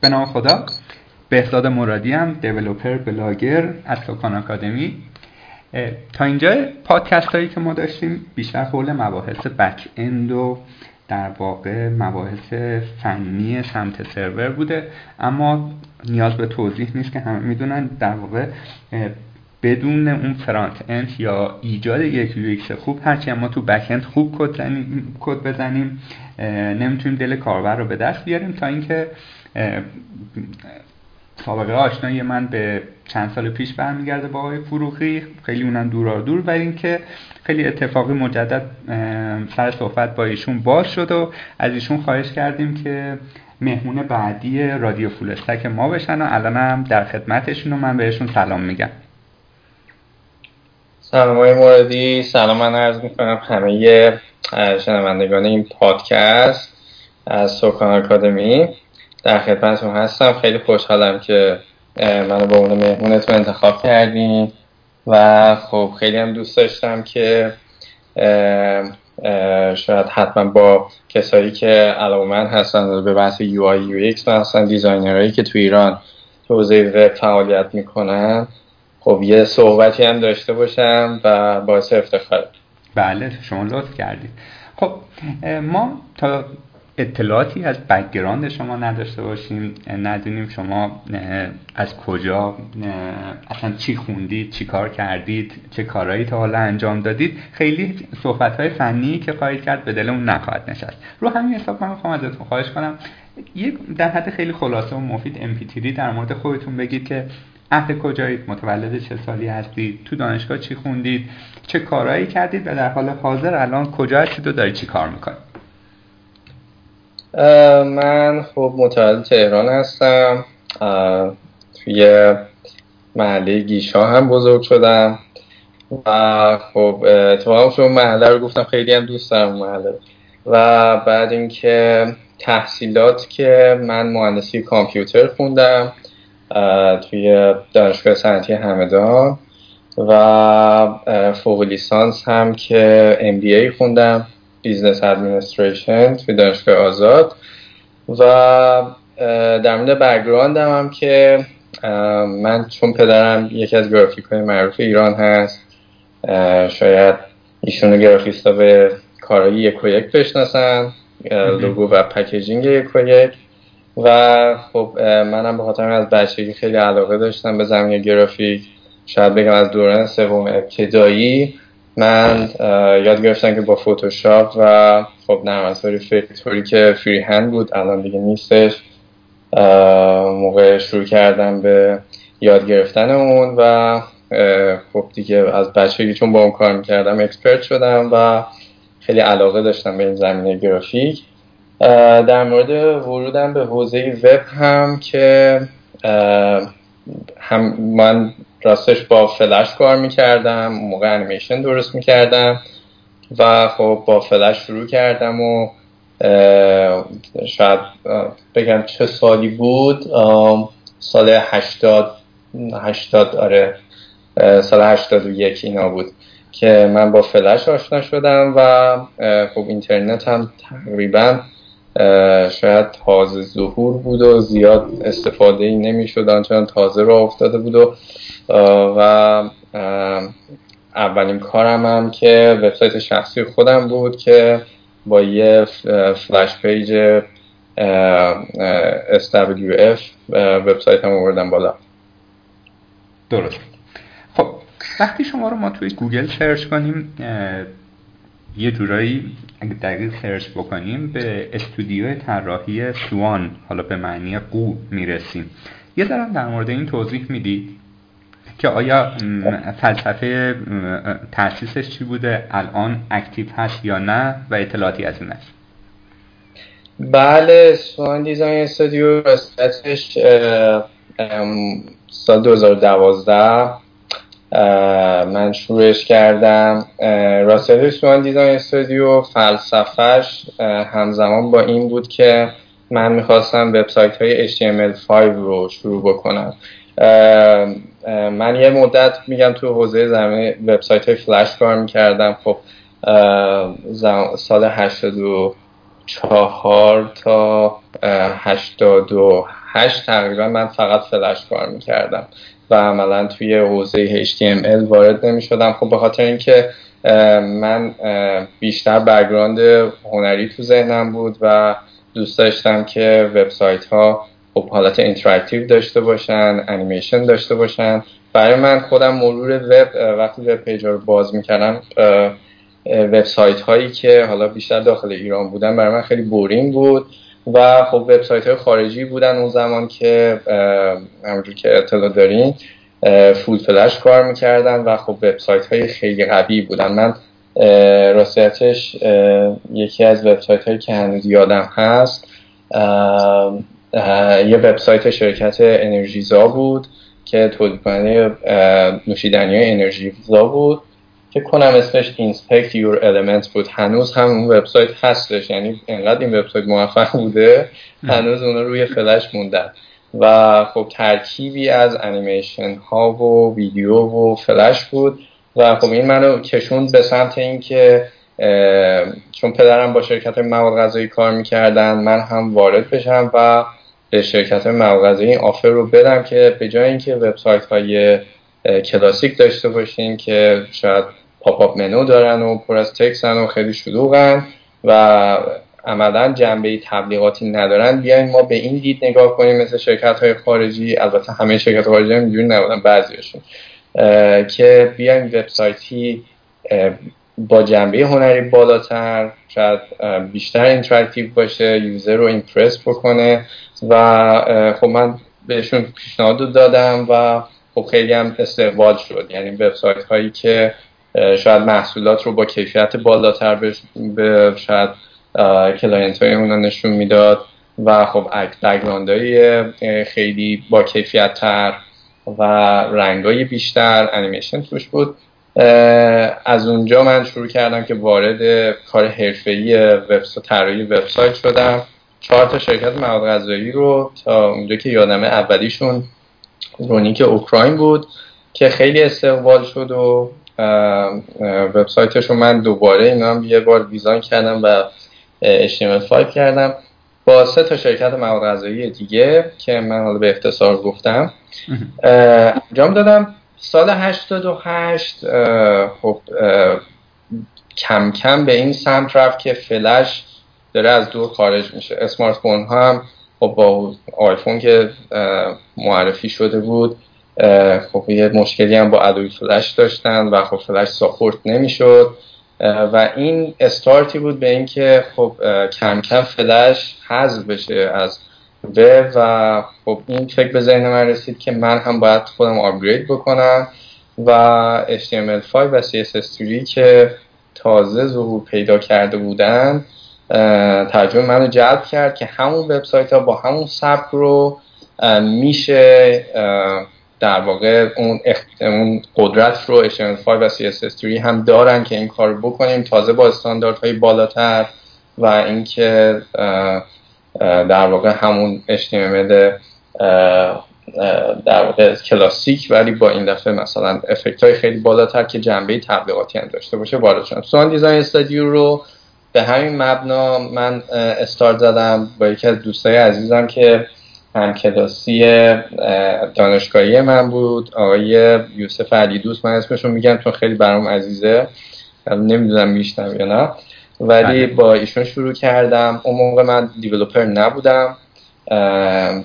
به نام خدا. بهزاد مرادی هم developer blogger از سکان آکادمی. تا اینجا پادکست هایی که ما داشتیم بیشتر حول مباحث back-end و در واقع مباحث فنی سمت سرور بوده. اما نیاز به توضیح نیست که همه می‌دونن در واقع بدون اون front-end یا ایجاد یک UI خوب هرچی ما تو back-end خوب کد بزنیم نمی‌تونیم دل کاربر رو به دست بیاریم تا اینکه سابقه آشنایی من به چند سال پیش برمیگرده با آقای فروخی. خیلی اونم دورا دور و اینکه خیلی اتفاقی مجدد سر صحبت با ایشون باز شد و از ایشون خواهش کردیم که مهمون بعدی رادیو فولستک ما بشن و الان هم در خدمتشون و من بهشون سلام میگم. سلام های موردی. سلام من عرض می‌کنم همه شنوندگان این پادکست از سوکان آکادمی. در خدمتتون هستم. خیلی خوشحالم که منو به عنوان مهمونتون انتخاب کردیم و خب خیلی هم دوست داشتم که شاید حتما با کسایی که علاقه من هستن به بحث UI UX و هستن دیزاینرهایی که تو ایران تو حوزه وب فعالیت می‌کنن خب یه صحبتی هم داشته باشم و باعث افتخار بله شما لطف کردید. خب ما تا اطلاعاتی از بکگراند شما نداشته باشیم ندونیم شما از کجا اصلا چی خوندید چی کار کردید چه کارهایی تا حالا انجام دادید. خیلی صحبت های فنی که خواهید کرد به دلمون نخواهد نشست. رو همین حساب من می‌خوام ازتون خواهش کنم. یک در حد خیلی خلاصه و مفید امپیتری در مورد خودتون بگید که اهل کجایید متولد چه سالی هستید تو دانشگاه چی خوندید چه کارهایی کردید و در حال حاضر الان کجا هستید و دارید چی کار می‌کنید. من خب متولد تهران هستم. توی محله گیشا هم بزرگ شدم. و خب اتفاقا شما محله رو گفتم خیلی هم دوست دارم محله و بعد اینکه تحصیلات که من مهندسی کامپیوتر خوندم توی دانشگاه صنعتی همدان و فوق لیسانس هم که MBA خوندم. Business Administration توی دانشگاه آزاد. و در مورد background م هم که من چون پدرم یکی از گرافیست های معروف ایران هست شاید ایشون گرافیستا به کارهای یک و یک بشناسن لوگو و packaging یک و یک. و خب منم به خاطر از بچگی خیلی علاقه داشتم به زمینه گرافیک. شاید بگم از دوران سوم ابتدایی من یاد گرفتم که با فوتوشاپ و خب نرم افزاری vector ی که FreeHand بود الان دیگه نیستش. موقع شروع کردم به یاد گرفتن اون و خب دیگه از بچگی چون با اون کار می‌کردم اکسپرت شدم و خیلی علاقه داشتم به این زمینه گرافیک. در مورد ورودم به حوزه وب هم که هم من راستش با فلش کار می‌کردم موقع انیمیشن درست می‌کردم و خب با فلش شروع کردم و شاید بگم چه سالی بود؟ سال هشتاد هشتاد آره سال هشتاد و یک اینا بود که من با فلش آشنا شدم و خب اینترنت هم تقریبا شاید تازه ظهور بود و زیاد استفاده ای نمی شدن چون تازه را افتاده بود و, و اولین کارم هم که وبسایت شخصی خودم بود که با یه Flash page SWF وبسایت هم آوردم بالا. درست. خب وقتی شما رو ما توی گوگل search کنیم یه جورایی اگه دقیق search بکنیم به استودیو طراحی Swan حالا به معنی قو می‌رسیم. یه ذره در مورد این توضیح میدی که آیا فلسفه تاسیسش چی بوده؟ الان active هست یا نه و اطلاعاتی از این دست؟ بله Swan Design Studio راستش سال 2012 من شروعش کردم. راستش Swan Design Studio فلسفهش همزمان با این بود که من می‌خواستم وبسایت های HTML5 رو شروع بکنم. من یه مدت میگم تو حوزه زمین وبسایت های فلش کار می‌کردم. خب سال چهار تا هشتاد و هشت تقریبا من فقط فلش کار می‌کردم. و عملا توی حوزه HTML وارد نمی شدم خب به خاطر اینکه من بیشتر بگراند هنری تو ذهنم بود و دوست داشتم که وبسایت ها خب حالت interactive داشته باشن انیمیشن داشته باشن. برای من خودم مرور وب وقتی web page رو باز می‌کردم وبسایت هایی که حالا بیشتر داخل ایران بودن برای من خیلی boring بود. و خب وبسایت های خارجی بودن اون زمان که همونجور که اطلاع دارین full Flash کار می‌کردن و خب وبسایت های خیلی قوی بودن. من راستیتش یکی از وبسایت هایی که هنوز یادم هست یه وبسایت شرکت انرژیزا بود که تولید کننده نوشیدنی انرژیزا بود. که کنم اسمش Inspect Your Elements بود. هنوز هم اون وبسایت هستش. یعنی انقدر این وبسایت موفق بوده هنوز اون روی فلش موندن. و خب ترکیبی از انیمیشن ها و ویدیو و فلش بود. و خب این منو کشوند به سمت اینکه چون پدرم با شرکت مواد غذایی کار می‌کردن من هم وارد بشم و به شرکت مواد غذایی این آفر رو بدم که به جای اینکه وبسایت های کلاسیک داشته باشین که شاید پاپ آپ منو دارن و پر از تکسن و خیلی شلوغن و عملا جنبه تبلیغاتی ندارن. بیاین ما به این دید نگاه کنیم مثل شرکت های خارجی. البته همه شرکت خارجی هم اینجوری نبودن بعضیشون که بیاین وبسایتی با جنبه هنری بالاتر شاید بیشتر interactive باشه user رو impress بکنه و خب من بهشون پیشنهاد دادم و خب خیلی هم استقبال شد. یعنی وبسایت هایی که شاید محصولات رو با کیفیت بالاتر به شاید client های اونا نشون می‌داد و خب های خیلی با کیفیت تر و رنگای بیشتر انیمیشن توش بود. از اونجا من شروع کردم که وارد کار حرفه‌ای وبسایت طراحی وبسایت شدم. چهار تا شرکت مواد غذایی رو تا اونجا که یادمه اولیشون رونیک اوکراین بود که خیلی استقبال شد و وبسایتش رو من دوباره اینا هم یه بار دیزاین کردم و HTML5 کردم با سه تا شرکت مواد غذایی دیگه که من حالا به اختصار گفتم. انجام دادم. سال 88 خب کم کم به این سمت رفت که فلش داره از دور خارج میشه. اسمارت فون ها هم خب با آیفون که معرفی شده بود. خب یه مشکلی هم با ادوی فلش داشتن و خب فلش ساپورت نمی‌شد. و این استارتی بود به اینکه خب کم کم فلش حذف بشه از وب و خب این فکر به ذهن من رسید که من هم باید خودم آپگرید بکنم و HTML5 و CSS3 که تازه ظهور پیدا کرده بودن ترجمه منو جلب کرد که همون وبسایت ها با همون سبک رو میشه در واقع اون, اون قدرت رو HTML5 و CSS3 هم دارن که این کار بکنیم. تازه با استانداردهای بالاتر و اینکه در واقع همون HTML در واقع کلاسیک ولی با این دفعه مثلا افکت های خیلی بالاتر که جنبه تبلیغاتی هم داشته باشه وارد شدم سوان دیزاین استادیو رو به همین مبنا من استارت زدم با یکی از دوستای عزیزم که همکلاسی دانشگاهی من بود. آقای یوسف علی دوست من اسمشون میگم چون خیلی برام عزیزه. نمی‌دونم میشتم یا نه. ولی بله. با ایشون شروع کردم. اون موقع من developer نبودم.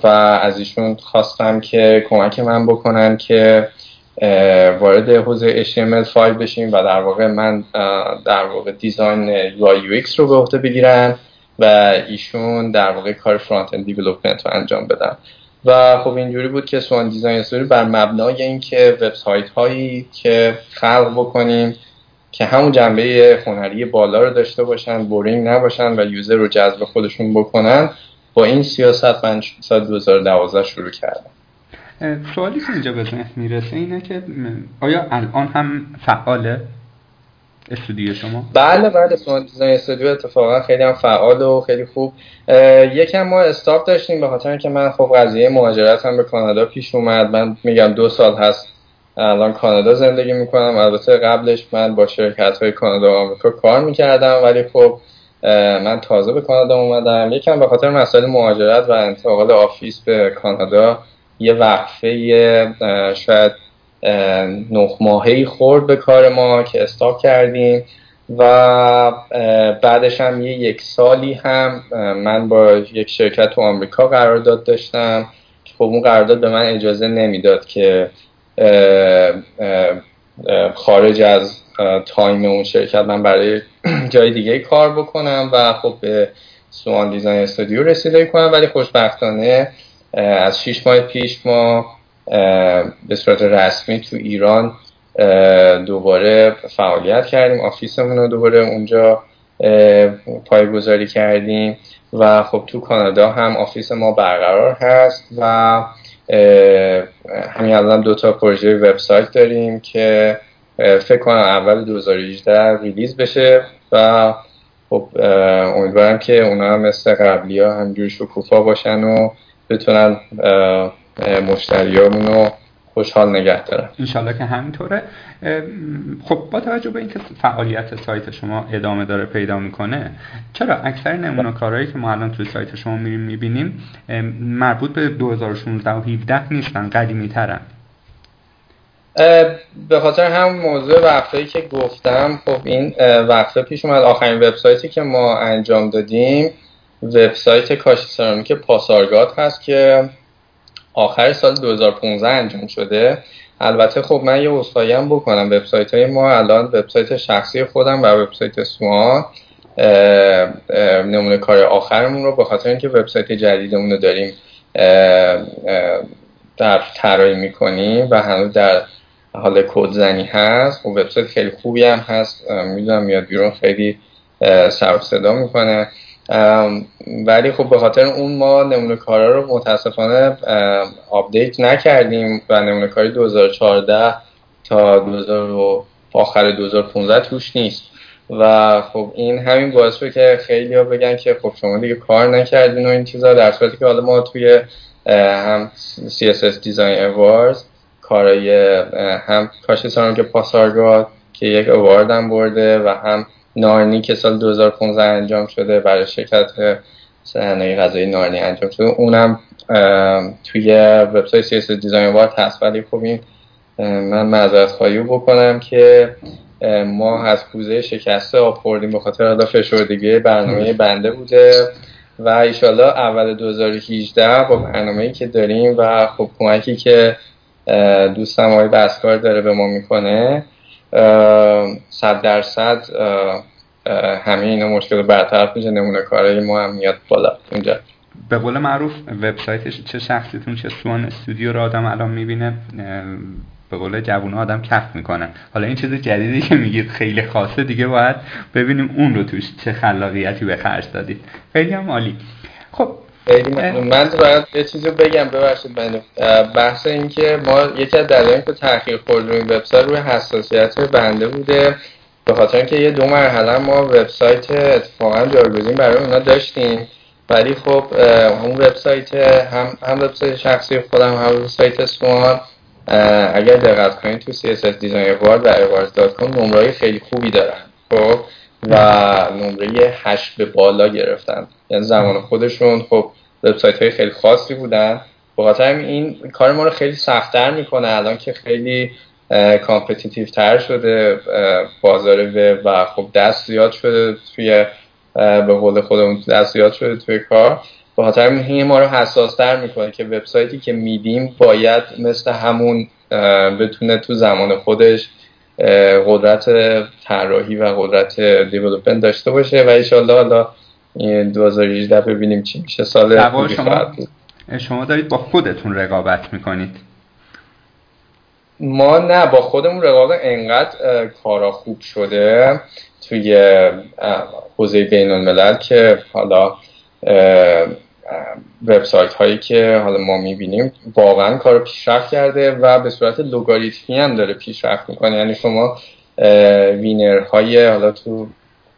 و از ایشون خواستم که کمک من بکنن که وارد حوزه HTML5 بشیم و در واقع من در واقع design UI UX رو به عهده بگیرم و ایشون در واقع کار front-end development رو انجام بدن. و خب اینجوری بود که Swan Design Studio بر مبنای اینکه وبسایت هایی که خلق بکنیم که همون جنبه هنری بالا رو داشته باشن boring نباشن و user رو جذب خودشون بکنن با این سیاست من سال 2012 شروع کردم سوالی که اینجا به ذهن می‌رسه اینه که آیا الان هم فعاله؟ استودیو شما؟ بله بله Design Studio اتفاقا خیلی هم فعال و خیلی خوب. یکم ما stop داشتیم به خاطر اینکه من خب قضیه مهاجرت هم به کانادا پیش اومد. من میگم دو سال هست الان کانادا زندگی می‌کنم. البته قبلش من با شرکت های کانادا و آمریکا کار می‌کردم ولی خب من تازه به کانادا اومدم. یکم به خاطر مسائل مهاجرت و انتقال آفیس به کانادا یه وقفه شاید نه ماهی خورد به کار ما که استاپ کردیم و بعدش هم یه یک سالی هم من با یک شرکت تو آمریکا قرارداد داشتم خب اون قرارداد به من اجازه نمی‌داد که خارج از time اون شرکت من برای جای دیگه کار بکنم و خب به Swan Design Studio رسیدگی کنم. ولی خوشبختانه از شیش ماه پیش ما به صورت رسمی تو ایران دوباره فعالیت کردیم. office مون رو دوباره اونجا پایه‌گذاری کردیم و خب تو کانادا هم office ما برقرار هست و همین الان دو تا پروژه وبسایت داریم که فکر کنم اول 2018 release بشه و خب امیدوارم که اونا هم مثل قبلی ها همونجور شکوفا باشن و بتونن مشتریامون رو خوشحال نگه دارن انشالله که همینطوره. خب با توجه به اینکه فعالیت سایت شما ادامه داره پیدا می‌کنه چرا اکثر نمونه کارهایی که ما الان توی سایت شما میریم می‌بینیم مربوط به 2016 و 17 نیستن قدیمی ترن به خاطر هم موضوع وقفه که گفتم خب این وقفه پیش اومد. آخرین وبسایتی که ما انجام دادیم وبسایت کاشی سرامیک پاسارگاد هست که آخر سال 2015 انجام شده. البته خب من یه هم بکنم. وبسایت های ما الان وبسایت شخصی خودم و وبسایت سوان نمونه کار آخرمون رو به خاطر اینکه وبسایت جدیدمون رو داریم در طراحی می‌کنیم و هنوز در حال کدزنی هست. و خب وبسایت خیلی خوبی هم هست. می‌دونم میاد بیرون خیلی سر صدا می‌کنه. ولی خب به خاطر اون ما نمونه کارا رو متاسفانه آپدیت نکردیم و نمونه کاری 2014 تا 2000 آخر 2015 توش نیست. و خب این همین باعث شد که خیلی ها بگن که خب شما دیگه کار نکردین و این چیزا در صورتی که حالا ما توی هم CSS Design Awards کارای هم کاشی که پاسارگاد که یک اوارد هم برده و هم نارنی که سال 2015 انجام شده برای شرکت صنایع غذایی نارنی انجام شده. اونم توی وبسایت سیاست دیزاین وارد هست. ولی خب این من معذرت خواهی بکنم که ما از کوزه شکسته آب خوردیم به خاطر حالا فشردگی برنامه بنده بوده و ایشالله اول 2018 با برنامه‌ای که داریم و خب کمکی که دوستم آقای بسکار داره به ما می‌کنه صد درصد همه اینا مشکل برطرف میشه نمونه کارهای ما هم میاد بالا اونجا به قول معروف وبسایتش چه شخصیتون چه سوان استودیو رو آدم الان می‌بینه به قول جوون آدم کف می‌کنن. حالا این چیز جدیدی که میگید خیلی خاصه دیگه باید ببینیم اون رو توش چه خلاقیتی به خرج دادید. خیلی هم عالی. خب من باید یه چیزی بگم ببخشید من بحث این که ما یکی از دلایلی که تاخیر خورد روی وبسایت روی حساسیت بنده بوده. به خاطر اینکه یه دو مرحله ما وبسایت اتفاقا جایگزین برای اونا داشتیم. ولی خب اون وبسایت هم هم وبسایت شخصی خودم هم وبسایت Swan اگر دقت کنید تو CSS Design Award و awwwards.com نمره خیلی خوبی دارن. خب و نمره 8 به بالا گرفتن. یعنی زمان خودشون. خب وبسایت های خیلی خاصی بودن. بخاطر این کار ما رو خیلی سختتر می‌کنه. الان که خیلی competitive تر شده بازار وب و خب دست زیاد شده توی به قول خودمون دست زیاد شده توی کار. به خاطر این ما رو حساس تر می‌کنه که وبسایتی که میدیم باید مثل همون بتونه تو زمان خودش قدرت طراحی و قدرت دیولپمنت داشته باشه و ایشالله حالا 2018 ببینیم چی میشه. سال شما؟ شما دارید با خودتون رقابت می‌کنید؟ ما نه با خودمون رقابت انقدر کارا خوب شده توی حوزه بین الملل که حالا وبسایت هایی که حالا ما می‌بینیم واقعا کار پیشرفت کرده و به صورت لوگاریتمی هم داره پیشرفت می‌کنه. یعنی شما winner های حالا تو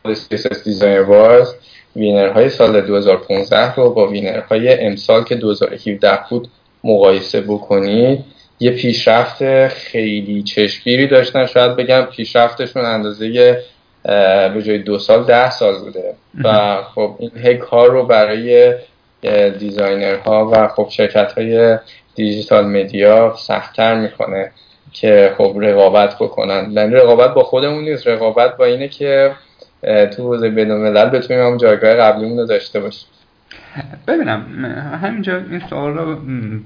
CSS Design Awards winner های سال 2015 رو با winner های امسال که 2017 بود مقایسه بکنید. یه پیشرفت خیلی چشمگیری داشتن. شاید بگم پیشرفتشون اندازه به جای دو سال ده سال بوده. و خب این هی کار رو برای دیزاینرها و خب شرکت های دیجیتال مدیا سختتر می‌کنه که خب رقابت بکنن. یعنی رقابت با خودمون نیست. رقابت با اینه که تو حوزه بین الملل بتونیم هم جایگاه قبلیمون رو داشته باشیم. ببینم همینجا این سوال رو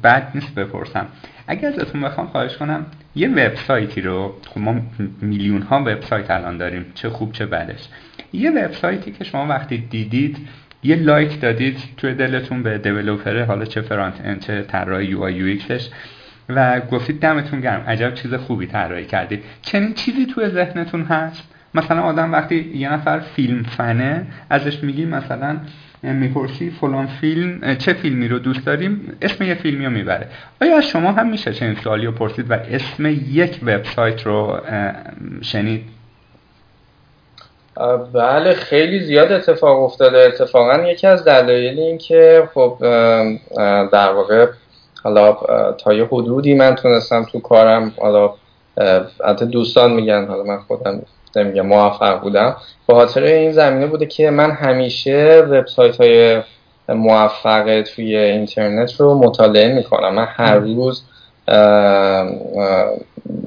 بد نیست بپرسم. اگر ازتون بخوام خواهش کنم یه وبسایتی رو خب ما میلیون ها وبسایت الان داریم چه خوب چه بدش. یه وبسایتی که شما وقتی دیدید یه like دادید توی دلتون به developer حالا چه front-end چه طراح UI UX و گفتید دمتون گرم. عجب چیز خوبی طراحی کردید. چنین چیزی توی ذهنتون هست؟ مثلا آدم وقتی یه نفر فیلم فنه ازش میگی مثلا می‌پرسی فلان فیلم چه فیلمی رو دوست داریم؟ اسم یه فیلمی رو می‌بره. آیا از شما هم میشه چنین سوالی رو پرسید و اسم یک وبسایت رو شنید؟ بله خیلی زیاد اتفاق افتاده. اتفاقا یکی از دلایل این که خب در واقع حالا تا یه حدودی من تونستم تو کارم حالا حتی دوستان میگن حالا من خودم نمیگم موفق بودم. به خاطر این زمینه بوده که من همیشه وبسایت های موفق توی اینترنت رو مطالعه می‌کنم. من هر روز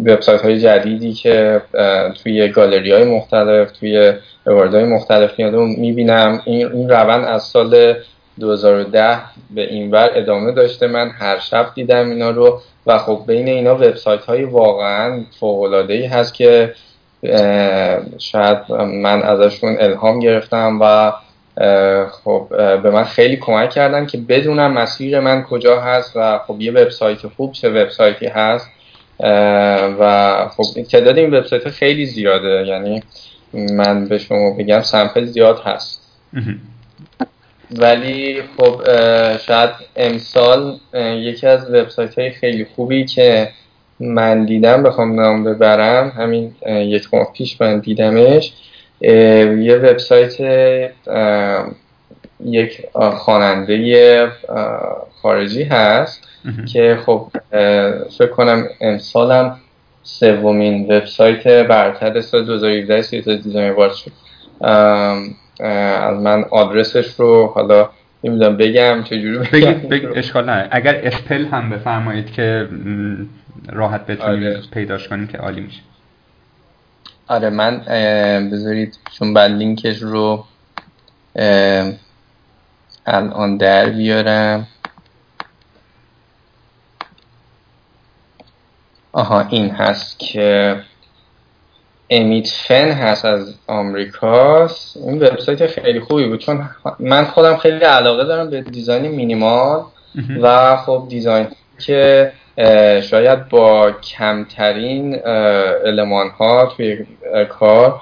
وبسایت های جدیدی که توی گالری های مختلف توی اوارد های مختلف میاد می‌بینم. این, این روند از سال 2010 به اینور ادامه داشته. من هر شب دیدم اینا رو و خب بین اینا وبسایت های واقعا فوق العاده ای هست که شاید من ازشون الهام گرفتم و خب به من خیلی کمک کردن که بدونم مسیر من کجا هست و خب یه وبسایت خوب چه وبسایتی هست. و خب تعداد این وبسایت خیلی زیاده یعنی من به شما بگم سمپل زیاد هست. ولی خب شاید امسال یکی از وبسایت های خیلی خوبی که من دیدم بخوام نام ببرم همین یک ماه پیش من دیدمش یه وبسایت یک خواننده خارجی هست که خب فکر کنم امسالم سومین وبسایت برتر سال 2017 سیتا دیزاین وارد شد. از من آدرسش رو حالا نمی‌دونم بگم چجوری بگم. بگ... اشکال نه اگر اسپل هم بفرمایید که راحت بتونیم آره. پیداش کنیم که عالی میشه. آره من بذارید چون بعد لینکش رو الان در بیارم. آها این هست که امیت فن هست از آمریکاست. این وبسایت خیلی خوبی بود چون من خودم خیلی علاقه دارم به دیزاین مینیمال و خب دیزاین که شاید با کمترین علمان ها توی کار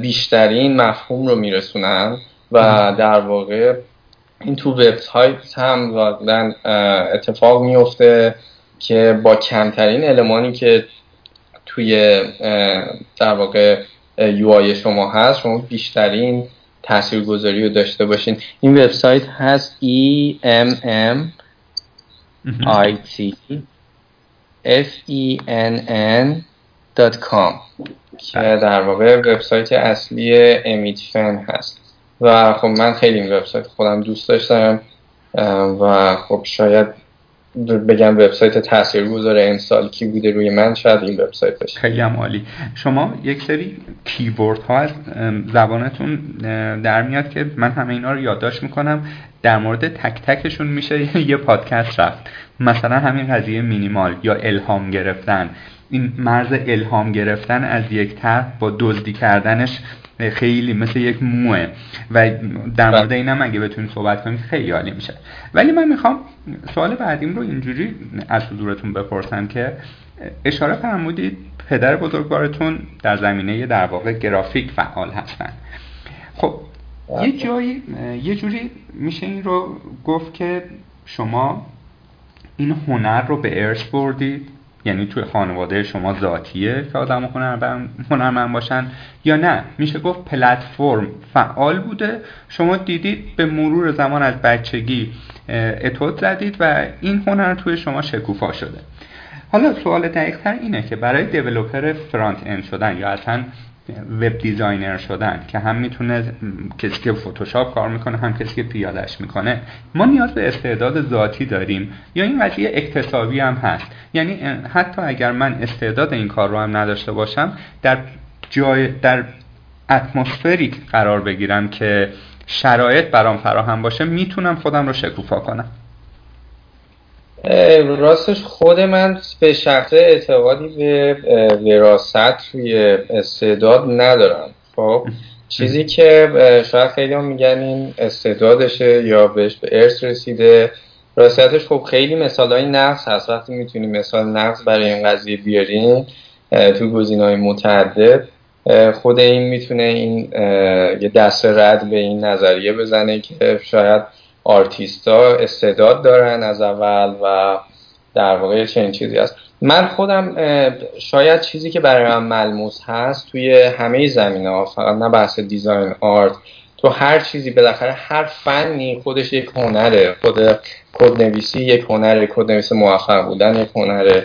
بیشترین مفهوم رو میرسونن و در واقع این تو وبسایت هم واقعا اتفاق میفته که با کمترین المانی که توی در واقع یو شما هست شما بیشترین تاثیرگذاری رو داشته باشین. این وبسایت هست e m m i t f e n n .com که در واقع وبسایت اصلی امیت فن هست. و خب من خیلی این وبسایت خودم دوست داشتم و خب شاید بگم وبسایت تاثیرگذار امسال کی بوده روی من شاید این وبسایت باشه خیلی هم عالی. شما یک سری کیورد ها از زبانتون در میاد که من همه اینا رو یادداشت می‌کنم. در مورد تک تکشون میشه یه پادکست رفت. مثلا همین قضیه مینیمال یا الهام گرفتن. این مرز الهام گرفتن از یک طرح با دزدی کردنش خیلی مثل یک موه. و در مورد اینم اگه بتونیم صحبت کنیم خیلی عالی میشه. ولی من می‌خوام سوال بعدیم رو اینجوری از حضورتون بپرسم که اشاره فرمودید پدر بزرگوارتون در زمینه در واقع گرافیک فعال هستن. خب یه جایی یه جوری میشه این رو گفت که شما این هنر رو به ارث بردید. یعنی توی خانواده شما ذاتیه که آدم هنرمند باشن یا نه؟ میشه گفت پلتفرم. فعال بوده. شما دیدید به مرور زمان از بچگی اتود زدید و این هنر توی شما شکوفا شده. حالا سوال دقیق تر اینه که برای دیولوپر فرانت اند شدن یا اصلا وب دیزاینر شدن که هم می‌تونه کسی که فتوشاپ کار می‌کنه هم کسی که پیادش می‌کنه. ما نیاز به استعداد ذاتی داریم یا این قضیه اکتسابی هم هست. یعنی حتی اگر من استعداد این کار رو هم نداشته باشم در جای در اتمسفری قرار بگیرم که شرایط برام فراهم باشه می‌تونم خودم رو شکوفا کنم. راستش خود من به شخص اعتقادی به وراست توی استعداد ندارم. خب چیزی که شاید خیلی هم میگن این استعدادشه یا بهش به ارث رسیده. راستش خب خیلی مثال های نقص هست. وقتی می‌تونیم مثال نقص برای این قضیه بیاریم تو گزینه های متعدد خود این می‌تونه این یه دست رد به این نظریه بزنه که شاید آرتیستا استعداد دارن از اول و در واقع چنین چیزی هست. من خودم شاید چیزی که برای من ملموس هست توی همه زمینه ها فقط نه بحث دیزاین آرت تو هر چیزی بالاخره هر فنی خودش یک هنره. خود کد نویسی یک هنره کد نویس موفق بودن یک هنره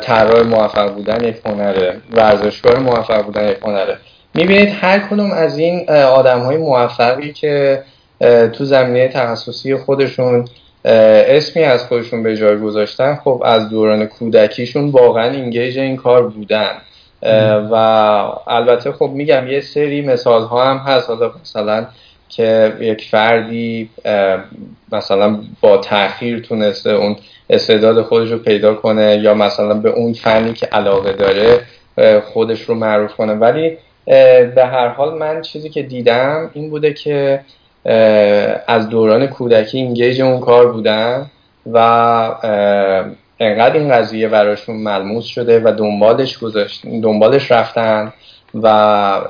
طراح موفق بودن یک هنره ورزشکار موفق بودن یک هنره. می‌بینید هر کدوم از این آدم های موفقی که تو زمینه تخصصی خودشون اسمی از خودشون به جای گذاشتن خب از دوران کودکیشون واقعا اینگیج این کار بودن. و البته خب میگم یه سری مثال ها هم هست. حالا مثلا که یک فردی مثلا با تاخیر تونسته اون استعداد خودش رو پیدا کنه یا مثلا به اون فنی که علاقه داره خودش رو معروف کنه. ولی به هر حال من چیزی که دیدم این بوده که از دوران کودکی اینگیج اون کار بودن و انقدر این قضیه براشون ملموس شده و دنبالش گذاشت دنبالش رفتن و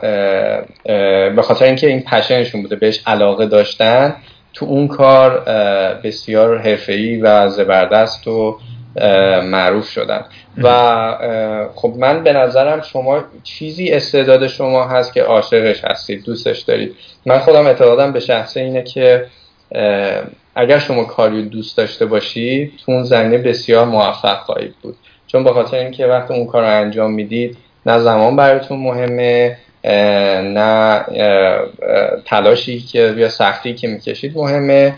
به خاطر اینکه این پشنشون بوده بهش علاقه داشتن تو اون کار بسیار حرفه‌ای و زبردست و معروف شدن. و خب من به نظرم شما چیزی استعداد شما هست که عاشقش هستید دوستش دارید. من خودم اعتقادم به شخصه اینه که اگر شما کاری دوست داشته باشید تو اون زمینه بسیار موفق خواهید بود. چون به خاطر اینکه وقتی اون کار رو انجام می‌دید نه زمان براتون مهمه نه تلاشی که یا سختی که می‌کشید مهمه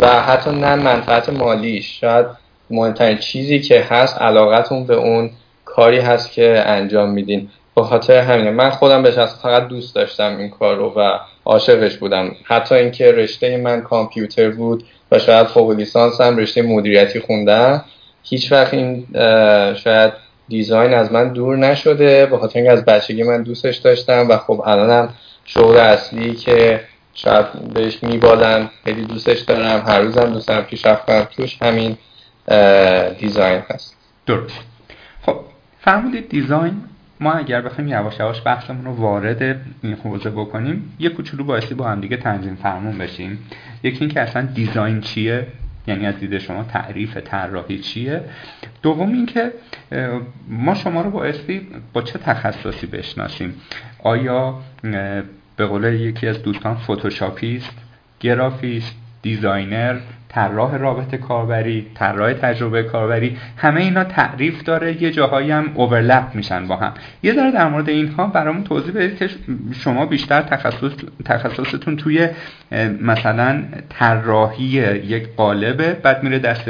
و حتی نه منفعت مالی شاید مهمترین چیزی که هست علاقتون به اون کاری هست که انجام میدین. به خاطر همینه من خودم به شخص فقط دوست داشتم این کار رو و عاشقش بودم. حتی اینکه رشته من کامپیوتر بود و شاید فوق لیسانس هم رشته مدیریتی خوندم هیچ وقت این شاید دیزاین از من دور نشده. به خاطر اینکه از بچگی من دوستش داشتم و خب الانم شغل اصلی که شاید بهش میبالم خیلی دوستش دارم هر روزم دوست دارم پیشرفت کنم توش همین دیزاین هست. درست. خب فرمودید دیزاین ما اگر بخوایم یواش یواش بحثمون رو وارد این حوزه بکنیم یه کوچولو بایستی با هم دیگه تنظیم فرمون بشیم. یکی اینکه اصلا دیزاین چیه؟ یعنی از دید شما تعریف طراحی چیه؟ دوم اینکه ما شما رو بایستی با چه تخصصی بشناسیم؟ آیا به قول یکی از دوستان فتوشاپیست گرافیست designer طراح رابط کاربری طراح تجربه کاربری همه اینا تعریف داره یه جاهایی هم overlap میشن با هم. یه ذره در مورد اینها برامون توضیح بدید که شما بیشتر تخصص تخصصتون توی مثلا طراحی یک قالبه بعد میره دست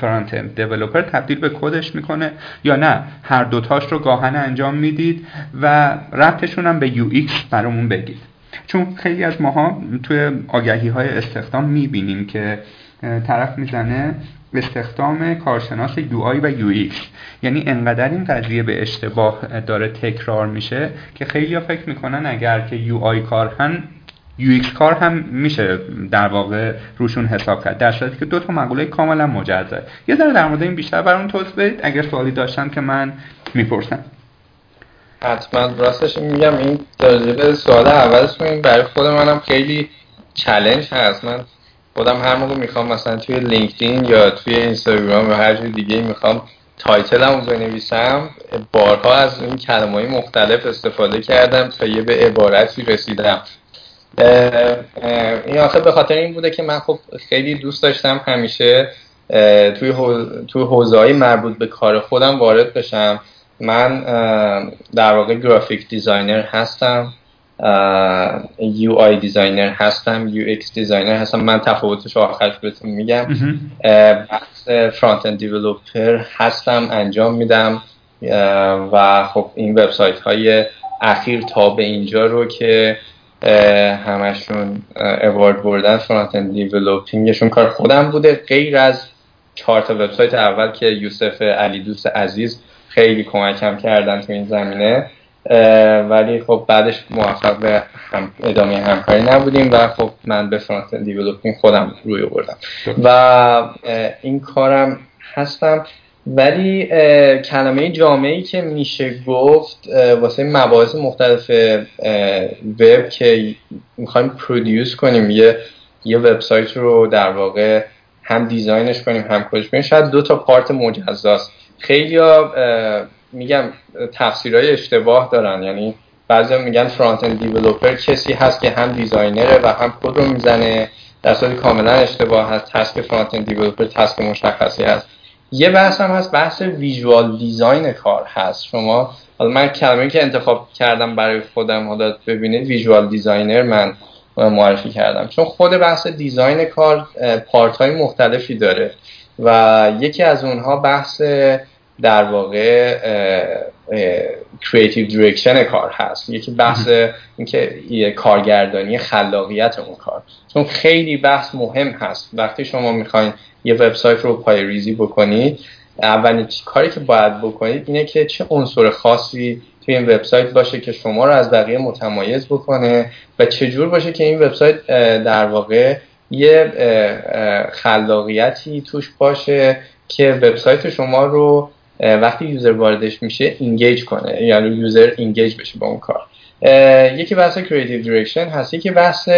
front developer تبدیل به کدش می‌کنه یا نه. هر دوتاش رو گاهن انجام می‌دید و ربطشون هم به یو ایکس برامون بگید. چون خیلی از ماها توی آگهی های استخدام می‌بینیم که طرف می‌زنه استخدام کارشناس UI و UX. یعنی انقدر این قضیه به اشتباه داره تکرار میشه که خیلی فکر می‌کنن اگر که یو آی کار هم یو کار هم میشه در واقع روشون حساب کرد. در صورتی که دو تا مقوله کاملا مجزا یه ذره در مورد این بیشتر برام توضیح بدید اگر سوالی داشتن که من می‌پرسم. حتما. راستش میگم این تجربه سوال اولش برای خود منم خیلی چلنج هست. من خودم هر موقع می‌خوام مثلا توی لینکدین یا توی اینستاگرام یا هر جور دیگه می‌خوام تایتلم رو بنویسم بارها از این کلمه مختلف استفاده کردم تا یه به عبارتی رسیدم. این آخر به خاطر این بوده که من خب خیلی دوست داشتم همیشه توی توی حوزه مربوط به کار خودم وارد بشم. من در واقع graphic designer هستم. UI designer هستم UX designer هستم. من تفاوتش آخرش بهتون میگم. بحث front-end developer هستم انجام میدم. و خب این وبسایت های اخیر تا به اینجا رو که همشون award بردن front-end developing شون کار خودم بوده. غیر از چهار تا وبسایت اول که یوسف علی دوست عزیز خیلی کمکم کردن تو این زمینه. ولی خب بعدش موفق به هم ادامه همکاری نبودیم و خب من به front developing خودم روی بردم و این کارم هستم. ولی کلمه جامعی که میشه گفت واسه مباحث مختلف وب که می‌خوایم produce کنیم یه یه وبسایت رو در واقع هم design ش کنیم هم کدش کنیم شاید دو تا part مجزاست. خیلی میگم تفسیرهای اشتباه دارن. یعنی بعضی میگن front-end developer کسی هست که هم designer ه و هم کد رو می‌زنه. در صورتی کاملا اشتباه هست. task front-end developer task مشخصی هست. یه بحث هم هست بحث visual design کار هست. شما حالا من کلمه که انتخاب کردم برای خودم حالا ببینید visual designer من معرفی کردم. چون خود بحث design کار part های مختلفی داره. و یکی از اونها بحث در واقع creative direction کار هست. یکی بحث اینکه کارگردانی خلاقیت اون کار. چون خیلی بحث مهم هست. وقتی شما می‌خواین یه وبسایت رو پای ریزی بکنید اولین کاری که باید بکنید اینه که چه عنصر خاصی توی این وبسایت باشه که شما رو از بقیه متمایز بکنه و چجور باشه که این وبسایت در واقع یه خلاقیتی توش باشه که وبسایت شما رو وقتی user واردش میشه engage کنه. یعنی user engage بشه با اون کار. یکی بحث creative direction هست. یکی بحث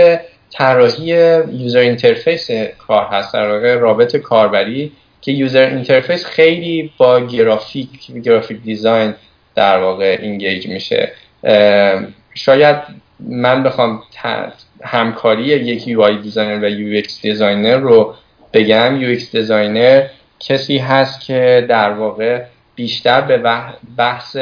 طراحی user interface کار هست. در واقع رابط کاربری که user interface خیلی با graphic graphic design در واقع engage میشه. شاید من بخوام همکاری یک UI designer و UX designer رو بگم. UX designer کسی هست که در واقع بیشتر به بحث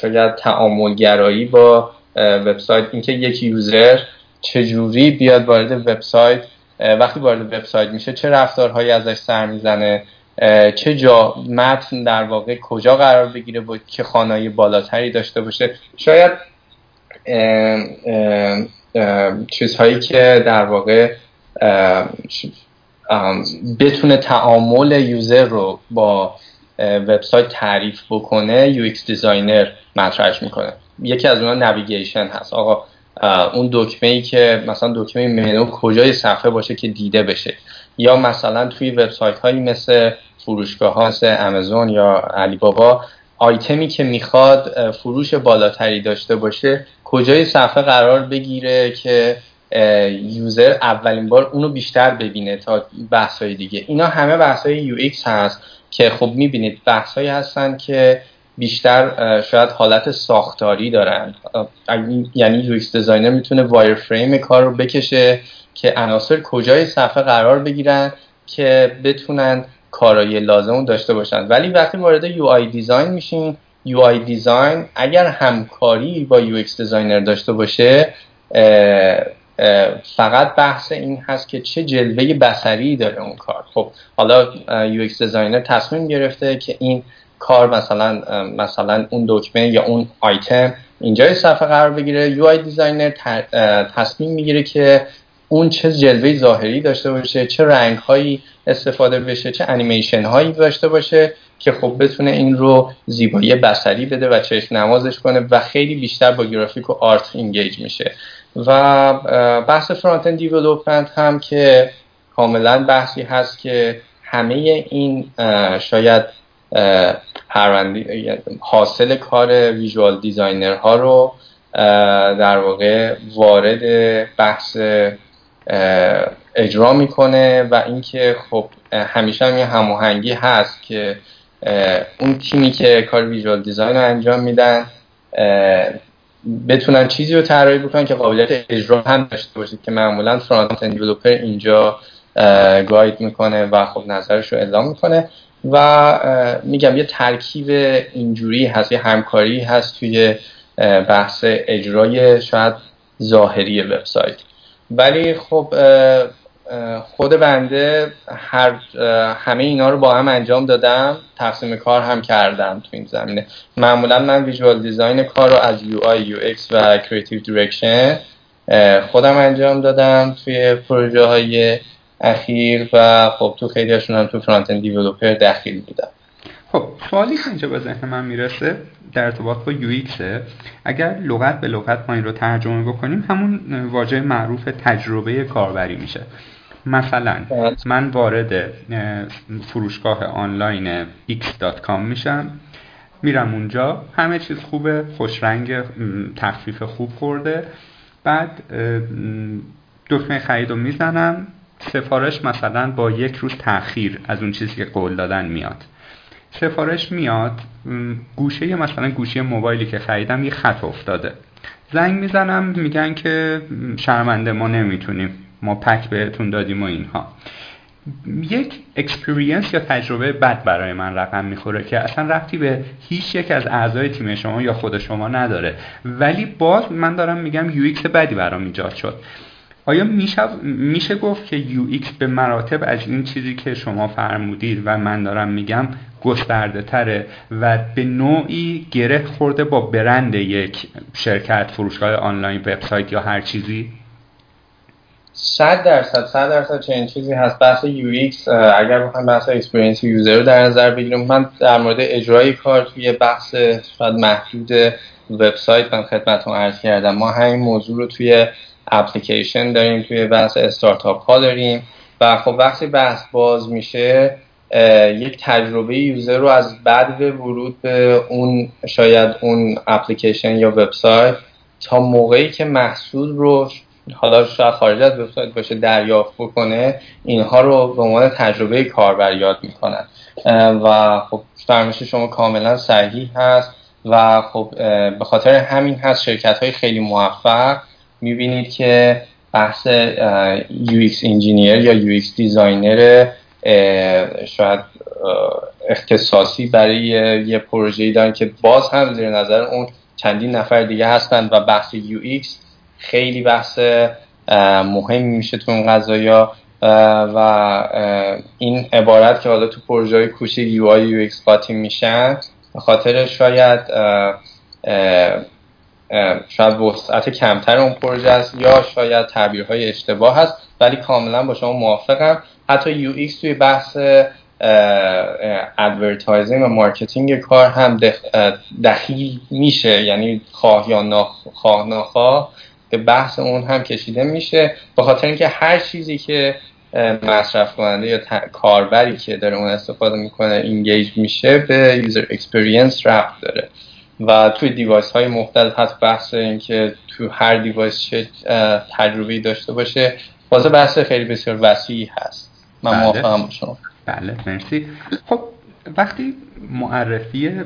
شاید تعاملگرایی با وبسایت اینکه یک یوزر چجوری بیاد وارد وبسایت وقتی وارد وبسایت میشه چه رفتارهایی ازش سر می‌زنه چه جا متن در واقع کجا قرار بگیره با که خانایی بالاتری داشته باشه. شاید چیزهایی که در واقع بتونه تعامل user رو با وبسایت تعریف بکنه UX designer مطرحش می‌کنه. یکی از اونها navigation هست. آقا اون دکمه ای که مثلا دکمه منو کجای صفحه باشه که دیده بشه. یا مثلا توی وبسایت هایی مثل فروشگاه ها مثل امازون یا علی بابا آیتمی که می‌خواد فروش بالاتری داشته باشه کجای صفحه قرار بگیره که user اولین بار اونو بیشتر ببینه تا بحث های دیگه. اینا همه بحث های UX هست که خب می‌بینید بحث هایی هستن که بیشتر شاید حالت ساختاری دارن. یعنی UX designer می‌تونه wireframe کار رو بکشه که عناصر کجای صفحه قرار بگیرن که بتونن کارایی لازم داشته باشن. ولی وقتی وارد UI design میشین UI design اگر همکاری با UX designer داشته باشه فقط بحث این هست که چه جلوه بصری داره اون کار. خب حالا UX designer تصمیم گرفته که این کار مثلا مثلا اون دکمه یا اون آیتم اینجای صفحه قرار بگیره. UI designer تصمیم می‌گیره که اون چه جلوه ظاهری داشته باشه چه رنگ هایی استفاده بشه چه انیمیشن هایی داشته باشه که خب بتونه این رو زیبایی بصری بده و چشم نوازش کنه و خیلی بیشتر با گرافیک و art engage میشه. و بحث front-end development هم که کاملا بحثی هست که همه این شاید حاصل کار visual designer ها رو در واقع وارد بحث اجرا می‌کنه و اینکه خب همیشه هم یه هماهنگی هست که اون تیمی که کار visual design رو انجام میدن بتونن چیزی رو طراحی بکنن که قابلیت اجرا هم داشته باشه که معمولا فرانت اند اینجا گاید می‌کنه و خب نظرش رو اعلام می‌کنه و میگم یه ترکیب اینجوری هست یه همکاری هست توی بحث اجرای شاید ظاهری وبسایت. ولی خب خود بنده هر همه اینا رو با هم انجام دادم تقسیم کار هم کردم تو این زمینه. معمولا من visual design کار رو از UI UX و creative direction خودم انجام دادم توی پروژه های اخیر و خب تو خیلی هم تو front-end developer دخیل بودم. خب سوالی که اینجا به ذهن من می‌رسه در ارتباط با UX اگر لغت به لغت ما این رو ترجمه بکنیم همون واژه معروف تجربه کاربری میشه. مثلا من وارد فروشگاه آنلاین x.com میشم میرم اونجا همه چیز خوبه خوشرنگ تخفیف خوب خورده. بعد دکمه خرید رو می‌زنم سفارش مثلا با یک روز تاخیر از اون چیزی که قول دادن میاد. سفارش میاد گوشه مثلا گوشی موبایلی که خریدم یه خط افتاده. زنگ می‌زنم میگن که شرمنده ما نمی‌تونیم ما پک بهتون دادیم و اینها. یک experience یا تجربه بد برای من رقم می‌خوره که اصلا ربطی به هیچ یک از اعضای تیم شما یا خود شما نداره. ولی باز من دارم میگم UX بدی برام ایجاد شد. آیا میشه, گفت که UX به مراتب از این چیزی که شما فرمودید و من دارم میگم گسترده تره و به نوعی گره خورده با برند یک شرکت فروشگاه آنلاین وبسایت یا هر چیزی؟ صد درصد صد درصد چنین چیزی هست. بحث UX اگر بخوایم بحث experience user رو در نظر بگیریم من در مورد اجرای کار توی بحث شاید محدود وبسایت من خدمتتون عرض کردم. ما همین موضوع رو توی اپلیکیشن داریم توی بحث استارتاپ ها داریم و خب وقتی بحث باز میشه یک تجربه user رو از بعد ورود به اون شاید اون اپلیکیشن یا وبسایت تا موقعی که محصول رو حالا شاید خارج از وبسایت باشه دریافت بکنه اینها رو به عنوان تجربه کاربر یاد می‌کنن. و خب فرمایش شما کاملا صحیح هست و خب به خاطر همین هست شرکت های خیلی موفق می‌بینید که بحث UX engineer یا UX designer شاید اختصاصی برای یه پروژه‌ای دارن که باز هم زیر نظر اون چندین نفر دیگه هستن و بحث UX خیلی بحث مهمی میشه تو قضايا و این عبارت که حالا تو پروژه های کوچیک UX قاطی میشن به خاطر شاید شاید وسعت کمتر اون پروژه است یا شاید تعبیرهای اشتباه هست ولی کاملا با شما موافقم. حتی UX توی بحث advertising و marketing کار هم دخیل میشه یعنی خواه یا ناخواه به بحث اون هم کشیده میشه. به خاطر اینکه هر چیزی که مصرف کننده یا کاربری که داره اون استفاده می‌کنه engage میشه به user experience ربط داره. و توی device های مختلف حتی بحث اینکه تو هر device چه تجربه داشته باشه. بازه بحث خیلی بسیار وسیعی هست. من بله. موافقم شما. بله مرسی. خب وقتی معرفی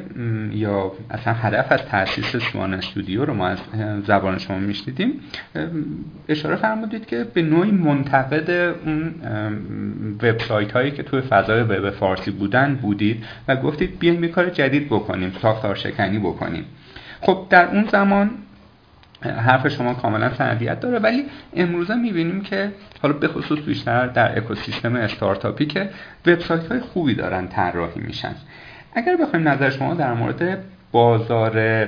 یا اصلا هدف از تاسیس سوان استودیو رو ما از زبان شما میشنیدیم اشاره فرمودید که به نوعی منتقد اون وبسایت هایی که توی فضای وب فارسی بودن بودید و گفتید بیایم یه کار جدید بکنیم ساختار شکنی بکنیم. خب در اون زمان حرف شما کاملا سندیت داره. ولی امروزه می‌بینیم که حالا به خصوص بیشتر در اکوسیستم استارتاپی که وبسایت های خوبی دارن طراحی میشن. اگر بخوایم نظر شما در مورد بازار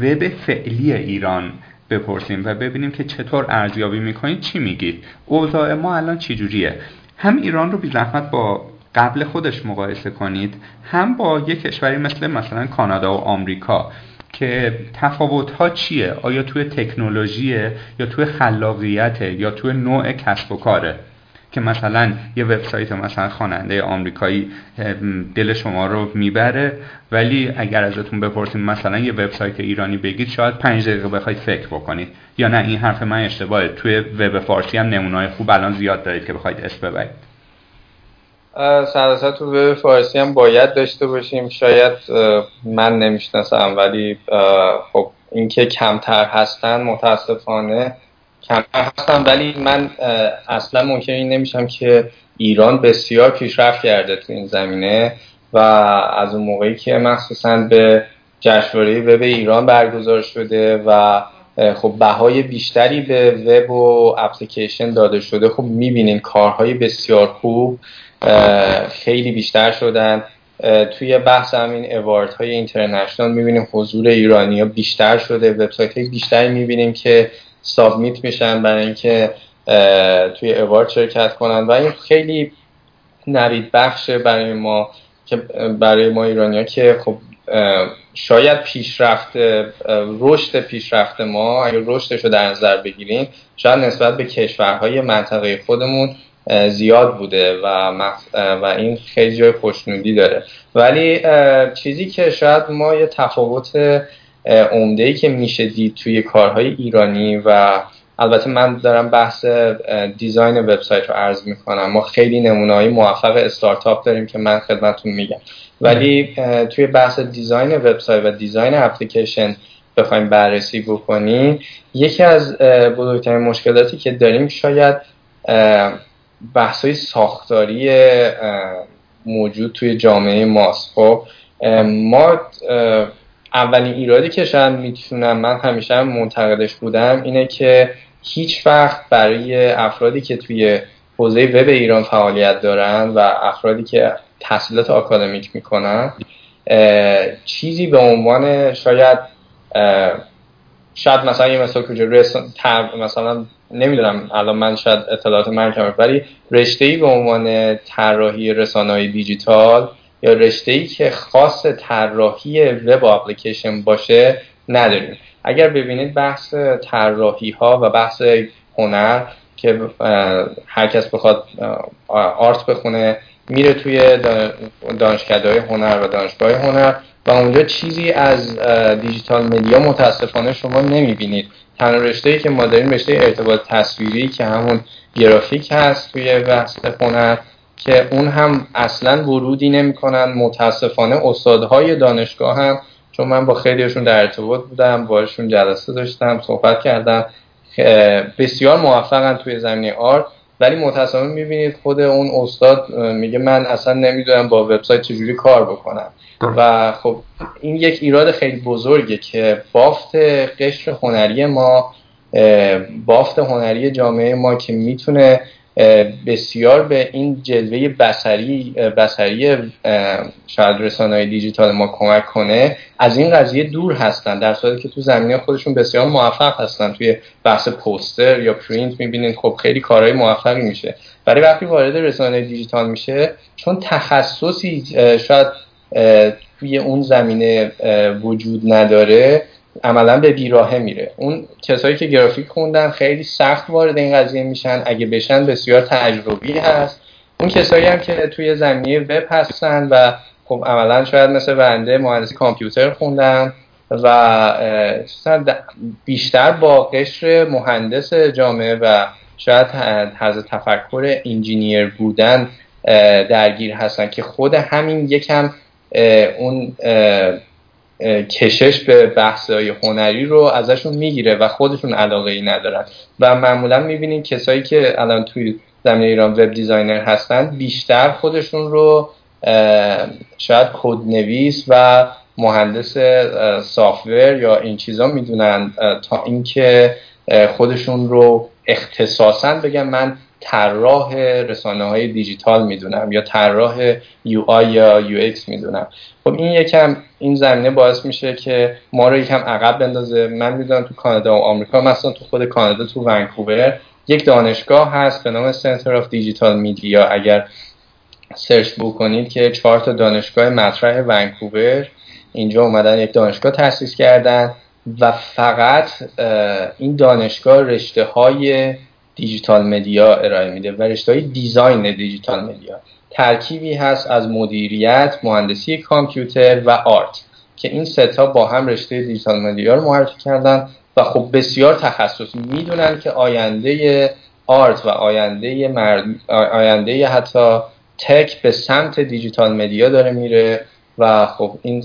وب فعلی ایران بپرسیم و ببینیم که چطور ارزیابی می‌کنید چی میگید؟ اوضاع ما الان چی جوریه هم ایران رو بی زحمت با قبل خودش مقایسه کنید هم با یک کشوری مثل مثلا کانادا و آمریکا. که تفاوت ها چیه؟ آیا توی تکنولوژیه یا توی خلاقیته یا توی نوع کسب و کاره؟ که مثلا یه وبسایت مثلا خواننده آمریکایی دل شما رو می‌بره ولی اگر ازتون بپرسیم مثلا یه وبسایت ایرانی بگید شاید پنج دقیقه بخواید فکر بکنید. یا نه این حرف من اشتباهه. توی وب فارسی هم نمونه‌های خوب الان زیاد دارید که بخواید اسم ببرید. سراسر تو وب فارسی هم باید داشته باشیم. شاید من نمی‌شناسم ولی خب اینکه کمتر هستن متاسفانه کم هستم ولی من اصلا ممکن این نمیشم که ایران بسیار پیشرفت کرده تو این زمینه و از اون موقعی که مخصوصا به جشنواره وب ایران برگزار شده و خب بهای بیشتری به وب و اپلیکیشن داده شده خب می‌بینین کارهای بسیار خوب. خیلی بیشتر شدن. توی بحث همین اوارد های اینترنشنال می‌بینیم حضور ایرانی ها بیشتر شده. وبسایت های بیشتری می‌بینیم که سابمیت میشن برای اینکه توی اوارد شرکت کنن. و این خیلی نوید بخشه برای ما که برای ما ایرانی ها که خب شاید پیشرفت رشد پیشرفت ما اگر رشدش رو در نظر بگیریم شاید نسبت به کشورهای منطقه خودمون زیاد بوده و, و این خیلی جای خوشنودی داره. ولی چیزی که شاید ما یه تفاوت عمده ای که میشه دید توی کارهای ایرانی و البته من دارم بحث دیزاین وبسایت رو عرض می‌کنم. ما خیلی نمونه های موفق استارتاپ داریم که من خدمتتون میگم. ولی توی بحث دیزاین وبسایت و دیزاین اپلیکیشن بخوایم بررسی بکنیم یکی از بزرگترین مشکلاتی که داریم شاید بحث ساختاری موجود توی جامعه ماست. خب ما اولین ایرادی که شاید می‌تونم من همیشه منتقدش بودم اینه که هیچ وقت برای افرادی که توی حوزه وب ایران فعالیت دارن و افرادی که تحصیلات آکادمیک می‌کنن چیزی به عنوان شاید شاید مثلا یه مثال کجا مثلا نمی‌دونم الان من شاید اطلاعات من کمه ولی رشته ای به عنوان طراحی رسانه دیجیتال یا رشته ای که خاص طراحی وب اپلیکیشن باشه نداریم. اگر ببینید بحث طراحی ها و بحث هنر که هر کس بخواد آرت بخونه میره توی دانشکده هنر و دانشگاه هنر. و اونجا چیزی از دیجیتال مدیا متاسفانه شما نمی‌بینید. تنها رشته ای که ما داریم رشته ارتباط تصویری که همون گرافیک هست توی بحث هنر که اون هم اصلا ورودی نمی‌کنن. متاسفانه استادهای دانشگاه هم چون من با خیلیشون در ارتباط بودم باشون جلسه داشتم صحبت کردم بسیار موفقن توی زمینه آرت. ولی متاسفانه می‌بینید خود اون استاد میگه من اصلا نمی‌دونم با وبسایت چجوری کار بکنم. و خب این یک ایراد خیلی بزرگه که بافت قشر هنری ما بافت هنری جامعه ما که می‌تونه بسیار به این جلوه بسری بسری شاید رسانه دیجیتال ما کمک کنه. از این قضیه دور هستن در صورتی که تو زمینه خودشون بسیار موفق هستن. توی بحث پوستر یا پرینت می‌بینین خب خیلی کارهای موفقی میشه. برای وقتی وارد رسانه دیجیتال میشه چون تخصصی شاید توی اون زمینه وجود نداره عملا به بیراهه میره. اون کسایی که گرافیک خوندن خیلی سخت وارد این قضیه میشن. اگه بشن بسیار تجربی هست. اون کسایی هم که توی زمینه وب هستن و خب عملا شاید مثل بنده مهندسی کامپیوتر خوندن و بیشتر با قشر مهندس جامعه و شاید طرز تفکر engineer بودن درگیر هستن که خود همین یکم اون کشش به بحث های هنری رو ازشون می‌گیره و خودشون علاقه ای ندارن. و معمولا می‌بینیم کسایی که الان توی زمین ایران web designer هستن بیشتر خودشون رو شاید کدنویس و مهندس software یا این چیزا می‌دونن تا اینکه خودشون رو اختصاصا بگم من طراح رسانه های دیجیتال می‌دونم یا طراح UI یا UX می‌دونم. خب این یکم این زمینه باعث میشه که ما رو یکم عقب بندازه. من می‌دونم تو کانادا و آمریکا مثلا تو خود کانادا تو ونکوور یک دانشگاه هست به نام Center of Digital Media اگر سرچ بکنید که چهار تا دانشگاه مطرح ونکوور اینجا اومدن یک دانشگاه تاسیس کردن و فقط این دانشگاه رشته های digital media ارائه میده و رشته design digital media. ترکیبی هست از مدیریت مهندسی کامپیوتر و art که این سه تا با هم رشته digital media رو معرفی کردن و خب بسیار تخصصی می‌دونن که آینده آرت و آینده مرد... آینده حتی تک به سمت دیجیتال مدیا داره میره و خب این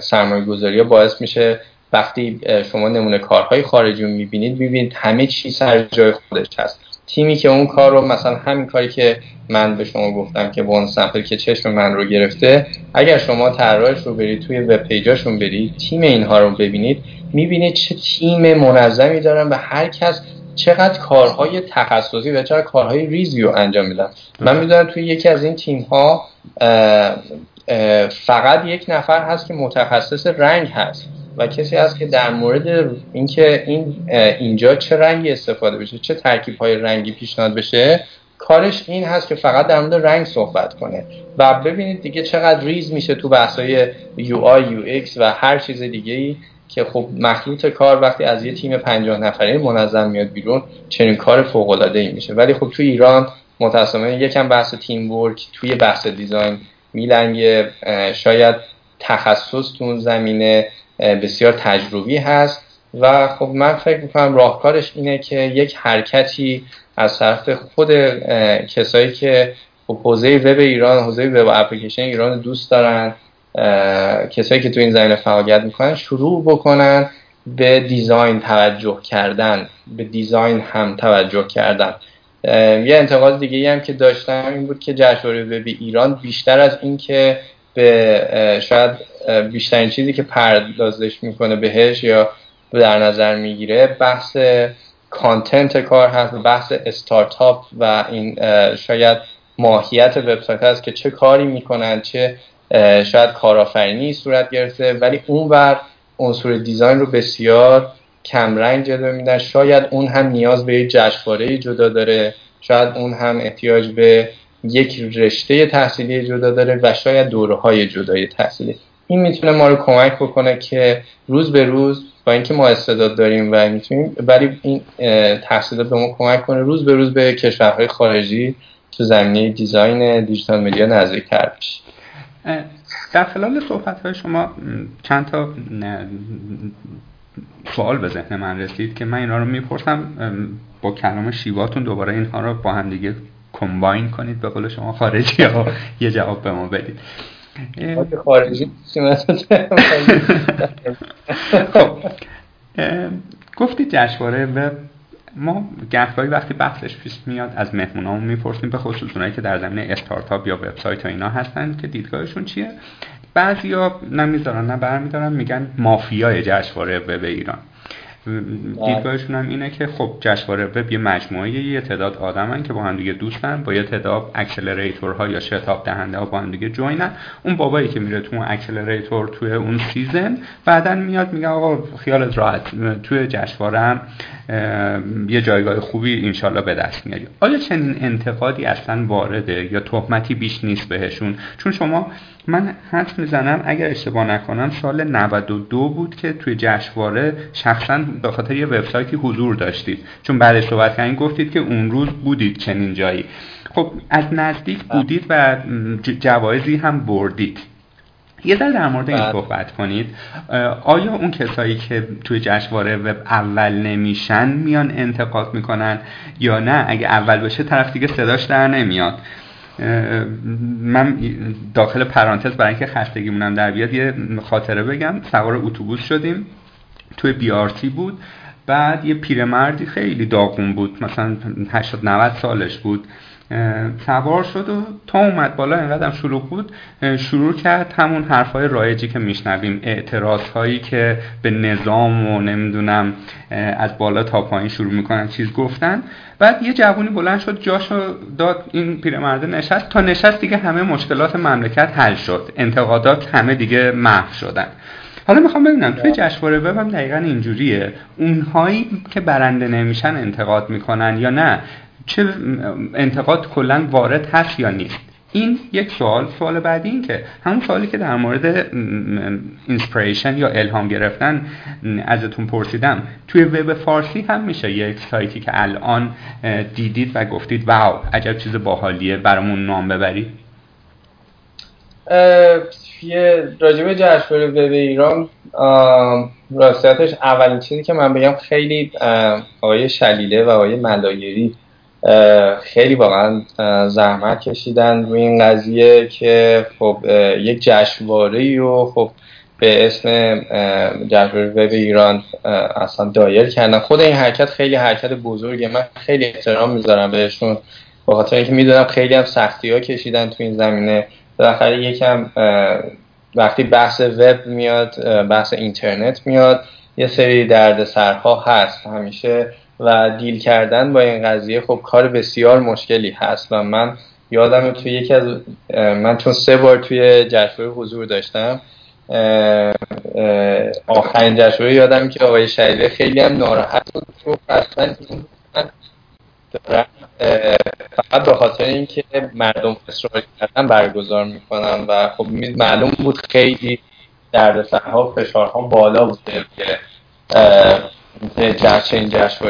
سرمایه گذاری باعث میشه وقتی شما نمونه کارهای خارجی رو می‌بینید می‌بینید همه چی سر جای خودش هست. تیمی که اون کار رو مثلا همین کاری که من به شما گفتم که وان سمپل که چشم من رو گرفته اگر شما طراحش رو برید توی وب پیجاشون برید تیم اینها رو ببینید می‌بینید چه تیم منظمی دارن و هر کس چقدر کارهای تخصصی و چقدر کارهای ریزی رو انجام میدن. من می‌دونم توی یکی از این تیم ها فقط یک نفر هست که متخصص رنگ هست. و کسی هست که در مورد اینکه این اینجا چه رنگی استفاده بشه چه ترکیب های رنگی پیشنهاد بشه کارش این هست که فقط در مورد رنگ صحبت کنه. و ببینید دیگه چقدر ریز میشه تو بحثای UI UX و هر چیز دیگه ای که خب مخلوط کار وقتی از یه تیم 50 نفره منظم میاد بیرون چنین کار فوق العاده ای میشه. ولی خب توی ایران متأسفانه یکم بحث تیم ورک توی بحث دیزاین میلنگه. شاید تخصص تو زمینه. بسیار تجربی هست و خب من فکر می‌کنم راهکارش اینه که یک حرکتی از طرف خود کسایی که خب حوزه وب ایران حوزه وب اپلیکیشن ایران دوست دارن کسایی که تو این زمینه فعالیت می‌کنن شروع بکنن به دیزاین توجه کردن به دیزاین هم توجه کردن. یه انتقاد دیگه هم که داشتم این بود که جشنواره وب ایران بیشتر از اینکه به شاید بیشترین چیزی که پردازش می‌کنه بهش یا در نظر می‌گیره بحث کانتنت کار هست بحث استارتاپ و این شاید ماهیت وبسایت هست که چه کاری می‌کنن چه شاید کارآفرینی صورت گرفته ولی اون بر عنصر دیزاین رو بسیار کمرنگ جلوه میدن. شاید اون هم نیاز به یک جشنواره جدا داره. شاید اون هم احتیاج به یک رشته تحصیلی جدا داره و شاید دوره های جدای تحصیلی. این می‌تونه ما رو کمک بکنه که روز به روز با اینکه ما استعداد داریم و می‌تونیم ولی این تحصیلات به ما کمک کنه روز به روز به کشورهای خارجی تو زمینه دیزاین دیجیتال مدیا نزدیک تر بشیم در خلال صحبت های شما چند تا سوال به ذهن من رسید که من اینا رو می‌پرسم با کلام شیواتون دوباره اینها رو با هم دیگه کمباین کنید به قول شما خارجی ها یه جواب به ما بدید. خارجی. خب. گفتید جشنواره و ما گهگاهی وقتی بحثش پیش میاد از مهمونامون می‌پرسیم به خصوص اونایی که در زمینه استارتاپ یا وبسایت و اینا هستن که دیدگاهشون چیه؟ بعضیا نمی‌ذارن نه برمیدارن میگن مافیای جشنواره وب ایران. دیدگاهشون هم اینه که خب جشنواره وب یه مجموعه یه تعداد آدمن که با هم دیگه دوستن با یه تعداد اکسلراتورها یا شتاب دهنده ها با هم دیگه جوینن. اون بابایی که میره تو اون accelerator توی اون season بعدا میاد میگه آقا خیالت راحت توی جشنواره هم یه جایگاه خوبی انشالله به دست میاری. آیا چنین انتقادی اصلا وارده یا تهمتی بیش نیست بهشون؟ چون شما من حدس می‌زنم اگر اشتباه نکنم سال 92 بود که توی جشنواره شخصا به خاطر یه وبسایتی حضور داشتید. چون بعد صحبت کردین گفتید که اون روز بودید چنین جایی. خب از نزدیک بودید و جوایزی هم بردید. یه ذره در مورد این بله. صحبت کنید. آیا اون کسایی که توی جشنواره وب اول نمیشن میان انتقاد می‌کنن یا نه؟ اگه اول بشه طرف دیگه صداش در نمیاد. من داخل پرانتز برای اینکه خستگیمونم در بیاد یه خاطره بگم. سوار اتوبوس شدیم. توی بیارتی بود. بعد یه پیرمردی خیلی داغون بود. مثلا 80 90 سالش بود. سوار شد و تا اومد بالا اینقدر شلوغ بود شروع کرد همون حرفای رایجی که میشنویم اعتراض هایی که به نظام و نمی‌دونم از بالا تا پایین شروع می‌کنن چیز گفتن. بعد یه جوونی بلند شد جاشو داد این پیرمرده نشست. تا نشست دیگه همه مشکلات مملکت حل شد انتقادات همه دیگه محو شدن. حالا می‌خوام ببینم توی جشنواره وب هم دقیقا اینجوریه. اونهایی که برنده نمیشن انتقاد می‌کنن یا نه؟ چه انتقاد کلا وارد هست یا نیست؟ این یک سوال سوال بعدی این که همون سوالی که در مورد inspiration یا الهام گرفتن ازتون پرسیدم. توی وب فارسی هم میشه یک سایتی که الان دیدید و گفتید wow عجب چیز باحالیه برامون نام ببرید. یه راجب جشنواره وب ایران راستیتش اولین چیزی که من بگم خیلی آقای شلیله و آقای ملایری خیلی واقعا زحمت کشیدن روی این قضیه که خب یک جشنواره و خب به اسم جشنواره وب ایران اصلا دایر کردن. خود این حرکت خیلی حرکت بزرگه. من خیلی احترام می‌ذارم بهشون. به خاطر اینکه می‌دونم خیلی هم سختی ها کشیدن تو این زمینه. بالاخره یکم وقتی بحث وب میاد بحث اینترنت میاد یه سری درد سرها هست. همیشه و دیل کردن با این قضیه خب کار بسیار مشکلی هست و من یادم توی یکی از من چون سه بار توی جشنواره حضور داشتم آخرین جشنواره یادم که آقای شهیده خیلی هم ناراحت بود. تو اصلا فقط به خاطر اینکه مردم اصرار کردن برگزار می‌کنن و خب معلوم بود خیلی دردسرها فشارها بالا بوده. که جشن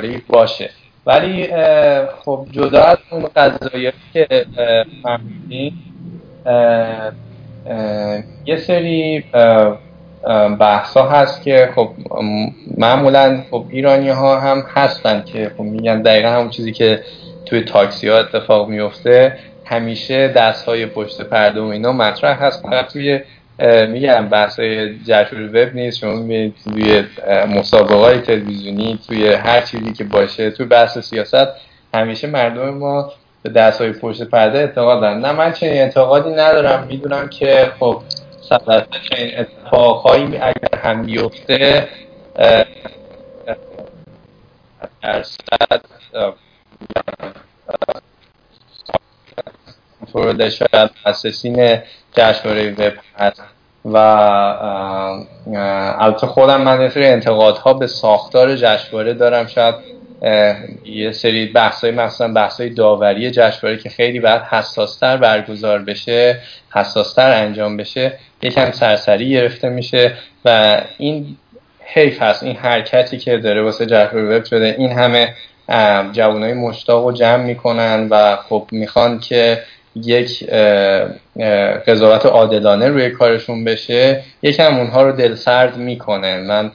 این باشه. ولی خب جدا از اون قضایی که فهمیدیم یه سری بحث ها هست که خب معمولا خب ایرانی ها هم هستن که خب میگن دقیقا همون چیزی که توی تاکسی ها اتفاق میفته همیشه دست های پشت پرده و اینا مطرح هست. فقط توی میگم بحث جشور وب نیست. شما می‌بینید توی مسابقه های تلویزیونی توی هر چیزی که باشه توی بحث سیاست همیشه مردم ما به دست های پشت پرده اعتقاد دارن نه من چنین اعتقادی ندارم. می‌دونم که خب صدت چنین اتفاقهایی اگر هم بیفته درصد فرود شاید مؤسسین جشنواره وب هست و البته خودم من یه انتقادها به ساختار جشنواره دارم. شاید یه سری بحثای مثلا بحثای داوری جشنواره که خیلی باید حساستر برگزار بشه حساستر انجام بشه یکم سرسری گرفته میشه و این حیف هست این حرکتی که داره واسه جشنواره وب شده. این همه جوانای مشتاق رو جمع می‌کنن و خب می‌خوان که یک قضاوت عادلانه روی کارشون بشه یکم اونها رو دلسرد می‌کنه. من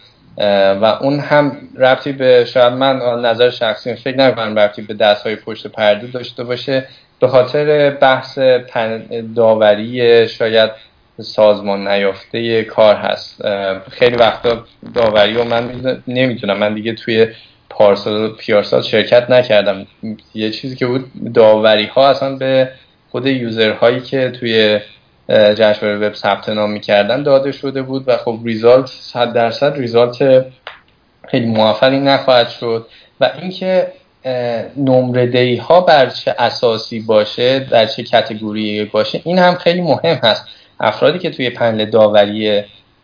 و اون هم ربطی به شاید من نظر شخصی فکر نکنم ربطی به دست های پشت پرده داشته باشه. به خاطر بحث داوری شاید سازمان نیافته کار هست. خیلی وقتا داوری و من نمی‌تونم من دیگه توی پارسال پیارسال شرکت نکردم. یه چیزی که بود داوری ها اصلا به خود یوزرهایی که توی جشنواره وب ثبت نام می‌کردن داده شده بود و خب ریزالت 100 درصد ریزالت خیلی موفقی نخواهد شد و اینکه نمره دهی ها بر چه اساسی باشه در چه کتگوری باشه این هم خیلی مهم هست. افرادی که توی پنل داوری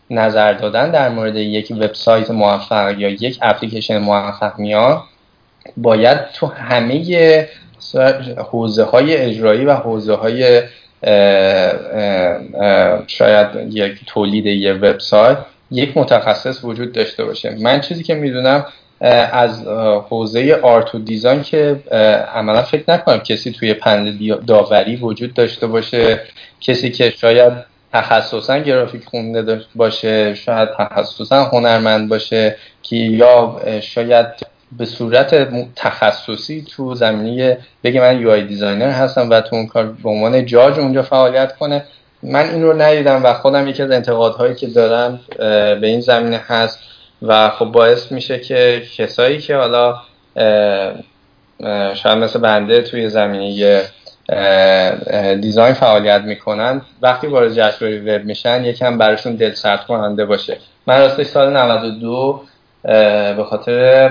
نظر دادن در مورد یک وبسایت موفق یا یک اپلیکیشن موفق میان باید تو همه حوزه های اجرایی و حوزه های شاید یک تولید یه وبسایت یک متخصص وجود داشته باشه. من چیزی که می‌دونم از حوزه art و design که عملا فکر نکنم کسی توی پنل داوری وجود داشته باشه کسی که شاید تخصصا گرافیک خونده باشه شاید تخصصا هنرمند باشه که یا شاید به صورت تخصصی تو زمینه بگه من UI designer هستم و تو اون کار به عنوان جاج اونجا فعالیت کنه من این رو ندیدم و خودم یکی از انتقادهایی که دارم به این زمینه هست و خب باعث میشه که کسایی که حالا شاید مثل بنده توی زمینه دیزاین فعالیت می‌کنن وقتی وارد جشنواره وب میشن یکم براشون دل سرد کننده باشه. من راستش سال 92 به خاطر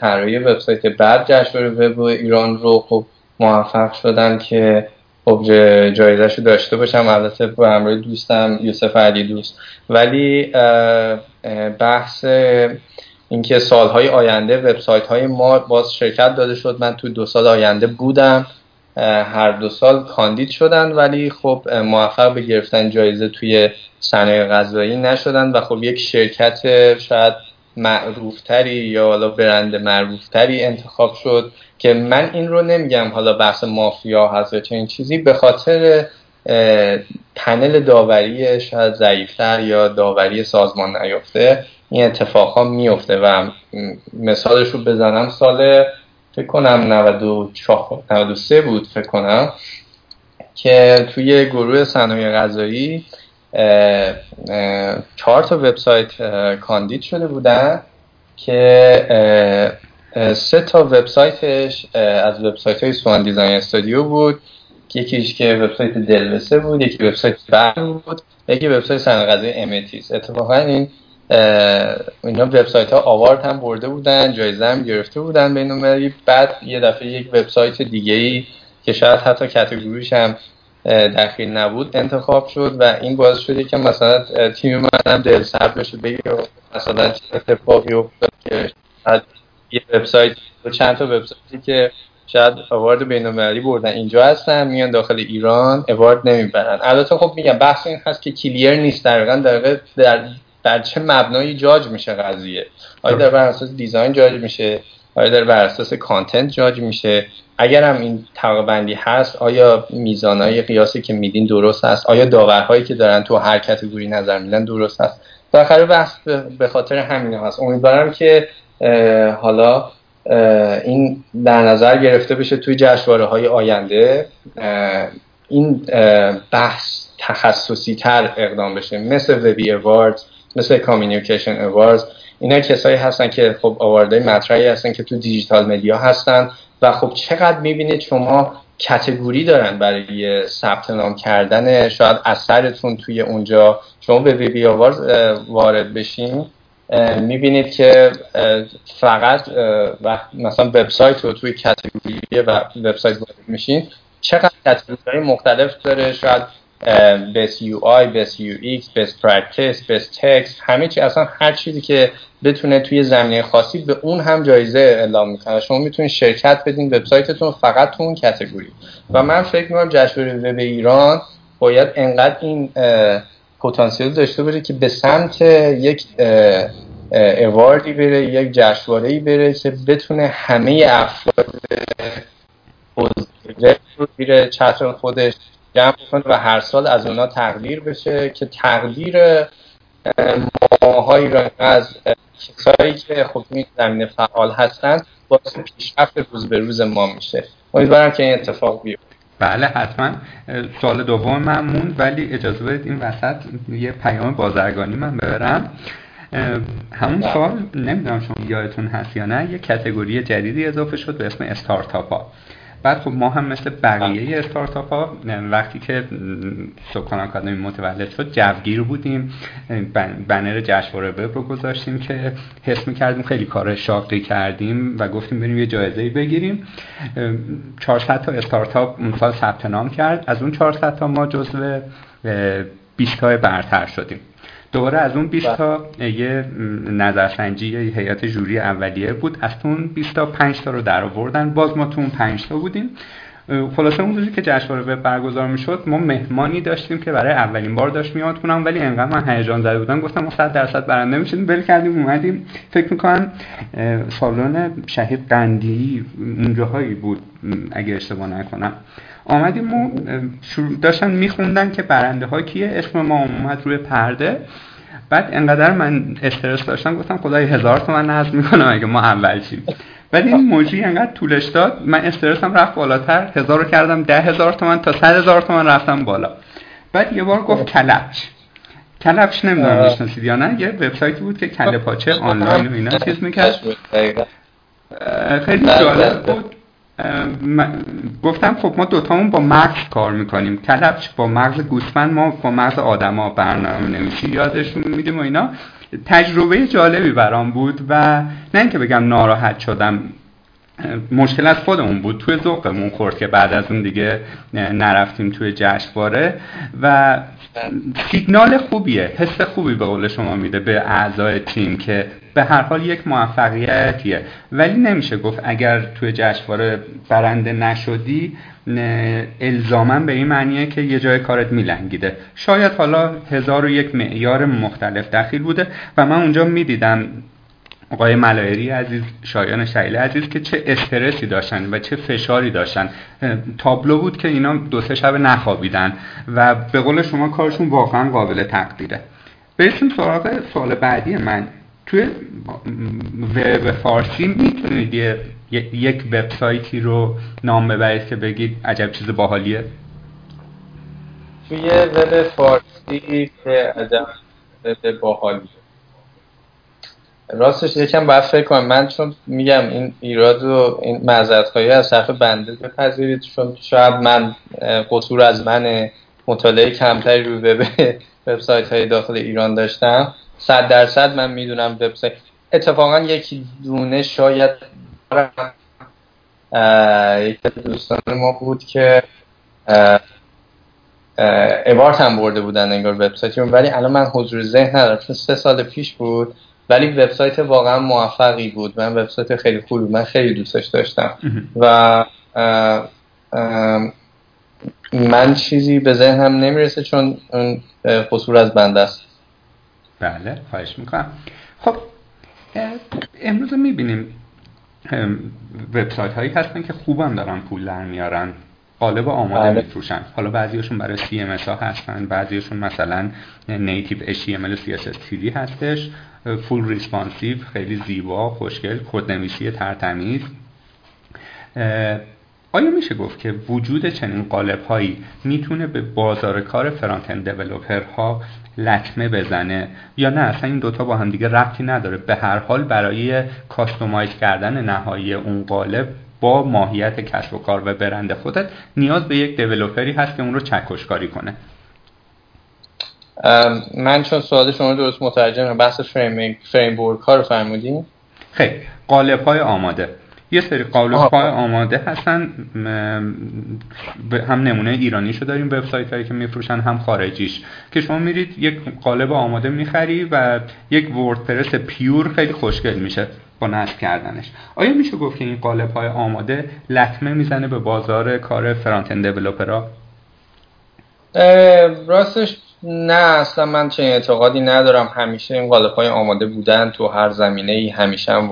طراحی وبسایت بعد جشنواره وب ایران رو خب موفق شدن که خب جایزش رو داشته باشم. البته با همراه دوستم یوسف علی دوست. ولی بحث اینکه سالهای آینده وبسایت های ما باز شرکت داده شد. من تو دو سال آینده بودم. هر دو سال کاندید شدن ولی خب موفق به گرفتن جایزه توی صنایع غذایی نشدن و خب یک شرکت شاید معروفتری یا حالا برند معروفتری انتخاب شد که من این رو نمیگم. حالا بحث مافیا هست و چنین چیزی به خاطر پنل داوری شاید ضعیفتر یا داوری سازمان نیفته این اتفاق ها میفته و مثالش رو بزنم. سال فکر کنم 94 93 بود فکر کنم که توی گروه صنایع غذایی چهار تا وبسایت کاندید شده بودن که سه تا وبسایتش از وبسایت های سوان دیزاین استودیو بود. یکیش که وبسایت دلوسه بود یکی وبسایت برم بود یکی وبسایت صنعت امتیز اتفاقا این اینا وبسایت ها آوارد هم برده بودن جایزه هم گرفته بودن بین بعد یه دفعه یک وبسایت دیگه ای که شاید حتی کاتگوریش هم دخیل نبود انتخاب شد و این باعث شده که مثلا تیم من هم دل سر بشه بگه مثلا چه اتفاقی افتاد که یه وبسایت چند تا وبسایتی که شاید اوارد بین‌المللی بردن اینجا هستن میان داخل ایران اوارد نمی‌برن. البته خب میگم بحث این هست که کلیر نیست در در در چه مبنایی جاج میشه قضیه. آیا در بر اساس دیزاین جاج میشه؟ آیا در بر اساس کانتنت جاج میشه. اگر هم این طبقه بندی هست آیا میزانهای قیاسی که میدین درست هست؟ آیا داورهایی که دارن تو هر کتگوری نظر میدن درست هست؟ بالاخره بحث به خاطر همین هست. امیدوارم که حالا این در نظر گرفته بشه توی جشنواره های آینده این بحث تخصصی تر اقدام بشه. مثل وبی اواردز مثل کامیونیکیشن اواردز اینا کسایی هستن که خب آواردهای مطرحی هستن که تو دیجیتال مدیا هستن و خب چقدر می‌بینید شما کتگوری دارن برای ثبت نام کردن؟ شاید اثرتون توی اونجا. شما به وبی آواردز وارد بشین. می‌بینید که فقط مثلا وبسایت رو توی category و وبسایت وارد میشین. چقدر category مختلف داره؟ شاید best UI best UX best practice best text همه چی. اصلا هر چیزی که بتونه توی زمینه خاصی به اون هم جایزه اعلام می‌کنه. شما می‌تونید شرکت بدین وبسایتتون فقط تو اون category و من فکر می‌کنم جشنواره وب ایران باید انقدر این پتانسیل داشته باشه که به سمت یک اواردی بره یک جشنواره بره که بتونه همه افراد زیر چتر خودش جمع کنه و هر سال از اونا تقدیر بشه که تقدیر ماهای را از کسایی که خب این زمینه فعال هستند باعث پیشرفت روز به روز ما میشه. امیدوارم که این اتفاق بیفته. بله حتما. سال دوم من موند ولی اجازه بدید این وسط یه پیام بازرگانی من ببرم. همون سال نمی‌دونم شما یادتون هست یا نه یه کتگوری جدیدی اضافه شد به اسم استارتاپ ها بعد خب ما هم مثل بقیه استارتاپ ها وقتی که سکان آکادمی متولد شد جوگیر بودیم بنر جشنواره وب رو گذاشتیم که حس می‌کردیم خیلی کار شاقی کردیم و گفتیم بریم یه جایزه بگیریم. 400 تا استارتاپ اون سال ثبت نام کرد. از اون 400 تا ما جزو 20 های برتر شدیم. دوباره از اون 20 تا یه نظرسنجی یه هیئت جوری اولیه بود. از اون 20 تا 5 تا رو در آوردن. باز ما تو اون 5 تا بودیم. خلاصه اون روزی که جشنواره وب برگزار می‌شد ما مهمانی داشتیم که برای اولین بار داشت میاد کنم ولی انقدر من هیجان زده بودم. گفتم ما 100 درصد برنده میشیم. بل کردیم اومدیم. فکر می‌کنم سالن شهید قندی اونجاهایی بود اگه اشتباه نکنم. آمدیم و داشتن میخوندن که برنده ها کیه. اسم ما اومد روی پرده. بعد انقدر من استرس داشتم گفتم خدای هزار تومن نصب می‌کنم اگه ما اول شیم. ولی این موجی انقدر طولش داد من استرسم رفت بالاتر. هزار رو کردم ده هزار تومن تا صد هزار تومن رفتم بالا. بعد یه بار گفت کلپش کلپش نمی‌دونم می‌شناسید یا نه. یه وبسایتی بود که کله پاچه آنلاین و اینا چیز می‌کرد. خیلی جالب بود. گفتم خب ما دوتامون با مغز کار می‌کنیم. کلبش با مغز گوسفند ما با مغز آدما برنامه نمیشی یادشون میدیم و اینا. تجربه جالبی برام بود و نه اینکه بگم ناراحت شدم. مشکل از خودمون بود. توی ذوقمون خورد که بعد از اون دیگه نرفتیم توی جشنواره و سیگنال خوبیه حس خوبی به قول شما میده به اعضای تیم که به هر حال یک موفقیتیه. ولی نمیشه گفت اگر توی جشنواره برنده نشدی الزاما به این معنیه که یه جای کارت میلنگیده. شاید حالا هزار و یک معیار مختلف دخیل بوده و من اونجا می‌دیدم آقای ملایری عزیز شایان شعیل عزیز که چه استرسی داشتن و چه فشاری داشتن. تابلو بود که اینا دو سه شب نخوابیدن و به قول شما کارشون واقعا قابل تقدیره. برسیم سراغ سوال بعدی من. توی وب فارسی می‌تونید یک وبسایتی رو نام ببرید که بگید عجب چیز باحالیه؟ توی وب فارسی که عجب باحالی راستش یکم باید فکر کنم. من چون میگم این ایراد و این معذرت از طرف بنده بپذیرید چون شاید من قصور از من مطالعه کمتری رو به وبسایت های داخل ایران داشتم. صد درصد من می‌دونم وبسایت. اتفاقا یکی دونه شاید یک دوستان ما بود که اوارت هم برده بودن انگار وبسایتی ولی الان من حضور ذهن ندارم چون سه سال پیش بود. ولی وبسایت واقعا موفقی بود. من وبسایت خیلی خوبی من خیلی دوستش داشتم. و من چیزی به ذهنم نمی‌رسه چون اون قصور از بنده است. بله خواهش می‌کنم. خب امروز می‌بینیم وبسایت هایی هستن که خوبم دارن پول در میارن. قالب آماده بله. میفروشن. حالا بعضیشون برای CMS ها هستن. بعضیشون مثلا native HTML و CSS3 هستش. full responsive خیلی زیبا خوشگل کدنویسی ترتمیز. آیا میشه گفت که وجود چنین قالب هایی می‌تونه به بازار کار فرانت اند ها لطمه بزنه؟ یا نه اصلا این دوتا با هم دیگه ربطی نداره. به هر حال برای کاستومایز کردن نهایی اون قالب با ماهیت کسب و کار و برند خودت نیاز به یک دیولوپری هست که اون رو چکشکاری کنه. من چون سوال شما درست مترجمه بحث فریم فریم ها رو فرمودین؟ خیلی. قالب های آماده. یه سری قالب های آماده هستن هم نمونه ایرانیشو داریم وبسایت هایی که میفروشن هم خارجیش. که شما میرید یک قالب آماده می‌خری و یک وردپرس پیور خیلی خوشگل میشه با نصب کردنش. آیا میشه گفت که این قالب های آماده لطمه می‌زنه به بازار کار فرانت اند راستش نه اصلا من چه اعتقادی ندارم. همیشه این قالب های آماده بودن تو هر زمینه ای همیشه هم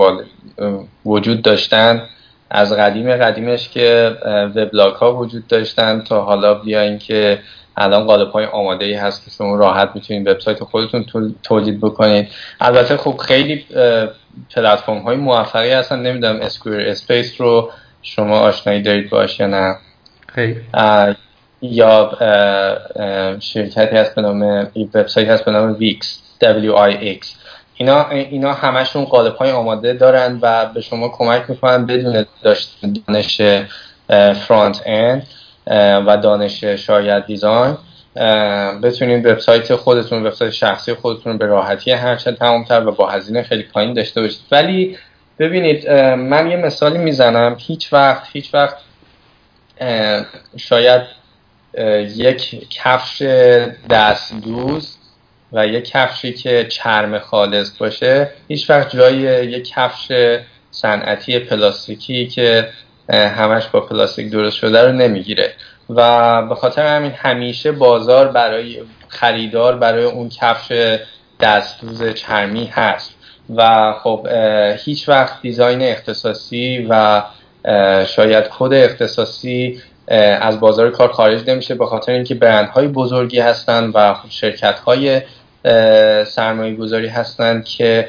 وجود داشتن. از قدیم قدیمش که وبلاگ ها وجود داشتن تا حالا بیاین که الان قالب های آماده ای هست که شما راحت می‌تونید وبسایت خودتون تولید بکنید. البته خب خیلی پلتفرم های موفقی هستن. نمی‌دونم Squarespace رو شما آشنایی دارید باش یا نه. خیلی. یا شرکتی هست به نام وبسایت هست به نام Wix WIX اینا اینا همشون قالب های آماده دارن و به شما کمک می‌کنن بدون دانش فرانت اند و دانش شاید دیزاین. بتونید وبسایت خودتون وبسایت شخصی خودتون به راحتی هرچه تمامتر و با هزینه خیلی پایین داشته باشید. ولی ببینید من یه مثالی می‌زنم. هیچ وقت هیچ وقت شاید یک کفش دست دوز و یک کفشی که چرم خالص باشه. هیچ وقت جای یک کفش صنعتی پلاستیکی که همش با پلاستیک درست شده رو نمی‌گیره. و به خاطر همین همیشه بازار برای خریدار برای اون کفش دستدوز چرمی هست. و خب هیچ وقت دیزاین اختصاصی و شاید کد اختصاصی از بازار کار خارج نمیشه به خاطر اینکه برندهای بزرگی هستن و شرکت های سرمایه گذاری هستن که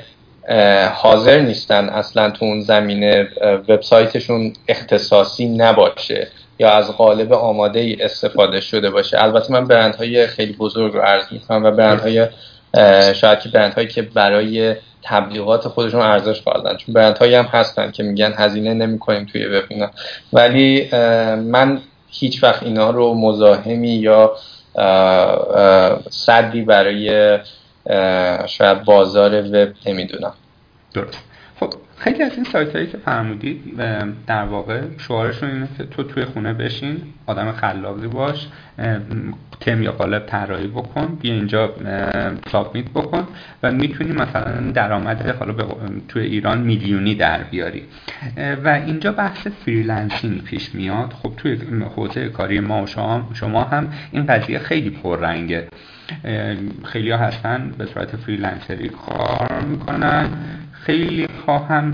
حاضر نیستن اصلا تو اون زمینه وبسایتشون اختصاصی نباشه یا از قالب آماده استفاده شده باشه. البته من برندهای خیلی بزرگ رو عرض می‌کنم و برندهای شاید که برندهایی که برای تبلیغات خودشون ارزش قائلن چون برندهایی هم هستن که میگن هزینه نمی‌کنیم توی وب ولی من هیچ وقت اینا رو مزاحمی یا صدی برای شاید بازار وب نمی‌دونم. درست. خیلی از این سایت هایی که فرمودید در واقع شعارشون اینه که تو توی خونه بشین آدم خلاقی باش تم یا قالب طراحی بکن بیا اینجا سابمیت بکن و می‌تونی مثلا درآمد حالا توی ایران میلیونی در بیاری. و اینجا بحث freelancing پیش میاد. خب توی حوزه کاری ما و شما, هم این قضیه خیلی پررنگه. خیلی ها هستن به صورت freelancer ی کار می‌کنن. خیلی ها هم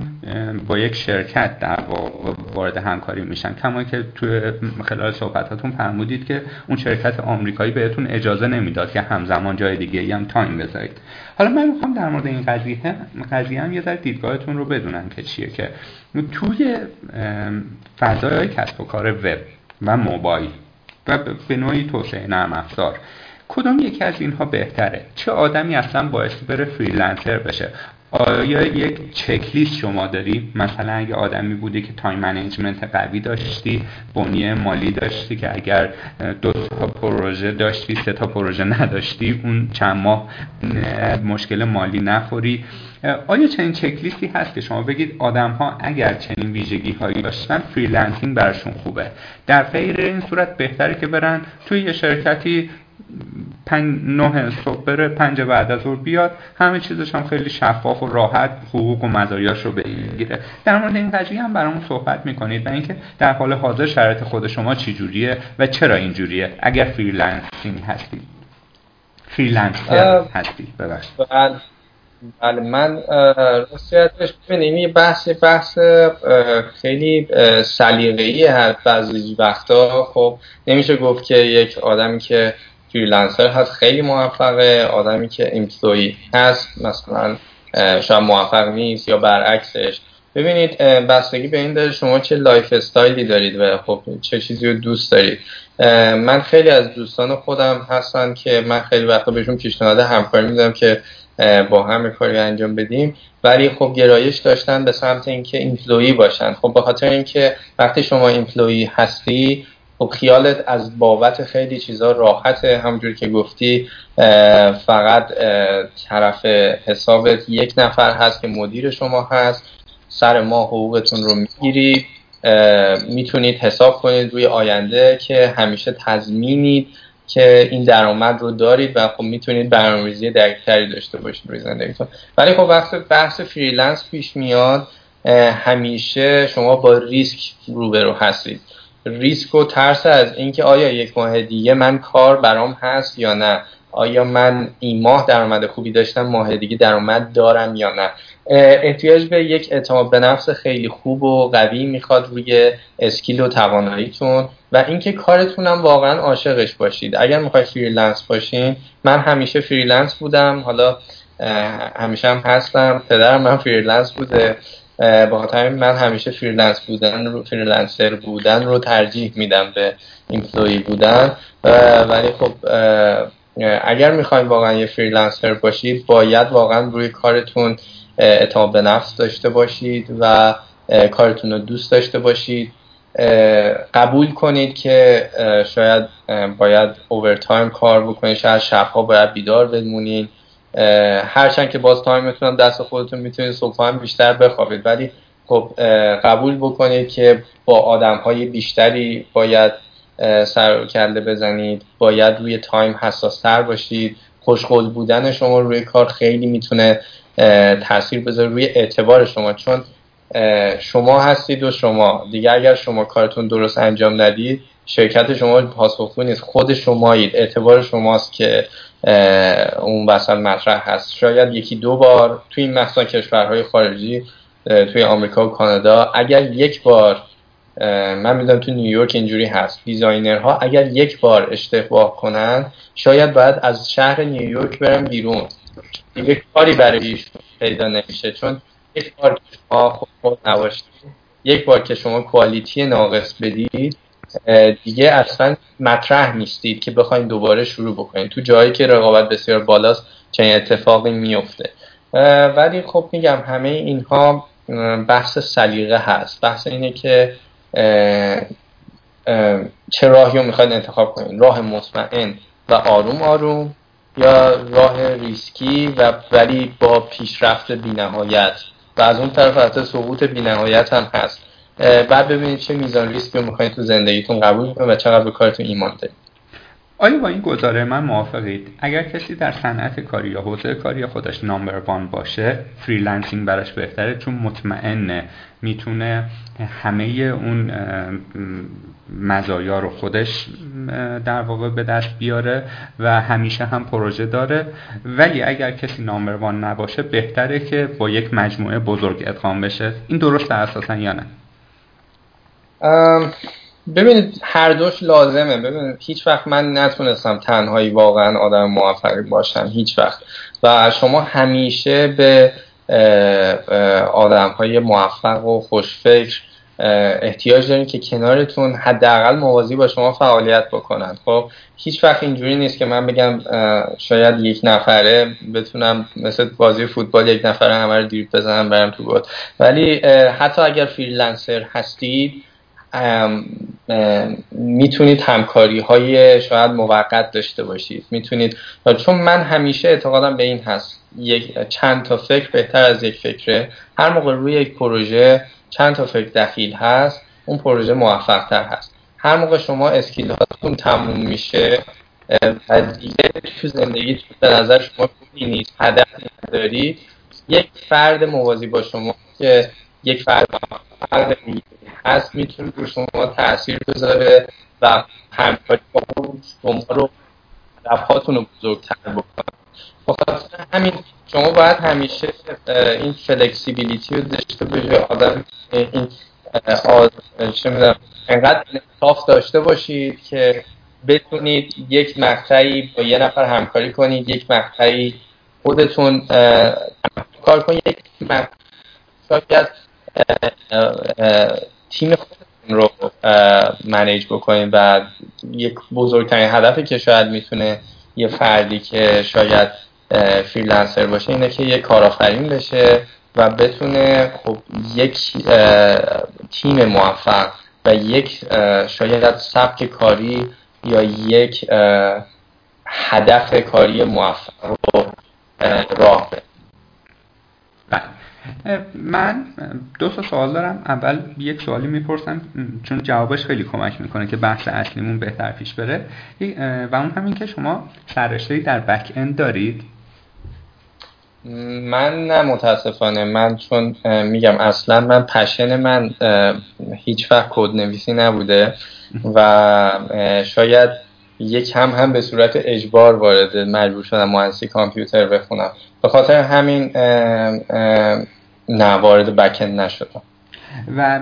با یک شرکت در وارد همکاری میشن کما که توی خلال صحبتاتون فرمودید که اون شرکت آمریکایی بهتون اجازه نمی‌داد که همزمان جای دیگه هم time بذارید. حالا من می‌خوام در مورد این قضیه قضیه هم یه ذره دیدگاهتون رو بدونم که چیه که توی فضای کسب و کار وب و موبایل و به نوعی توسعه نرم افزار کدوم یکی از اینها بهتره؟ چه آدمی اصلا باید بره freelancer بشه؟ آیا یک چکلیست شما داری؟ مثلا اگه آدمی بودی که time management قوی داشتی بنیه مالی داشتی که اگر دو تا پروژه داشتی سه تا پروژه نداشتی اون چند ماه مشکل مالی نخوری. آیا چنین چکلیستی هست که شما بگید آدم ها اگر چنین ویژگی هایی داشتن freelancing برشون خوبه؟ در غیر این صورت بهتره که برن توی یه شرکتی پنج نه صبح بره پنج بعد از ظهر بیاد. همه چیزش هم خیلی شفاف و راحت حقوق و مزایاش رو بگیره. در مورد این قضیه هم برامون صحبت می‌کنید و اینکه در حال حاضر شرایط خود شما چی و چرا اینجوریه؟ اگر freelancing هستید freelancer هستید ببخشید. بله, بله، من راستیتش ببینید این بحث بحث خیلی سلیقه‌ای هست بعضی وقتا. خب نمیشه گفت که یک آدمی که freelancer هست خیلی موفقه. آدمی که employee هست مثلا شاید موفق نیست یا برعکسش. ببینید بستگی به این داره شما چه lifestyle ی دارید و خب چه چیزی رو دوست دارید. من خیلی از دوستان خودم هستن که من خیلی وقتا بهشون پیشنهاد همکاری میدم که با هم کاری انجام بدیم. ولی خب گرایش داشتن به سمت اینکه ایمپلوی باشن. خب به خاطر اینکه وقتی شما ایمپلوی هستی خب خیالت از بابت خیلی چیزا راحته. همونجور که گفتی فقط طرف حسابت یک نفر هست که مدیر شما هست. سر ما حقوقتون رو می‌گیرید می‌تونید حساب کنید روی آینده که همیشه تضمینید که این درآمد رو دارید و خب می‌تونید برنامه‌ریزی دقیقتری داشته باشید روی زندگیتون. ولی خب وقتی بحث freelance پیش میاد. همیشه شما با ریسک روبرو هستید. ریسک و ترس از اینکه آیا یک ماه دیگه من کار برام هست یا نه؟ آیا من این ماه درآمد خوبی داشتم ماه دیگه درآمد دارم یا نه؟ احتیاج به یک اعتماد به نفس خیلی خوب و قوی می‌خواد روی skill و تواناییتون و اینکه کارتونم واقعا عاشقش باشید. اگر می‌خواید freelance باشین من همیشه freelance بودم حالا همیشه هم هستم پدرم من freelance بوده. با خاطر من همیشه freelance بودن رو freelancer بودن رو ترجیح میدم به employee بودن. ولی خب اگر می‌خواین واقعا یه freelancer باشید باید واقعا روی کارتون اعتماد به نفس داشته باشید و کارتون رو دوست داشته باشید. قبول کنید که شاید باید overtime کار بکنید شاید شبها باید بیدار بمونید. هرچند که باز time تون دست خودتون می‌تونید صبح هم بیشتر بخوابید. ولی خب قبول بکنید که با آدم های بیشتری باید سر کله بزنید. باید روی تایم حساس تر باشید. خوشقول بودن شما روی کار خیلی می‌تونه تاثیر بذاره روی اعتبار شما. چون شما هستید و شما. دیگه اگر شما کارتون درست انجام ندید شرکت شما پاسخگو نیست. خود شمایید. اعتبار شماست که اون وسط مطرح هست. شاید یکی دو بار توی این مثلا کشورهای خارجی توی آمریکا و کانادا اگر یک بار من می‌دونم تو نیویورک اینجوری هست دیزاینرها اگر یک بار اشتباه کنن شاید باید از شهر نیویورک برن بیرون. یک کاری برای پیدا نمیشه چون یک بار که شما خود نباشید یک بار که شما کوالیتی ناقص بدید دیگه اصلا مطرح نیستید که بخواید دوباره شروع بکنید تو جایی که رقابت بسیار بالاست چنین اتفاقی میفته. ولی خب میگم همه اینها بحث سلیقه هست. بحث اینه که چه راهی رو می‌خواید انتخاب کنید راه مطمئن و آروم آروم یا راه ریسکی و ولی با پیشرفت بینهایت. و از اون طرف حتی سقوط بینهایت هم هست. بعد ببینید چه میزان ریسک رو می‌خواید تو زندگیتون قبول کنید و چقدر به کارتون ایمان دارید. آیا با این گزاره من موافقید؟ اگر کسی در صنعت کاری یا حوزه کاری خودش number one باشه freelancing براش بهتره چون مطمئنه می‌تونه همه اون مزایا رو خودش در واقع به دست بیاره و همیشه هم پروژه داره. ولی اگر کسی نامبر وان نباشه بهتره که با یک مجموعه بزرگ ادغام بشه. این درسته اساسا یا نه؟ ببینید هر دوش لازمه. ببینید هیچ وقت من نتونستم تنهایی واقعا آدم موفقی باشم. هیچ وقت. و شما همیشه به آدم های موفق و خوشفکر احتیاج دارین که کنارتون حداقل موازی با شما فعالیت بکنن. خب هیچ وقت اینجوری نیست که من بگم شاید یک نفره بتونم مثل بازی فوتبال یک نفره همه رو دیر بزنم برم تو گل. ولی حتی اگر فریلنسر هستید می‌تونید همکاری های شاید موقت داشته باشید. می‌تونید چون من همیشه اعتقادم به این هست یک چند تا فکر بهتر از یک فکره. هر موقع روی یک پروژه چند تا فکر دخیل هست اون پروژه موفق تر هست. هر موقع شما اسکیل هاتون تموم میشه و دیگه تو زندگی به نظر شما خوبی نیست هدف ندارید یک فرد موازی با شما که یک فرد هست می‌تونه رو شما تاثیر بذاره و همکاری با شما رو هدفهاتون رو بزرگتر بکنه. بخاطر همین شما باید همیشه این فلکسیبیلیتی رو داشته باشه آدم این چه انقدر انصاف داشته باشید که بتونید یک مقطعی با یه نفر همکاری کنید یک مقطعی خودتون کار کنید یک مقطعی تیم رو منیج بکنید و یک بزرگترین هدفی که شاید می‌تونه یه فردی که شاید فریلنسر باشه اینه که یه کارآفرین بشه و بتونه خب یک تیم موفق و یک شاید سبک کاری یا یک هدف کاری موفق رو راه بده. من دو تا سوال دارم. اول یک سوالی می‌پرسم چون جوابش خیلی کمک می‌کنه که بحث اصلیمون بهتر پیش بره. و اون همین که شما سررشته در بک اند دارید. من نه متاسفانه. من چون میگم اصلا من پشن من هیچ وقت کد نویسی نبوده و شاید یک هم هم به صورت اجبار وارد مجبور شدم مهندسی کامپیوتر بخونم. به خاطر همین نه وارد بکند نشدم. و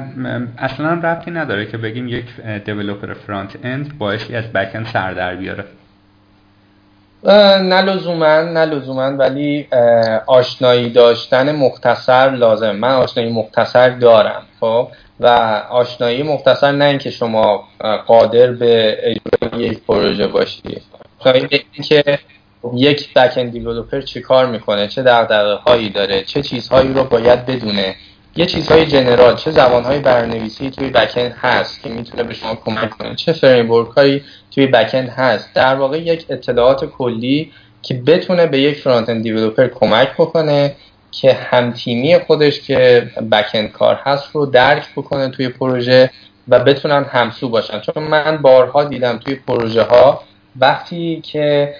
اصلا ربطی نداره که بگیم یک دیولوپر فرانت اند بایشی از بکند سر در بیاره. نه لزوما نه لزوما ولی آشنایی داشتن مختصر لازم من آشنایی مختصر دارم خب؟ و آشنایی مختصر نه اینکه شما قادر به اجرای یک پروژه باشید اینکه یک backend developer کار می‌کنه؟ چه دغدغه هایی داره؟ چه چیزهایی رو باید بدونه؟ یه چیزهای general چه زبانهای برنامه‌نویسی توی backend هست که می‌تونه به شما کمک کنه چه framework هایی توی backend هست. در واقع یک اطلاعات کلی که بتونه به یک frontend developer کمک بکنه که همتیمی خودش که backend کار هست رو درک بکنه توی پروژه و بتونن همسو باشن. چون من بارها دیدم توی پروژه ها وقتی که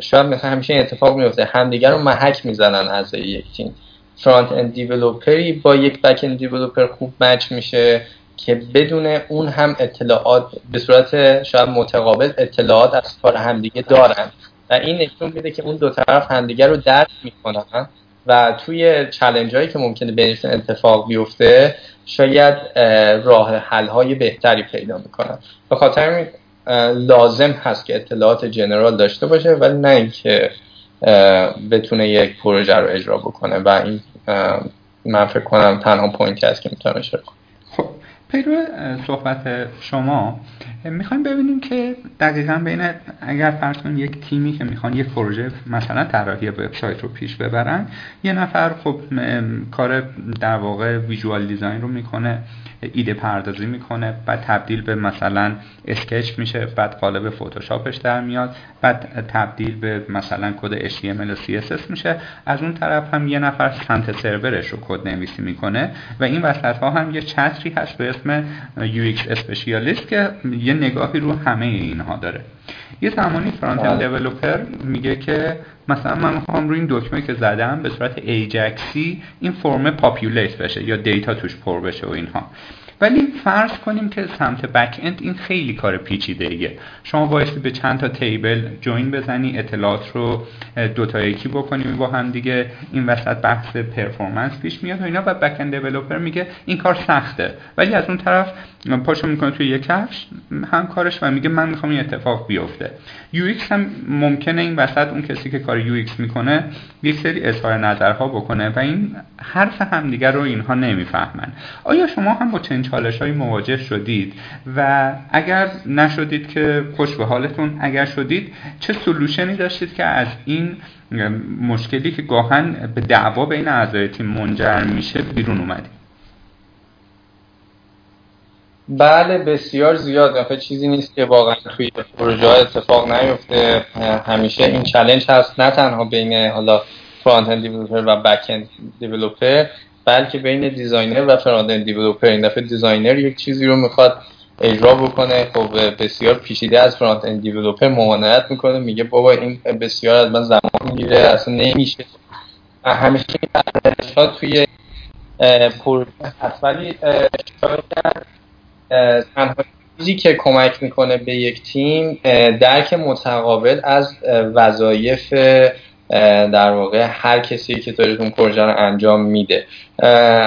شاید مثلا همیشه اتفاق میفته همدیگر رو محک می‌زنن از یک تیم. frontend developer ی با یک backend developer خوب match میشه که بدون اون هم اطلاعات به صورت شاید متقابل اطلاعات از کار همدیگه دارن. و این نشون میده که اون دو طرف همدیگه رو درک می‌کنن و توی challenge هایی که ممکنه بینشون اتفاق بیفته شاید راه حل های بهتری پیدا می‌کنن. به خاطر لازم هست که اطلاعات جنرال داشته باشه ولی نه اینکه بتونه یک پروژه رو اجرا بکنه و این من فکر کنم تنها پوینتی هست که می‌تونم اشاره کنم. خب پیرو صحبت شما می‌خوایم ببینیم که دقیقا بین اگر فرض کنیم یک تیمی که می‌خوان یک پروژه مثلا طراحی وبسایت رو پیش ببرن یه نفر خب کار در واقع visual design رو می‌کنه. ایده پردازی می‌کنه بعد تبدیل به مثلا sketch میشه بعد قالب فتوشاپش در میاد بعد تبدیل به مثلا کد HTML و CSS میشه. از اون طرف هم یه نفر سمت سرورش رو کد نویسی می‌کنه و این وسط ها هم یه چتری هست به اسم UX specialist که یه نگاهی رو همه اینها داره. یه زمانی frontend developer میگه که مثلا من می‌خوام روی این دکمه که زدم به صورت ایجکسی این فرم populate بشه یا data توش پر بشه و اینها. ولی فرض کنیم که سمت backend این خیلی کار پیچیده ایه. شما بایستی به چند تا table join بزنی اطلاعات رو دو تا یکی بکنیم با هم دیگه. این وسط بحث performance پیش میاد و اینا و backend developer میگه این کار سخته. ولی از اون طرف پاشو می‌کنه توی یک کفش همکارش و میگه من می‌خوام این اتفاق بیفته. یا هم ممکنه این وسط اون کسی که کار UX می‌کنه یک سری اظهار نظرها بکنه و این حرف همدیگر رو اینها نمی‌فهمن. آیا شما هم با چنین چالش مواجه شدید. و اگر نشدید که خوش به حالتون اگر شدید چه solution ی داشتید که از این مشکلی که گاهن به دعوا بین اعضای تیم منجر میشه بیرون اومدید؟ بله بسیار زیاد. آخه چیزی نیست که واقعا توی پروژه اتفاق نیفته. همیشه این challenge هست. نه تنها بین حالا frontend و backend بلکه بین designer و frontend developer. این دفعه designer یک چیزی رو می‌خواد اجرا بکنه. خب بسیار پیچیده از frontend developer ممانعت می‌کنه. میگه بابا این بسیار از من زمان می‌گیره. اصلا نمیشه. همیشه توی پروژه هست. ولی تنها چیزی که کمک می‌کنه به یک تیم درک متقابل از وظایف در واقع هر کسی که داره اون پروژه رو انجام میده.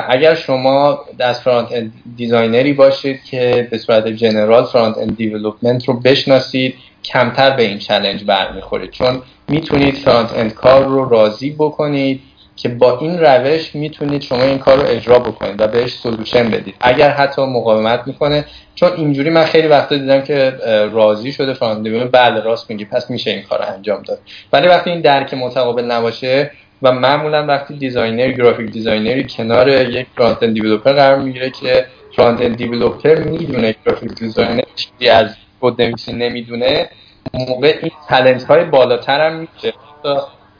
اگر شما از frontend designer ی باشید که به صورت general frontend development رو بشناسید کمتر به این challenge برمیخورید چون می‌تونید frontend کار رو راضی بکنید که با این روش می‌تونید شما این کار رو اجرا بکنید و بهش solution بدید. اگر حتی مقاومت می‌کنه چون اینجوری من خیلی وقتا دیدم که راضی شده front developer بله راست میگی پس میشه این کار رو انجام داد. ولی وقتی این درک متقابل نباشه و معمولا وقتی designer graphic designer ی کنار یک frontend قرار می‌گیره که frontend می‌دونه graphic designer چیزی از کد نمی‌دونه موقع این challenge های بالاتر هم میشه.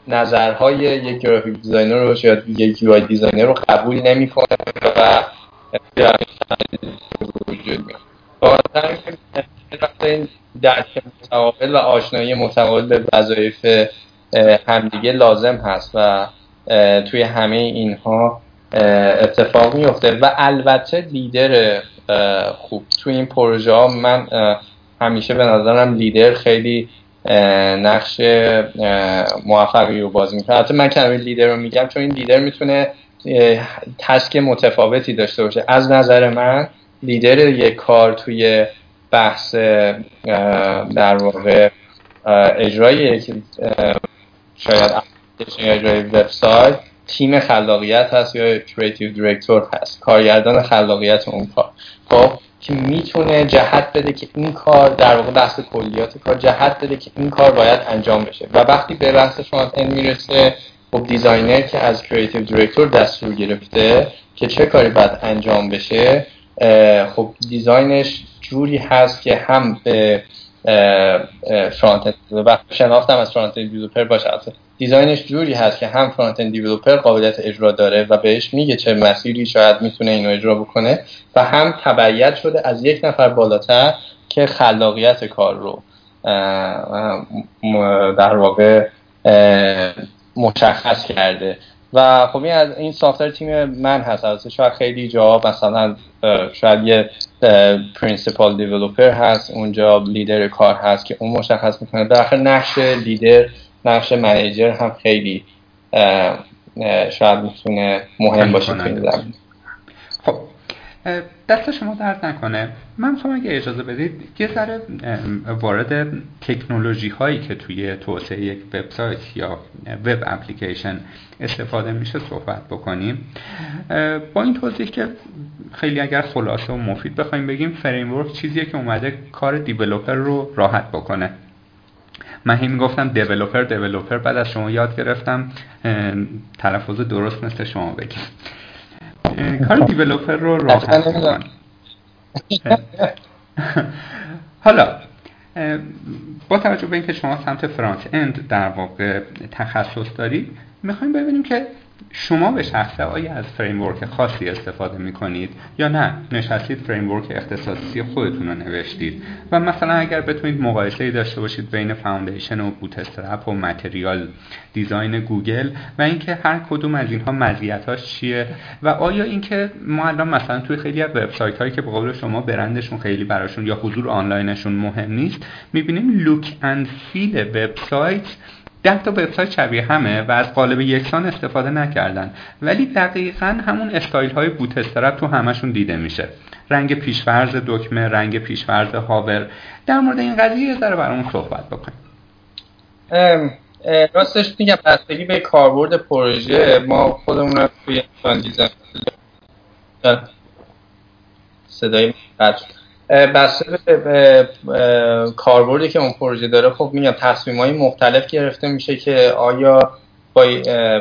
نظرهای یک graphic designer رو شاید یک UI designer رو قبول نمی‌کنه و وجود این درک متقابل و آشنایی متقابل به وظایف همدیگه لازم هست و توی همه اینها اتفاق میفته و البته لیدر خوب. توی این پروژه ها من همیشه به نظرم لیدر خیلی نقش موفقی رو بازی می‌کنه. حتی من کلمه لیدر رو میگم چون این لیدر می‌تونه task متفاوتی داشته باشه. از نظر من لیدر یک کار توی بحث در واقع اجرای یک شاید اجرای وبسایت تیم خلاقیت هست یا creative director هست. کارگردان خلاقیت اون کار. خب که می‌تونه جهت بده که این کار در واقع بحث کلیات کار جهت بده که این کار باید انجام بشه. و وقتی به بحث frontend می‌رسه خب designer که از creative director دستور گرفته که چه کاری باید انجام بشه خب design ش جوری هست که هم به front و شناختم از frontend باشه. design ش جوری هست که هم frontend developer قابلیت اجرا داره و بهش میگه چه مسیری شاید می‌تونه اینو اجرا بکنه و هم تبعیت شده از یک نفر بالاتر که خلاقیت کار رو در واقع مشخص کرده. و خب این از این software team من هست. از شاید خیلی جا مثلا شاید یه principal developer هست اونجا لیدر کار هست که اون مشخص می‌کنه. در آخر نقش لیدر نقش manager هم خیلی شاید می‌تونه مهم باشه تو این خب دست شما درد نکنه. من شما اگه اجازه بدید یه ذره وارد تکنولوژی هایی که توی توسعه یک وبسایت یا web application استفاده میشه صحبت بکنیم. با این توضیح که خیلی اگر خلاصه و مفید بخوایم بگیم framework چیزیه که اومده کار developer رو راحت بکنه. من هی می‌گفتم developer developer بعد از شما یاد گرفتم تلفظ درست مثل شما بگیم. کار developer رو راحت حالا با توجه به اینکه شما سمت front-end در واقع تخصص دارید می‌خوایم ببینیم که شما به شخصه آیا از framework خاصی استفاده می کنید یا نه؟ نشستید framework اختصاصی خودتون رو نوشتید. و مثلا اگر بتونید مقایسه داشته باشید بین Foundation و Bootstrap و Material Design گوگل و اینکه هر کدوم از اینها مزیتاش چیه و آیا اینکه ما الان مثلا توی خیلی از وبسایت هایی که به قول شما برندشون خیلی براشون یا حضور آنلاینشون مهم نیست می‌بینیم look and feel وبسایت ده تا وبسایت شبیه همه و از قالب یکسان استفاده نکردن. ولی دقیقا همون استایل های Boot تو همشون دیده میشه. رنگ پیشفرز دکمه رنگ پیشفرز هاور. در مورد این قضیه یه ذره برامون صحبت بکنیم. راستش میگم بستگی به کاربرد پروژه ما خودمون رو توی صدای بسته به کاربردی که اون پروژه داره خب میگم تصمیم های مختلف گرفته میشه که آیا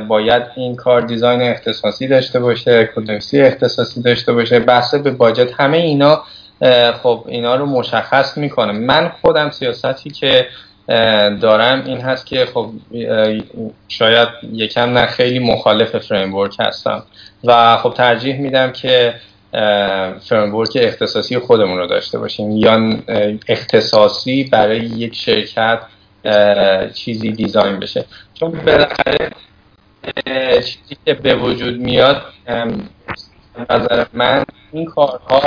باید این کار design اختصاصی داشته باشه کدنویسی اختصاصی داشته باشه بسته به budget همه اینا خب اینا رو مشخص می‌کنه. من خودم سیاستی که دارم این هست که خب شاید یکم نه خیلی مخالف framework هستم. و خب ترجیح میدم که framework اختصاصی خودمون رو داشته باشیم. یا اختصاصی برای یک شرکت چیزی دیزاین بشه. چون بالاخره چیزی که به وجود میاد نظر من این کارها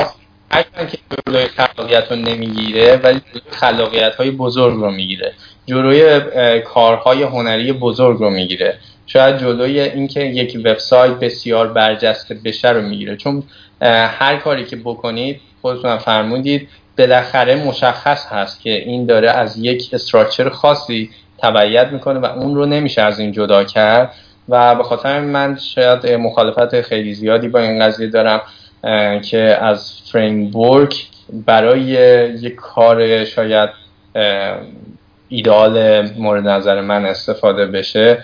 هرچند که جلوی خلاقیت رو نمی‌گیره ولی خلاقیت های بزرگ رو می‌گیره. جلوی کارهای هنری بزرگ رو می‌گیره. شاید جلوی اینکه یک وبسایت بسیار برجسته بشه رو می‌گیره. چون هر کاری که بکنید خودتون فرمودید بالاخره مشخص هست که این داره از یک استراکچر خاصی تبعیت می‌کنه و اون رو نمیشه از این جدا کرد. و به خاطر من شاید مخالفت خیلی زیادی با این قضیه دارم که از فریم برای یک کار شاید ایدال مورد نظر من استفاده بشه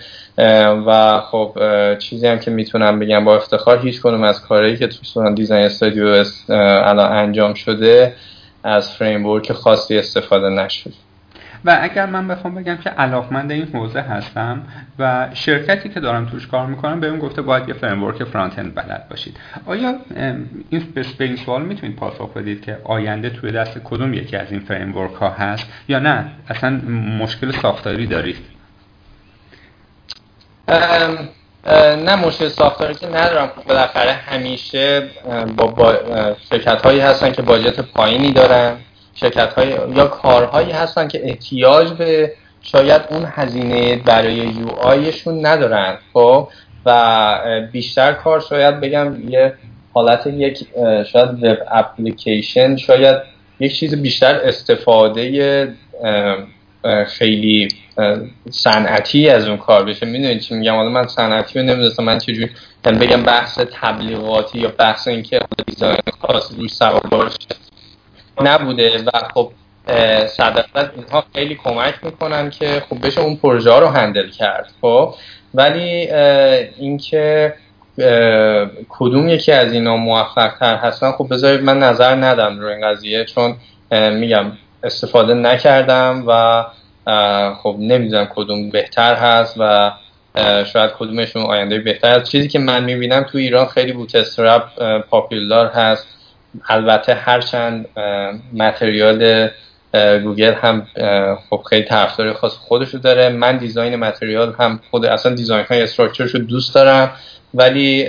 و خب چیزی هم که می‌تونم بگم با افتخار هیچ کنم از کارهایی که تو دیزاین استودیو الان انجام شده از فریم خاصی استفاده نشد و اگر من بخوام بگم که علاقمند این حوزه هستم و شرکتی که دارم توش کار می‌کنم به اون گفته باید یه فریم فرانت اند بلد باشید. آیا این به این سوال می‌تونید پاسخ بدید که آینده توی دست کدوم یکی از این فریم ها هست یا نه؟ اصلا مشکل ساختاری دارید؟ نه مشکل ساختاری که ندارم. بالاخره همیشه با, با شرکت هایی هستن که باجت پایینی دارن. شرکت های یا کارهایی هستن که احتیاج به شاید اون هزینه برای یو آیشون ندارن خب؟ و بیشتر کار شاید بگم یه حالت یک شاید وب اپلیکیشن شاید یک چیز بیشتر استفاده خیلی صنعتی از اون کار بشه. می‌دونید چی میگم؟ حالا من صنعتی رو نمی‌دونستم من چجوری بگم بحث تبلیغاتی یا بحث اینکه دیزاین خاص روش سوار باشه نبوده و خب صدقت اینها خیلی کمک می‌کنن که خب بشه اون پروژه رو هندل کرد خب؟ ولی اینکه کدوم یکی از اینا موفق تر هستن خب بذارید من نظر ندم رو این قضیه چون میگم استفاده نکردم و خب نمی‌دونم کدوم بهتر هست و شاید کدومشون آینده بهتر هست. چیزی که من می‌بینم تو ایران خیلی Bootstrap popular هست. البته هرچند Material گوگل هم خب خیلی طرفدار خاص خودشو داره. من design Material هم خود اصلا design های structure شو دوست دارم. ولی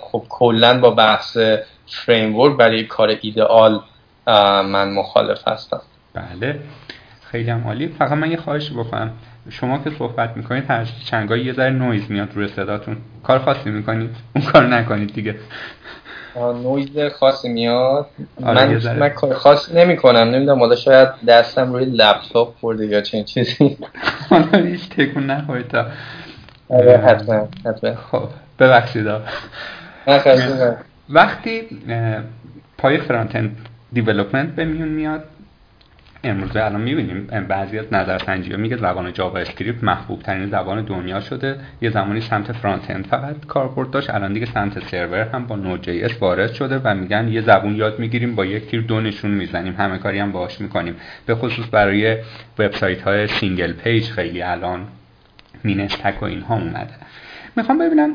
خب کلا با بحث فریم برای کار ایدئال من مخالف هستم. بله. خیلی هم عالی. فقط من یه خواهش بکنم. شما که صحبت می‌کنید هر چند گاهی یه ذره نویز میاد روی صداتون. کار خاصی می‌کنید. اون کار نکنید دیگه. نویز خاصی میاد. آره من, من کار خاصی نمی کنم نمی‌دونم حالا شاید دستم روی لپتاپ خورده یا چنین چیزی. حالا هیچ تکون نخورید تا. آره حتما حتما. خب ببخشید. وقتی پای front-end development به میون میاد امروزه الان می‌بینیم. بعضی از نظرسنجی ها میگه زبان JavaScript محبوب ترین زبان دنیا شده. یه زمانی سمت front-end فقط کاربرد داشت. الان دیگه سمت سرور هم با Node.js وارد شده و میگن یه زبون یاد می‌گیریم با یک تیر دو نشون می‌زنیم. همه کاری هم باهاش می‌کنیم. به خصوص برای وبسایت های single page خیلی الان MEAN stack و اینها اومده. می‌خوام ببینم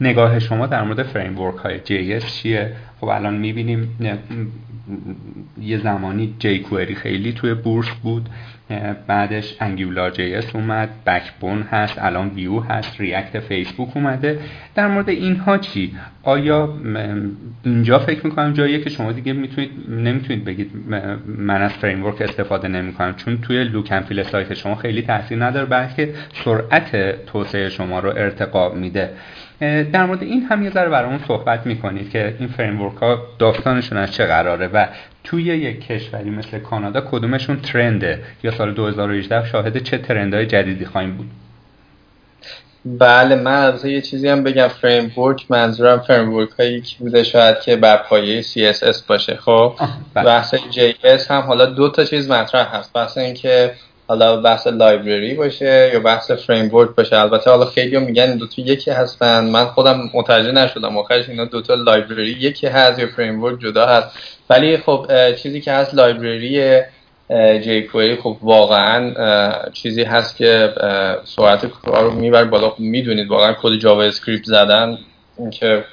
نگاه شما در مورد framework های JS چیه؟ خب الان می‌بینیم یه زمانی jQuery خیلی توی بورس بود بعدش AngularJS اومد Backbone هست الان ویو هست React فیسبوک اومده. در مورد اینها چی؟ آیا اینجا فکر می‌کنم جاییه که شما دیگه می‌تونید نمی‌تونید بگید من از فریم استفاده نمی‌کنم چون توی look feel سایت شما خیلی تاثیر نداره بلکه سرعت توسعه شما رو ارتقا میده. در مورد این هم یه ذره برامون صحبت می‌کنید که این framework ها داستانشون از چه قراره و توی یک کشوری مثل کانادا کدومشون trend ه؟ یا سال 2018 شاهد چه trend های جدیدی خواهیم بود؟ بله من از یه چیزی هم بگم. framework منظورم فریم هایی که بوده شاید که بر پایه CSS باشه خب؟ بله. بحث JS هم حالا دو تا چیز مطرح هست. بحث اینکه حالا بحث library باشه یا بحث فریم باشه؟ البته حالا خیلی میگن این دو تا یکی هستن. من خودم متوجه نشدم. آخرش اینا دو تا library یکی هست یا فریم جدا هست. ولی خب چیزی که هست library J خب واقعا چیزی هست که سرعت کار رو می‌بره بالا. خب می‌دونید واقعا کد JavaScript زدن اینکه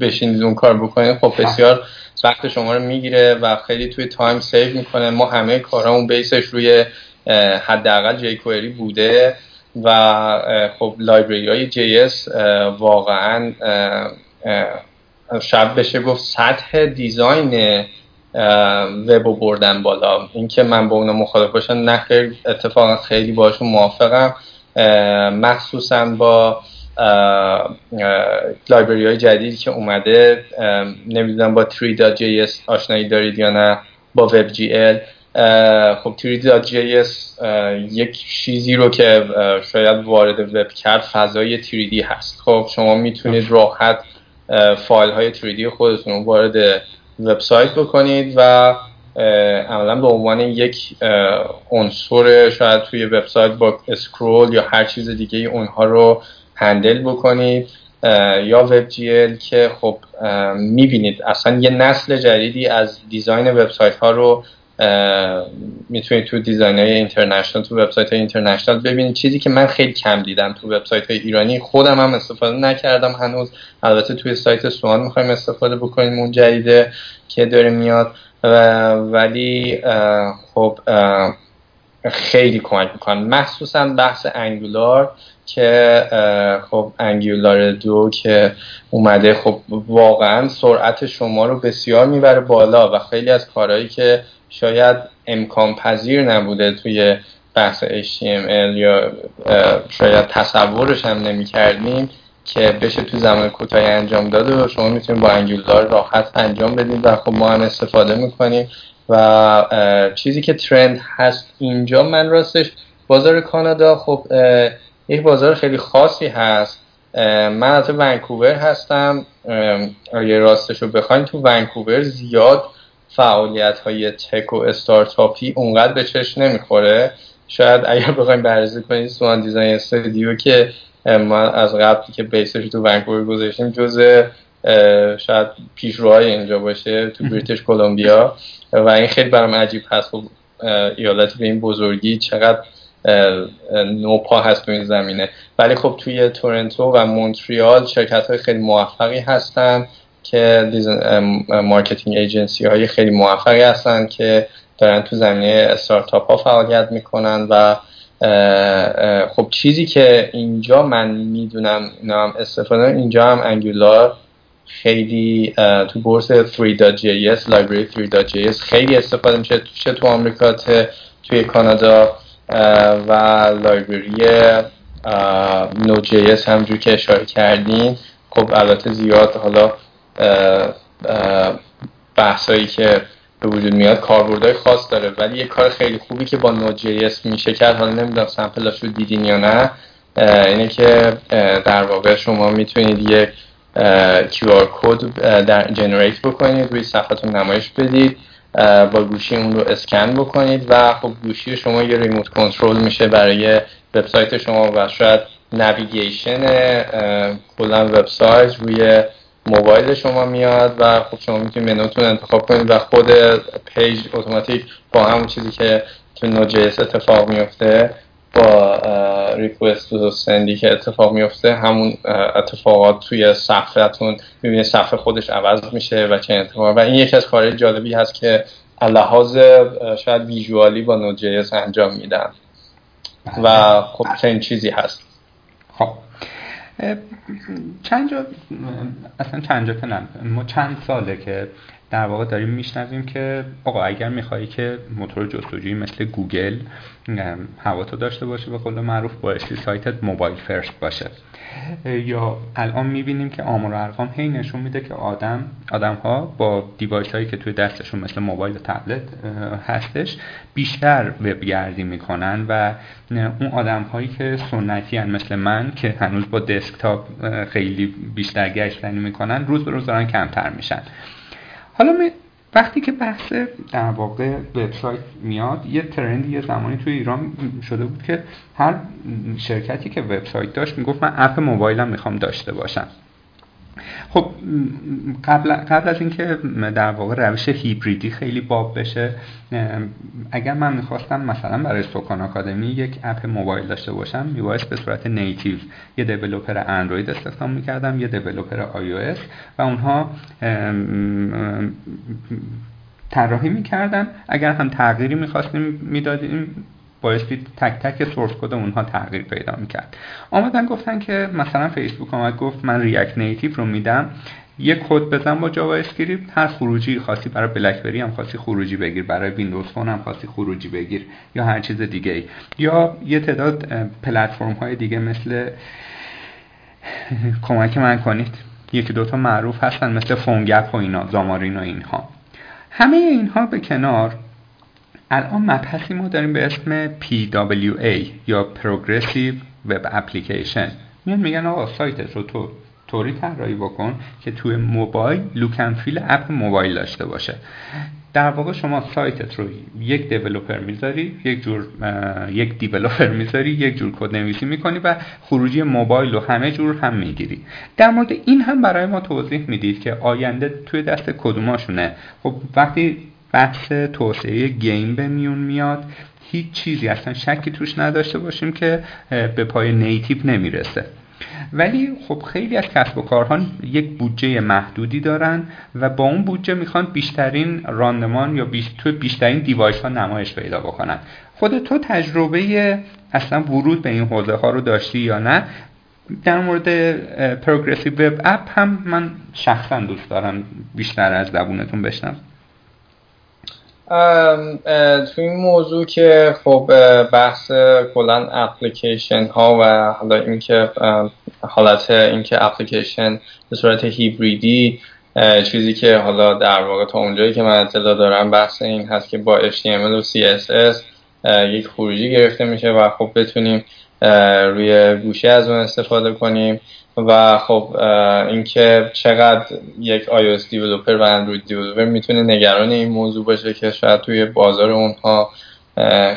بشینید اون کار بکنید خب بسیار وقت شما رو می‌گیره و خیلی توی time save می‌کنه. ما همه کارامون base ش روی حداقل jQuery بوده و خب library های JS واقعا شاید بشه گفت سطح design وب بردن بالا. اینکه من با اونا مخالف باشم نه اتفاقا خیلی باشون موافقم. مخصوصا با library های جدیدی که اومده نمی‌دونم با 3.js آشنایی دارید یا نه با WebGL خب 3D.js یک چیزی رو که شاید وارد وب کرد فضای 3D هست. خب شما می‌تونید راحت فایل های 3D خودتون رو وارد وبسایت بکنید و عملا به عنوان یک عنصر شاید توی وبسایت با اسکرول یا هر چیز دیگه اونها رو هندل بکنید یا وب جی که خب می‌بینید. اصلا یه نسل جدیدی از دیزاین وبسایت ها رو می‌تونید تو دیزاین های اینترنشنال تو وبسایت های اینترنشنال ببینید. چیزی که من خیلی کم دیدم تو وبسایت های ایرانی خودم هم استفاده نکردم. هنوز البته توی سایت سوان می‌خوایم استفاده بکنیم اون جدیده که داره میاد. ولی خب خیلی کمک می‌کنن مخصوصا بحث انگولار که خب انگولار دو که اومده خب واقعا سرعت شما رو بسیار می‌بره بالا. و خیلی از کارهایی که شاید امکان پذیر نبوده توی بحث HTML یا شاید تصورش هم نمی کردیم که بشه تو زمان کوتاهی انجام داده و شما می‌تونید با انگولار راحت انجام بدید و خب ما هم استفاده می‌کنیم و چیزی که ترند هست اینجا من راستش بازار کانادا خب یک بازار خیلی خاصی هست. من از ونکوور هستم. اگه راستش رو بخواین تو ونکوور زیاد فعالیت های تک و استارتاپی اونقدر به چشم نمی‌خوره. شاید اگر بخوایم بررسی کنید سوان دیزاین استودیو که ما از قبل که بیسش تو ونکوور گذاشتیم جز شاید پیشروهای اینجا باشه تو بریتش کلمبیا. و این خیلی برام عجیب هست. خب ایالتی به این بزرگی چقدر نوپا هست تو این زمینه. ولی خب توی تورنتو و مونتریال شرکت های خیلی موفقی هستن. که marketing agency های خیلی موفقی هستن که دارن تو زمینه استارتاپ ها فعالیت می‌کنن و خب چیزی که اینجا من می‌دونم اینا هم استفاده اینجا هم Angular خیلی تو بورس 3.js لایبرری 3.js خیلی استفاده میشه چه تو آمریکا توی کانادا و library Node.js همجور که اشاره کردیم خب البته زیاد حالا بحثایی که به وجود میاد کاربردهای خاص داره. ولی یه کار خیلی خوبی که با Node.js میشه کرد حالا نمی‌دونم sample اش رو دیدین یا نه اینه که در واقع شما می‌تونید یک QR code در generate بکنید روی صفحتون نمایش بدید با گوشی اون رو اسکن بکنید و خب گوشی شما یه remote control میشه برای وبسایت شما و شاید navigation کلا وبسایت روی موبایل شما میاد و خب شما می‌تونید منوتون انتخاب کنید و خود page اتوماتیک با همون چیزی که تو نوجیس اتفاق میفته با ریکوست و سندی که اتفاق میفته همون اتفاقات توی صفحتون می‌بینید صفحه خودش عوض میشه و چه اتفاق و این یکی از کارهای جالبی هست که لحاظ شاید ویژوالی با نوجیس انجام میدن. و خب چنین چیزی هست. خب چند جا؟ اصلا چند جا ما چند ساله که در واقع داریم میشنویم که آقا اگر میخوایی که موتور جستجویی مثل گوگل هواتو داشته باشه به قول معروف بایستی سایتت mobile first باشه. یا الان می‌بینیم که آمار و ارقام هی نشون میده که آدم آدم ها با device هایی که توی دستشون مثل موبایل و تبلت هستش بیشتر وبگردی می‌کنن و اون آدم هایی که سنتی هن مثل من که هنوز با desktop خیلی بیشتر گشتنی می‌کنن روز به روز دارن کمتر میشن. حالا وقتی که بحث در واقع وبسایت میاد یه ترندی یه زمانی توی ایران شده بود که هر شرکتی که وبسایت داشت می‌گفت من اپ موبایلم می‌خوام داشته باشم. خب قبل, قبل از اینکه در واقع روش هیبریدی خیلی باب بشه اگر من می‌خواستم مثلا برای سوکان آکادمی یک اپ موبایل داشته باشم میبایست به صورت نیتیو یه developer اندروید استخدام می‌کردم یه developer آی و اونها طراحی می‌کردن. اگر هم تغییری می‌خواستیم می‌دادیم بایستی تک تک source code اونها تغییر پیدا می‌کرد. آمدن گفتن که مثلا فیسبوک آمد گفت من React Native رو میدم یه کد بزن با JavaScript هر خروجی خاصی برای بلکبری هم خواستی خروجی بگیر برای Windows Phone هم خواستی خروجی بگیر یا هر چیز دیگه ای. یا یه تعداد پلتفرم های دیگه مثل کمک من کنید. یکی دوتا معروف هستن مثل فونگپ و اینا زامارین و اینها. همه اینها به کنار الان مبحثی ما داریم به اسم PWA یا Progressive Web Application میان میگن آقا سایتت رو تو طوری طراحی بکن که توی موبایل لوکن فیل اپ موبایل داشته باشه. در واقع شما سایتت رو یک developer می‌ذاری یک جور یک developer می‌ذاری یک جور کد نویسی می‌کنی و خروجی موبایل رو همه جور هم می‌گیری. در مورد این هم برای ما توضیح می‌دید که آینده توی دست کدوماشونه. خب وقتی بحث توسعه game به میون میاد. هیچ چیزی اصلا شکی توش نداشته باشیم که به پای native نمی‌رسه. ولی خب خیلی از کسب و کارها یک بودجه محدودی دارن و با اون بودجه می‌خوان بیشترین راندمان یا بیش... تو بیشترین دیوایس ها نمایش پیدا بکنن. خود تو تجربه اصلا ورود به این حوزه ها رو داشتی یا نه؟ در مورد پروگرسیو وب اپ هم من شخصا دوست دارم بیشتر از زبونتون بشنم تو این موضوع که خب بحث کلا اپلیکیشن ها و حالا اینکه حالت اینکه اپلیکیشن به صورت هیبریدی چیزی که حالا در واقع تا اونجایی که من اطلاع دارم بحث این هست که با HTML و CSS یک خروجی گرفته میشه و خب بتونیم روی گوشه از اون استفاده کنیم. و خب اینکه چقدر یک iOS دیولوپر و اندروید دیولوپر می‌تونه نگران این موضوع باشه که شاید توی بازار اونها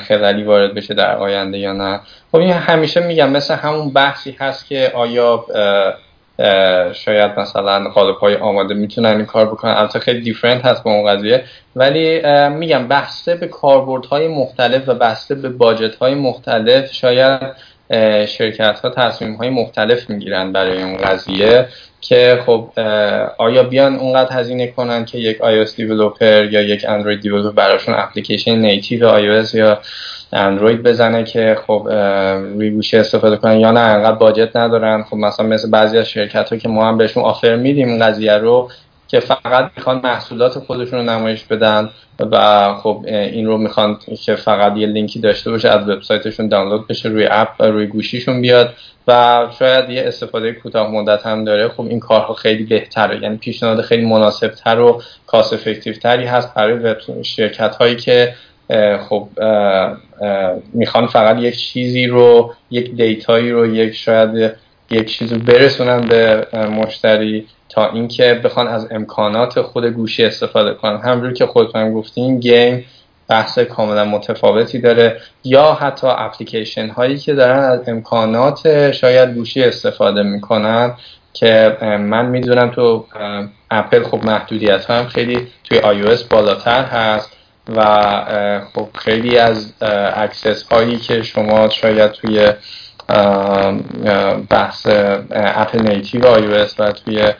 خلالی وارد بشه در آینده یا نه. خب این همیشه میگم مثل همون بحثی هست که آیا شاید مثلا قالب های آماده می‌تونن این کار بکنن. البته خیلی دیفرنت هست با اون قضیه. ولی میگم بسته به کاربردهای مختلف و بسته به باجت های مختلف شاید شرکت ها تصمیم های مختلف می‌گیرن برای اون قضیه که خب آیا بیان اونقدر هزینه کنن که یک iOS دیولوپر یا یک اندروید دیولوپر براشون اپلیکیشن نیتیو iOS یا اندروید بزنه که خب روی گوشی استفاده کنن یا نه؟ انقدر باجت ندارن. خب مثلا مثل بعضی از شرکت ها که ما هم بهشون آفر میدیم قضیه رو که فقط می‌خوان محصولات خودشون رو نمایش بدن و خب این رو می‌خوان که فقط یه لینکی داشته باشه از وبسایتشون دانلود بشه روی اپ روی گوشیشون بیاد و شاید یه استفاده کوتاه مدت هم داره. خب این کارها خیلی بهتره. یعنی پیشنهاد خیلی مناسب تر و کاس افکتیو هست برای شرکت هایی که خب می‌خوان فقط یک چیزی رو یک دیتایی رو یک شاید یک چیزی برسونن به مشتری. تا اینکه بخوان از امکانات خود گوشی استفاده کنن. همونجور که خودتون گفتین گیم بحث کاملا متفاوتی داره. یا حتی اپلیکیشن هایی که دارن از امکانات شاید گوشی استفاده می‌کنن که من می‌دونم تو اپل خب محدودیت هم خیلی توی iOS بالاتر هست و خب خیلی از access هایی که شما شاید توی بحث app native آی و توی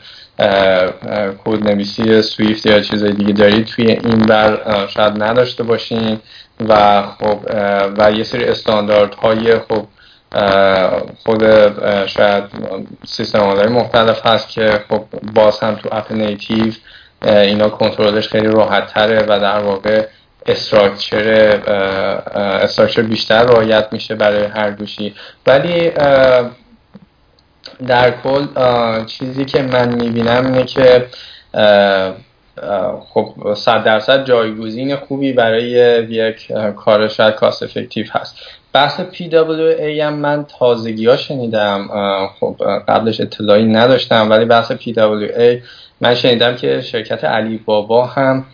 کود نویسی Swift یا چیزای دیگه دارید توی این بر شاید نداشته باشین و خب و یه سری استاندارد های خب خود شاید سیستم های مختلف هست که خب باز هم تو اپ نیتیو اینا کنترلش خیلی راحت تره و در واقع استراکچر استراکچر بیشتر رعایت میشه برای هر گوشی. ولی در کل چیزی که من می‌بینم اینه که خب صد درصد جایگزین خوبی برای یک کار شاید کاست افکتیو هست. بحث PWA هم من تازگی ها شنیدم خب قبلش اطلاعی نداشتم ولی بحث PWA من شنیدم که شرکت علی بابا هم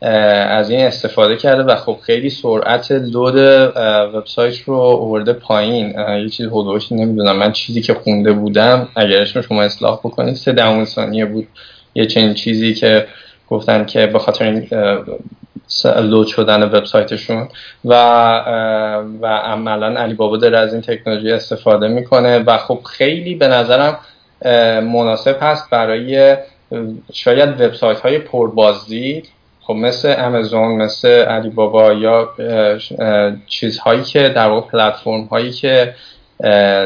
از این استفاده کرده و خب خیلی سرعت لود وبسایت رو آورده پایین. یه چیز حدوش نمی‌دونم. من چیزی که خونده بودم اگر اسم شما اصلاح بکنید سه دهم ثانیه بود. یه چنین چیزی که گفتن که به خاطر این لود شدن وبسایتشون. و و عملا علی بابا داره از این تکنولوژی استفاده می‌کنه و خب خیلی به نظرم مناسب هست برای شاید وبسایت های پربازدید. خب مثل امازون مثل علی بابا یا چیزهایی که در واقع پلتفرم هایی که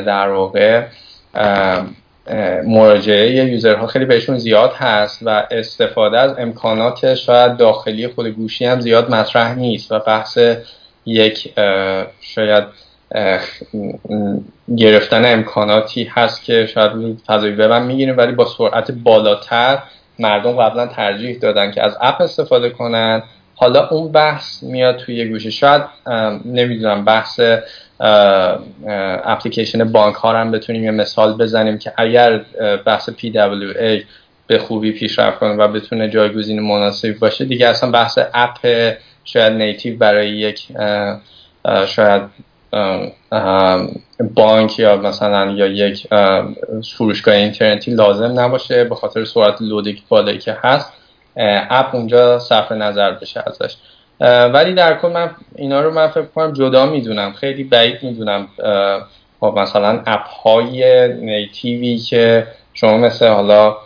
در واقع مراجعه یوزرها خیلی بهشون زیاد هست و استفاده از امکانات شاید داخلی خود گوشی هم زیاد مطرح نیست و بحث یک شاید گرفتن امکاناتی هست که شاید فضای وب می‌گیریم ولی با سرعت بالاتر مردم قبلا ترجیح دادن که از اپ استفاده کنن. حالا اون بحث میاد توی گوشی. شاید نمی‌دونم بحث اپلیکیشن بانک ها هم بتونیم یه مثال بزنیم که اگر بحث PWA به خوبی پیشرفت کنه و بتونه جایگزین مناسبی باشه دیگه اصلا بحث اپ شاید نیتیو برای یک شاید بانک یا مثلا یا یک فروشگاه اینترنتی لازم نباشه به خاطر سرعت لودی بالایی که هست. اپ اونجا صرف نظر بشه ازش. ولی در کل من اینا رو من فکر کنم جدا می‌دونم خیلی بعید می‌دونم با مثلا اپ های نیتیوی که شما مثل حالا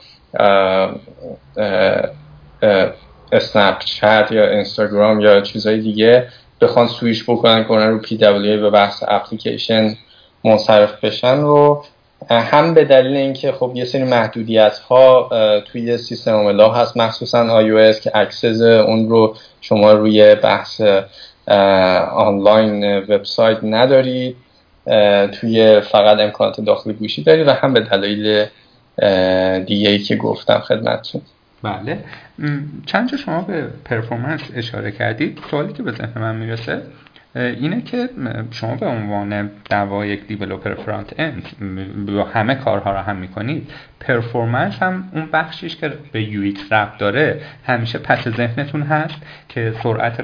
اسنپ چت یا اینستاگرام یا چیزهای دیگه بخوان سویش بکنن کنن رو PWA و بحث اپلیکیشن منصرف بشن رو هم به دلیل اینکه خب یه سری محدودیت ها توی سیستم عاملا هست مخصوصا iOS که access اون رو شما روی بحث آنلاین وبسایت ندارید توی فقط امکانات داخل گوشی دارید و هم به دلایل دیگه ای که گفتم خدمتتون. بله. چند جا شما به performance اشاره کردید. سوالی که به ذهن من می‌رسه اینه که شما به عنوان دوا یک developer front-end با همه کارها رو هم می‌کنید performance هم اون بخشیش که به UX ربط داره همیشه پس ذهنتون هست که سرعت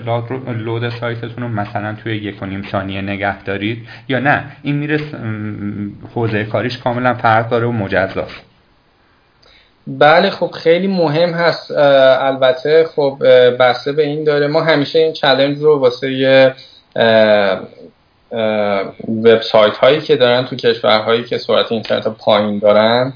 load سایتتون رو مثلا توی یک و نیم ثانیه نگه دارید یا نه. این میره حوزه کاریش کاملا فرق داره و مجزاست. بله خب خیلی مهم هست. البته خب بسته به این داره. ما همیشه این چلنج رو واسه وبسایت هایی که دارن تو کشورهایی که سرعت اینترنت پایین دارن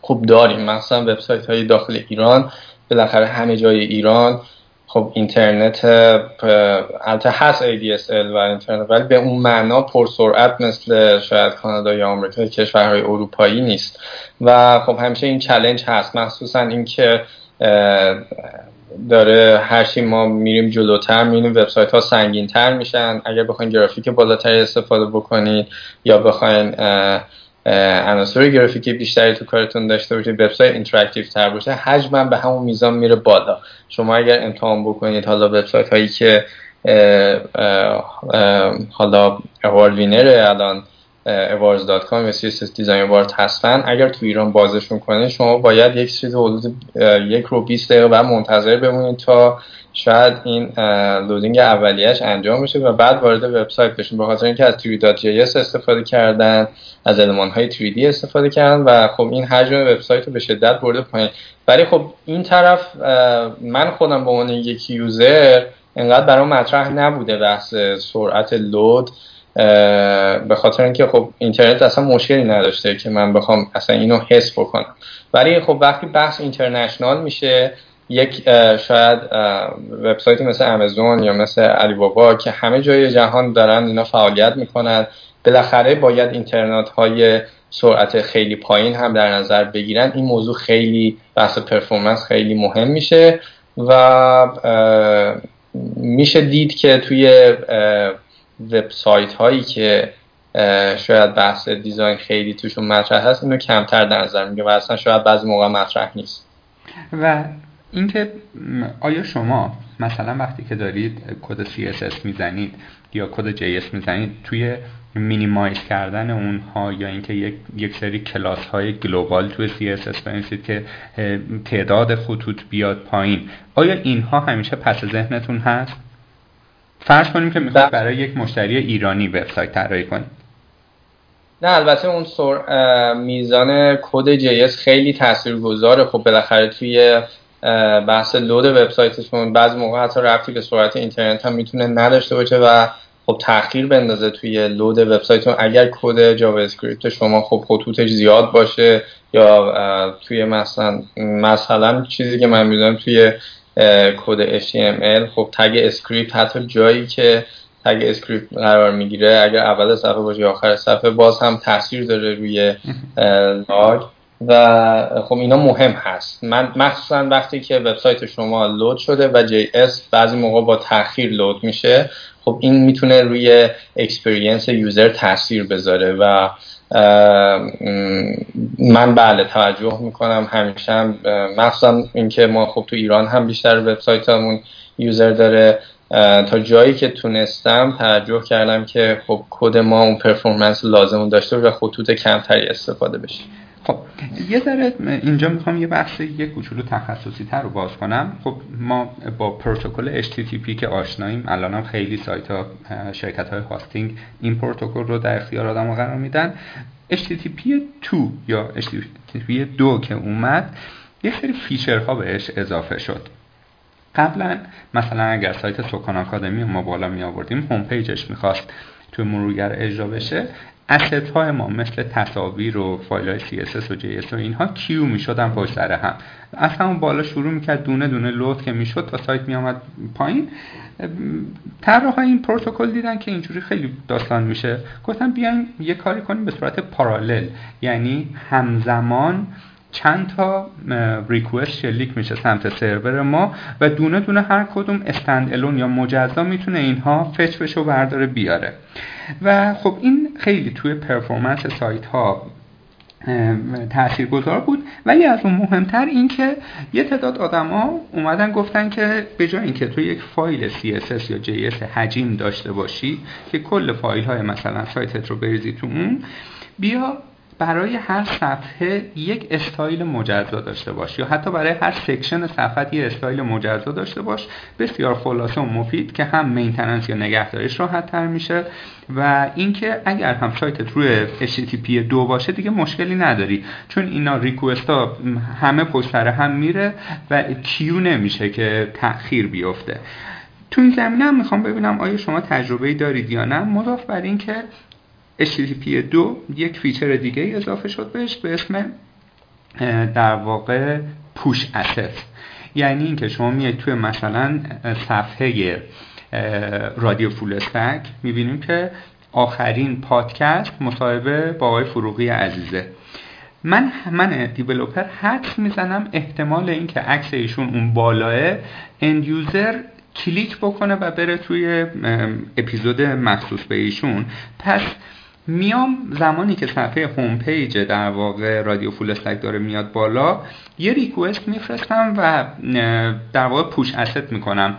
خوب داریم. مثلا وبسایت های داخل ایران بالاخره همه جای ایران خب اینترنت البته هست ADSL و اینترنت ولی به اون معنا پرسرعت مثل شاید کانادا یا آمریکا کشورهای اروپایی نیست. و خب همیشه این challenge هست مخصوصا اینکه داره هرچی ما میریم جلوتر میریم وبسایت ها سنگین تر میشن. اگر بخواین گرافیک بالاتری استفاده بکنید یا بخواین عناصر گرافیکی بیشتری تو کارتون داشته باشید website interactive تر باشه حجم به همون میزان میره بالا. شما اگر امتحان بکنید حالا وبسایت هایی که حالا award winner الان Awwwards.com یا CSS Design Award هستن. اگر تو ایران بازشون کنه شما باید یک چیز حدود یک رو 20 دقیقه بعد منتظر بمونید تا شاید این loading اولیش انجام بشه و بعد وارد وبسایت بشین. به خاطر اینکه از 3.js استفاده کردن از المان های 3D استفاده کردن و خب این حجم وبسایت رو به شدت برده پایین. ولی خب این طرف من خودم به عنوان یک user انقدر برام مطرح نبوده بحث سرعت لود به خاطر اینکه خب اینترنت اصلا مشکلی نداشته که من بخوام اصلا اینو حس بکنم. ولی خب وقتی بحث اینترنشنال میشه یک شاید وبسایتی مثل امازون یا مثل علی بابا که همه جای جهان دارن اینا فعالیت می‌کنن بالاخره باید اینترنت های سرعت خیلی پایین هم در نظر بگیرن. این موضوع خیلی بحث پرفورمنس خیلی مهم میشه و میشه دید که توی وبسایت هایی که شاید بحث design خیلی توشون مطرح هست اینو کمتر در نظر میگیره و اصلا شاید بعضی موقع مطرح نیست. و اینکه آیا شما مثلا وقتی که دارید code CSS می‌زنید یا code JS می‌زنید توی minimize کردن اونها یا اینکه یک یک سری کلاس های global توی CSS بنویسید که تعداد خطوط بیاد پایین آیا اینها همیشه پس ذهنتون هست؟ فرض کنیم که می‌خواید بله. برای یک مشتری ایرانی وبسایت طراحی کنید. نه البته اون سر... میزان کد JS خیلی تاثیرگذاره. خب بالاخره توی بحث لود وبسایتتون بعضی موقع حتی رفتی به سرعت اینترنت هم می‌تونه نداشته باشه و خب تاخیر بندازه توی لود وبسایتتون. اگر کد JavaScript شما خب خطوطش زیاد باشه یا توی مثلا مثلا چیزی که من می‌دونم توی کد HTML خب تگ script حتی جایی که تگ script قرار می‌گیره اگر اول صفحه باشه یا آخر صفحه باز هم تاثیر داره روی لود. و خب اینا مهم هست. من مخصوصا وقتی که وبسایت شما لود شده و JS بعضی موقع با تاخیر لود میشه خب این می‌تونه روی experience user تاثیر بذاره و من بله توجه می‌کنم. همیشه هم مخصوصا اینکه ما خب تو ایران هم بیشتر وبسایتمون user داره. تا جایی که تونستم توجه کردم که خب کد ما اون performance لازم داشته و خطوط کمتری استفاده بشه. خب یه ذره اینجا می‌خوام یه بحث یه کوچولو تخصصی تر رو باز کنم. خب ما با پروتکل HTTP که آشناییم الان هم خیلی سایت ها شرکت های هاستینگ این پروتکل رو در اختیار آدم قرار میدن. HTTP 2 یا HTTP 2 که اومد یه سری feature ها بهش اضافه شد. قبلا مثلا اگر سایت توکان آکادمی ما بالا می آوردیم home page ش می‌خواست توی مرورگر اجرا بشه. asset های ما مثل تصاویر و فایل های CSS و JS و اینها queue می شدن پشت سر هم. از همون بالا شروع می‌کرد دونه دونه لود که می‌شد تا سایت می آمد پایین. طراح این پروتکل دیدن که اینجوری خیلی داستان میشه. گفتن بیایم یه کاری کنیم به صورت پارالل یعنی همزمان چند تا ریکوست شلیک میشه سمت سرور ما و دونه دونه هر کدوم استند الون یا مجزا می‌تونه اینها فچ بشه و برداره بیاره. و خب این خیلی توی پرفورمنس سایت ها تأثیر گذار بود. ولی از اون مهمتر این که یه تعداد آدما اومدن گفتن که به جای اینکه تو یک فایل CSS یا JS حجیم داشته باشی که کل فایل های مثلا سایتت رو بریزی تو اون بیا برای هر صفحه یک استایل مجزا داشته باش یا حتی برای هر section صفحه یه استایل مجزا داشته باش. بسیار خلاصه و مفید که هم maintenance یا نگهداریش راحت تر میشه و اینکه اگر هم سایتت روی HTTP دو باشه دیگه مشکلی نداری. چون اینا request ها همه پشت سر هم میره و queue نمیشه که تأخیر بیفته. تو این زمینه هم می‌خوام ببینم آیا شما تجربه دارید یا نه. مضاف بر اینکه 2 یک feature دیگه اضافه شد بهش به اسم در واقع push asset یعنی اینکه شما میایید توی مثلا صفحه رادیو فول استک می‌بینیم که آخرین پادکست مصاحبه با آقای فروغی عزیزه. من من developer حدس می‌زنم احتمال اینکه عکس ایشون اون بالاه end user کلیک بکنه و بره توی اپیزود مخصوص به ایشون. پس میام زمانی که صفحه home page در واقع رادیو فول استک داره میاد بالا یه request میفرستم و در واقع push asset می‌کنم.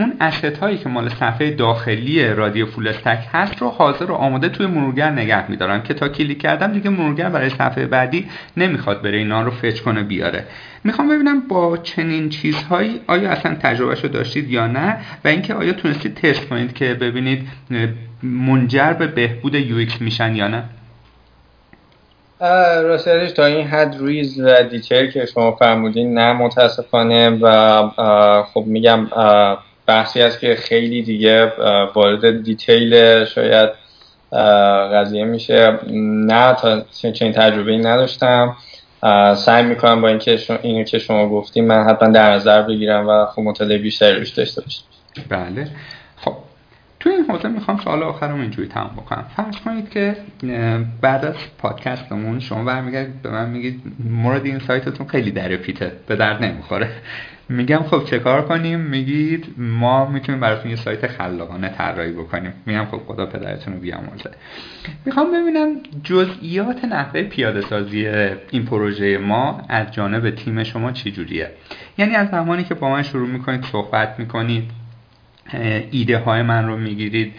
اون asset هایی که مال صفحه داخلی رادیو فول استک هست رو حاضر و آماده توی مرورگر نگه میدارم که تا کلیک کردم دیگه مرورگر برای صفحه بعدی نمی‌خواد بره اینا رو fetch کنه بیاره. می‌خوام ببینم با چنین چیزهایی آیا اصلا تجربهش رو داشتید یا نه و اینکه آیا تونستید تست کنید که ببینید منجر به بهبود UX میشن یا نه؟ راستش تا این حد ریز و detail که شما فرمودین نه متاسفانه و خب میگم بحثی است که خیلی دیگه وارد detail شاید قضیه میشه. نه تا چنین تجربه ای نداشتم سعی می‌کنم با اینکه اینو که شما گفتیم من حتما در نظر بگیرم و خب مطالعه بیشتری روش داشته باشم بله. خب تو این حوزه می‌خوام سوال آخرم اینجوری تمام بکنم. فرض کنید که بعد از پادکستمون شما برمیگردید به من میگید مورد این سایتتون خیلی در پیته به درد نمی‌خوره. میگم خب چه کار کنیم؟ میگید ما می‌تونیم براتون یه سایت خلاقانه طراحی بکنیم. میگم خب خدا پدرتون رو بیامرزه. می‌خوام ببینم جزئیات نحوه پیاده سازی این پروژه ما از جانب تیم شما چی جوریه؟ یعنی از زمانی که با من شروع می‌کنید صحبت می‌کنید ایده های من رو می‌گیرید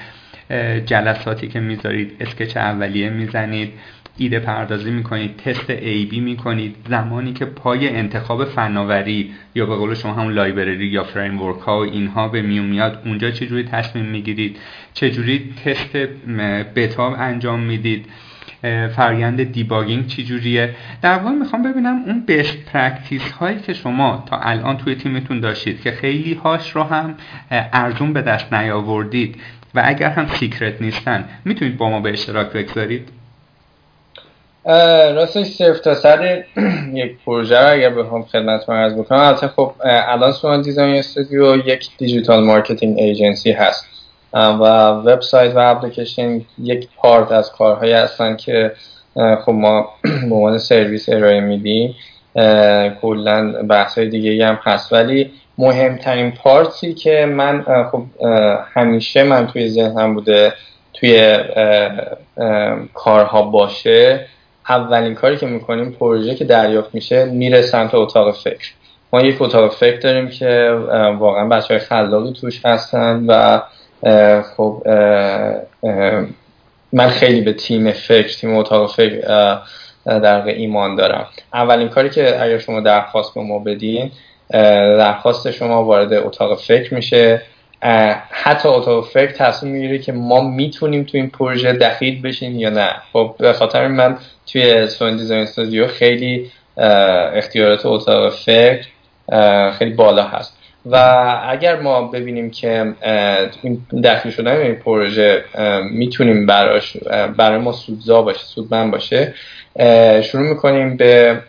جلساتی که می‌ذارید اسکچ اولیه می‌زنید ایده پردازی می‌کنید تست ای بی می‌کنید. زمانی که پای انتخاب فناوری یا به قول شما همون لایبرری یا فریم ورک ها و اینها به میون میاد اونجا چجوری تصمیم می‌گیرید؟ چجوری تست بتا انجام می‌دید؟ فرایند debugging چجوریه در واقع می‌خوام ببینم اون best practice هایی که شما تا الان توی تیمتون داشتید که خیلی هاش رو هم ارزون به دست نیاوردید و اگر هم secret نیستن می‌تونید با ما به اشتراک بگذارید؟ راستش صرف تا سر یک پروژه رو اگر بخوام خدمت عرض بکنم البته خب الان سوان دیزاین استودیو یک digital marketing agency هست. و وبسایت و اپلیکیشن یک پارت از کارهایی هستن که خب ما به عنوان سرویس ارائه میدیم. کلا بحث دیگه هم هست. ولی مهمترین پارتی که من خب همیشه من توی ذهنم بوده توی کارها باشه اولین کاری که می‌کنیم پروژه که دریافت میشه میره سمت اتاق فکر. ما یک اتاق فکر داریم که واقعا بچه های خلاقی توش هستن و خب من خیلی به تیم فکر تیم اتاق فکر در ایمان دارم. اولین کاری که اگر شما درخواست به ما بدین درخواست شما وارد اتاق فکر میشه. حتی اتاق فکر تصمیم می‌گیره که ما می‌تونیم تو این پروژه دخیل بشیم یا نه. خب به خاطر من توی سوین دیزاین استودیو خیلی اختیارات اتاق فکر خیلی بالا هست. و اگر ما ببینیم که این دخیل شدن این پروژه می‌تونیم براش برای ما سودزا باشه سودمند باشه شروع می‌کنیم به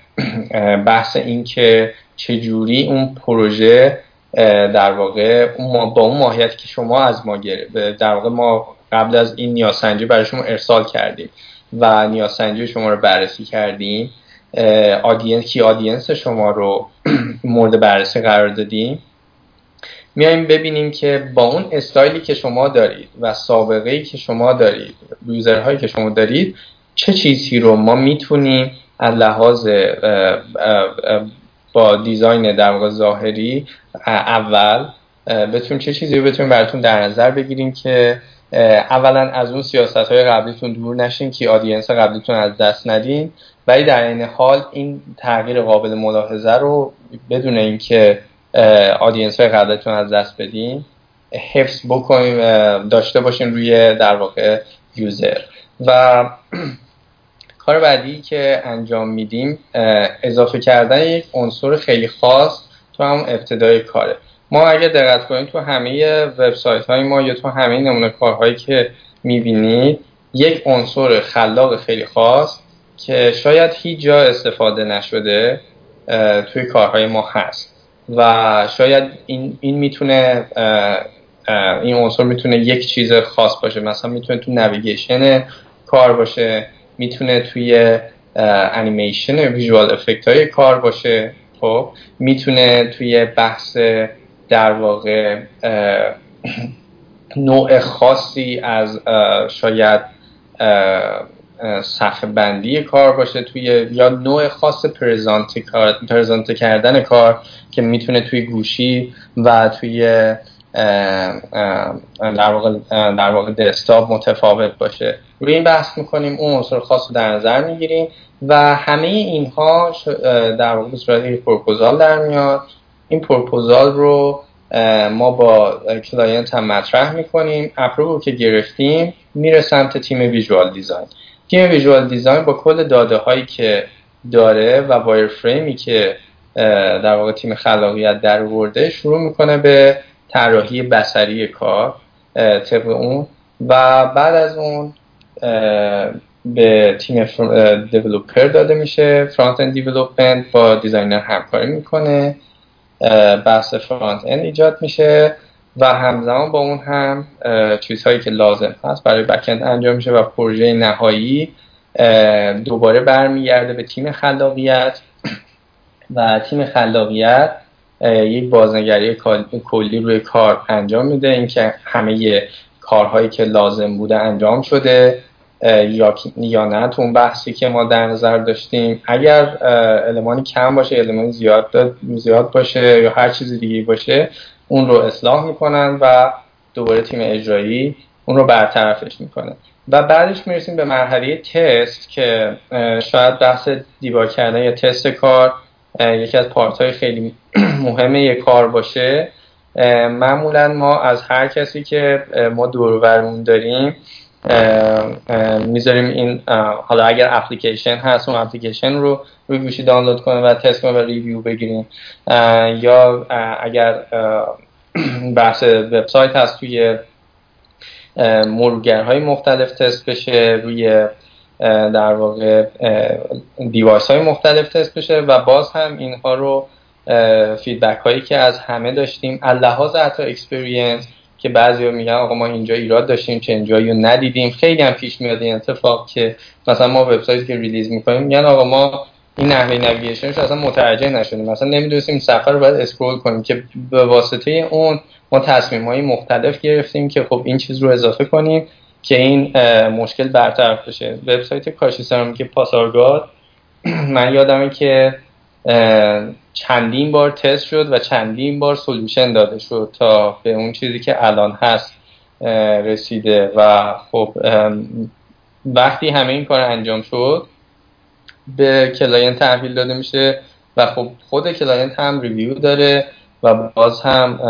بحث این که چجوری اون پروژه در واقع با اون ماهیت که شما از ما گرفت در واقع ما قبل از این نیاسنجی برای شما ارسال کردیم و نیازسنجی شما رو بررسی کردیم. audience کی audience شما رو مورد بررسی قرار دادیم. میایم ببینیم که با اون استایلی که شما دارید و سابقه ای که شما دارید user هایی که شما دارید چه چیزی رو ما می‌تونیم از لحاظ با design در واقع ظاهری اول بتونیم چه چیزی رو بتونیم براتون در نظر بگیریم که اولا از اون سیاست های قبلیتون دور نشین که آدینس قبلیتون از دست ندین. ولی در این حال این تغییر قابل ملاحظه رو بدون اینکه آدینس های قبلیتون از دست بدین حفظ بکنیم داشته باشین روی در واقع یوزر. و کار بعدی که انجام میدیم اضافه کردن یک عنصر خیلی خاص تو همون ابتدای کاره. ما اگه دقت کنیم تو همه وبسایت های ما یا تو همه نمونه کارهایی که می‌بینید یک عنصر خلاق خیلی خاص که شاید هیچ جا استفاده نشده توی کارهای ما هست. و شاید این, این می‌تونه این عنصر می‌تونه یک چیز خاص باشه. مثلا می‌تونه تو نویگیشن کار باشه. می‌تونه توی انیمیشن ویژوال افکت های کار باشه خب؟ می‌تونه توی بحث در واقع نوع خاصی از شاید صفحه بندی کار باشه توی یا نوع خاص پرزنت کردن کار که می‌تونه توی گوشی و توی در واقع در واقع دسکتاپ متفاوت باشه. روی این بحث می‌کنیم اون عنصر خاص رو در نظر می‌گیریم و همه اینها در واقع صورت یک پروپوزال در میاد. این پروپوزال رو ما با client هم مطرح می‌کنیم. approve که گرفتیم میره سمت تیم visual design. تیم visual design با کل داده هایی که داره و wireframe ی که در واقع تیم خلاقیت درآورده شروع می‌کنه به طراحی به سری کار طبق اون. و بعد از اون به تیم developer داده میشه. front-end development با designer همکاری می‌کنه. بحث front-end ایجاد میشه. و همزمان با اون هم چیزهایی که لازم هست برای backend انجام میشه و پروژه نهایی دوباره برمیگرده به تیم خلاقیت. و تیم خلاقیت یک بازنگری کلی روی کار انجام میده. اینکه همه کارهایی که لازم بوده انجام شده. یا نه تو اون بحثی که ما در نظر داشتیم. اگر المانی کم باشه المانی زیاد زیاد باشه یا هر چیزی دیگه باشه اون رو اصلاح می‌کنن و دوباره تیم اجرایی اون رو برطرفش می‌کنه. و بعدش می‌رسیم به مرحله تست که شاید بحث دیبا کردن یا تست کار یکی از پارت های خیلی مهمه یک کار باشه. معمولا ما از هر کسی که ما دورورمون داریم می‌ذاریم این حالا اگر اپلیکیشن هست اون اپلیکیشن رو روی گوشی دانلود کنه و تست کنه و ریویو بگیریم. یا اگر بحث وبسایت هست توی مرورگرهای مختلف تست بشه روی در واقع device های مختلف تست بشه و باز هم اینها رو feedback هایی که از همه داشتیم لحاظ حتی experience که بعضی میگن آقا ما اینجا ایراد داشتیم چه اینجایی رو ندیدیم. خیلی هم پیش میاد این اتفاق که مثلا ما وبسایتی که release می‌کنیم میگن آقا ما این نحوه navigation ش اصلا متوجه نشدیم. مثلا نمی‌دونستیم صفحه رو باید scroll کنیم که به واسطه اون ما تصمیم های مختلف گرفتیم که خب این چیز رو اضافه کنیم. که این مشکل برطرف بشه. وبسایت کاشی پاسارگاد. من یادمه که چندین بار تست شد و چندین بار solution داده شد تا به اون چیزی که الان هست رسیده. و خب وقتی همه این کار انجام شد به client تحویل داده میشه و خب خود client هم review داره و باز هم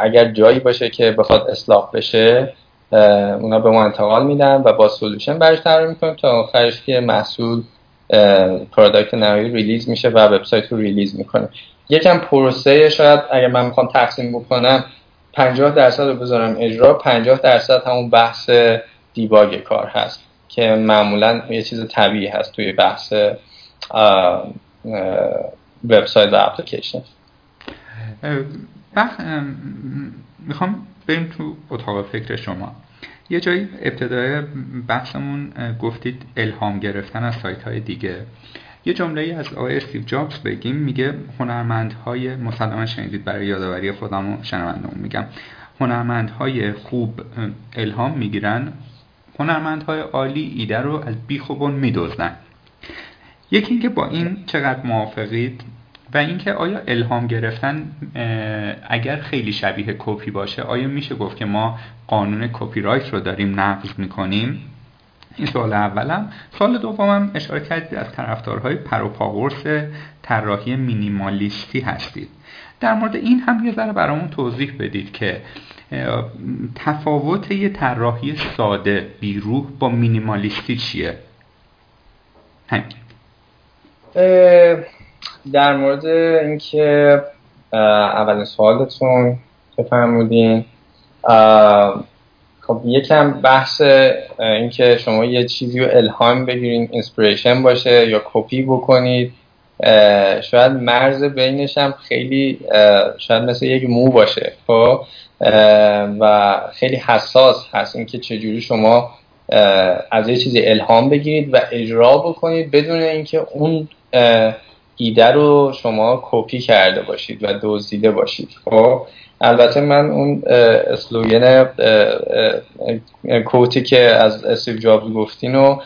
اگر جایی باشه که بخواد اصلاح بشه اونا به ما انتقال میدن و با solution برش طراحی می‌کنیم تا آخرش که محصول product نهایی release میشه و وبسایت رو release می‌کنه. یکم پروسه شاید اگر من می‌خوام تقسیم بکنم 50 درصد رو بذارم اجرا 50 درصد همون بحث debug کار هست که معمولا یه چیز طبیعی هست توی بحث وبسایت و اپلیکیشن. می‌خوام بریم تو اتاق فکر شما. یه جایی ابتدای بحثمون گفتید الهام گرفتن از سایت های دیگه. یه جمله از آقای استیو جابز بگیم میگه هنرمندهای مسلما شنیدید برای یادآوری خودم و شنوندمون میگم. هنرمندهای خوب الهام می‌گیرن هنرمندهای عالی ایده رو از بیخ و یکی اینکه با این چقدر موافقید و اینکه آیا الهام گرفتن اگر خیلی شبیه کپی باشه آیا میشه گفت که ما قانون کپی رایت رو داریم نقض می‌کنیم؟ این سوال اولم. سوال دومم اشاره کردید از طرفدارهای پروپاگورس طراحی مینیمالیستی هستید. در مورد این هم یه ذره برامون توضیح بدید که تفاوت یه طراحی ساده بیروح با مینیمالیستی چیه؟ همین. در مورد اینکه اولین سوالتون که فرمودین خب یکم بحث اینکه شما یه چیزی رو الهام بگیرین inspiration باشه یا کپی بکنید. شاید مرز بینش هم خیلی شاید مثل یک مو باشه خب؟ و خیلی حساس هست اینکه چجوری شما از یه چیزی الهام بگیرید و اجرا بکنید بدون اینکه اون ایده رو شما کپی کرده باشید و دزدیده باشید. خب البته من اون slogan quote ی که از استیو جابز گفتین و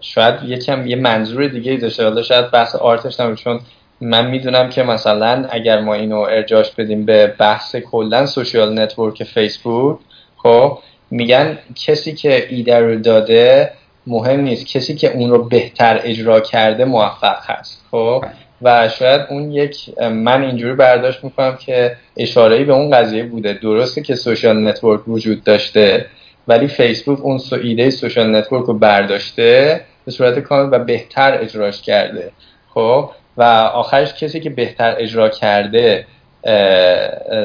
شاید یکم یه منظور دیگه داشته. حالا شاید بحث art ش نبود چون من می‌دونم که مثلا اگر ما اینو ارجاعش بدیم به بحث کلا social network فیسبوک خب میگن کسی که ایده رو داده مهم نیست. کسی که اون رو بهتر اجرا کرده موفق هست. خب؟ و شاید اون یک من اینجوری برداشت می‌کنم که اشاره به اون قضیه بوده. درسته که social network وجود داشته ولی فیسبوک اون سو ایده social network رو برداشته به صورت کامل و بهتر اجراش کرده. خب؟ و آخرش کسی که بهتر اجرا کرده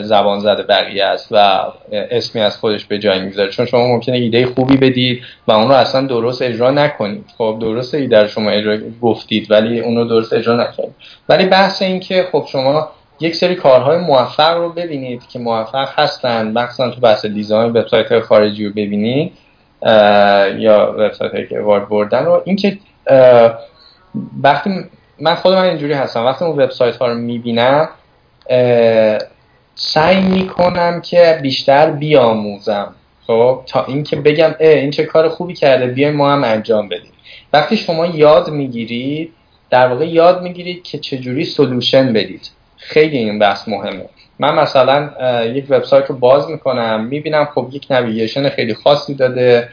زبان زده بقیه است و اسمی از خودش به جای می‌ذاره چون شما ممکنه ایده خوبی بدید و اون رو اصلا درست اجرا نکنید. خب درست ایده رو شما اجرا گفتید ولی اون رو درست اجرا نکنید. ولی بحث این که خب شما یک سری کارهای موفق رو ببینید که موفق هستن مخصوصا تو بحث دیزاین وبسایت خارجی رو ببینید یا وبسایت که وارد بردن رو. اینکه وقتی من خود من اینجوری هستم. وقتی اون وبسایت ها رو می‌بینم سعی می‌کنم که بیشتر بیاموزم. خب تا اینکه بگم اه این چه کار خوبی کرده بیایم ما هم انجام بدیم. وقتی شما یاد می‌گیرید در واقع یاد می‌گیرید که چجوری سلوشن بدید. خیلی این بحث مهمه. من مثلا یک وبسایت رو باز می‌کنم می‌بینم خب یک نویگیشن خیلی خاصی داده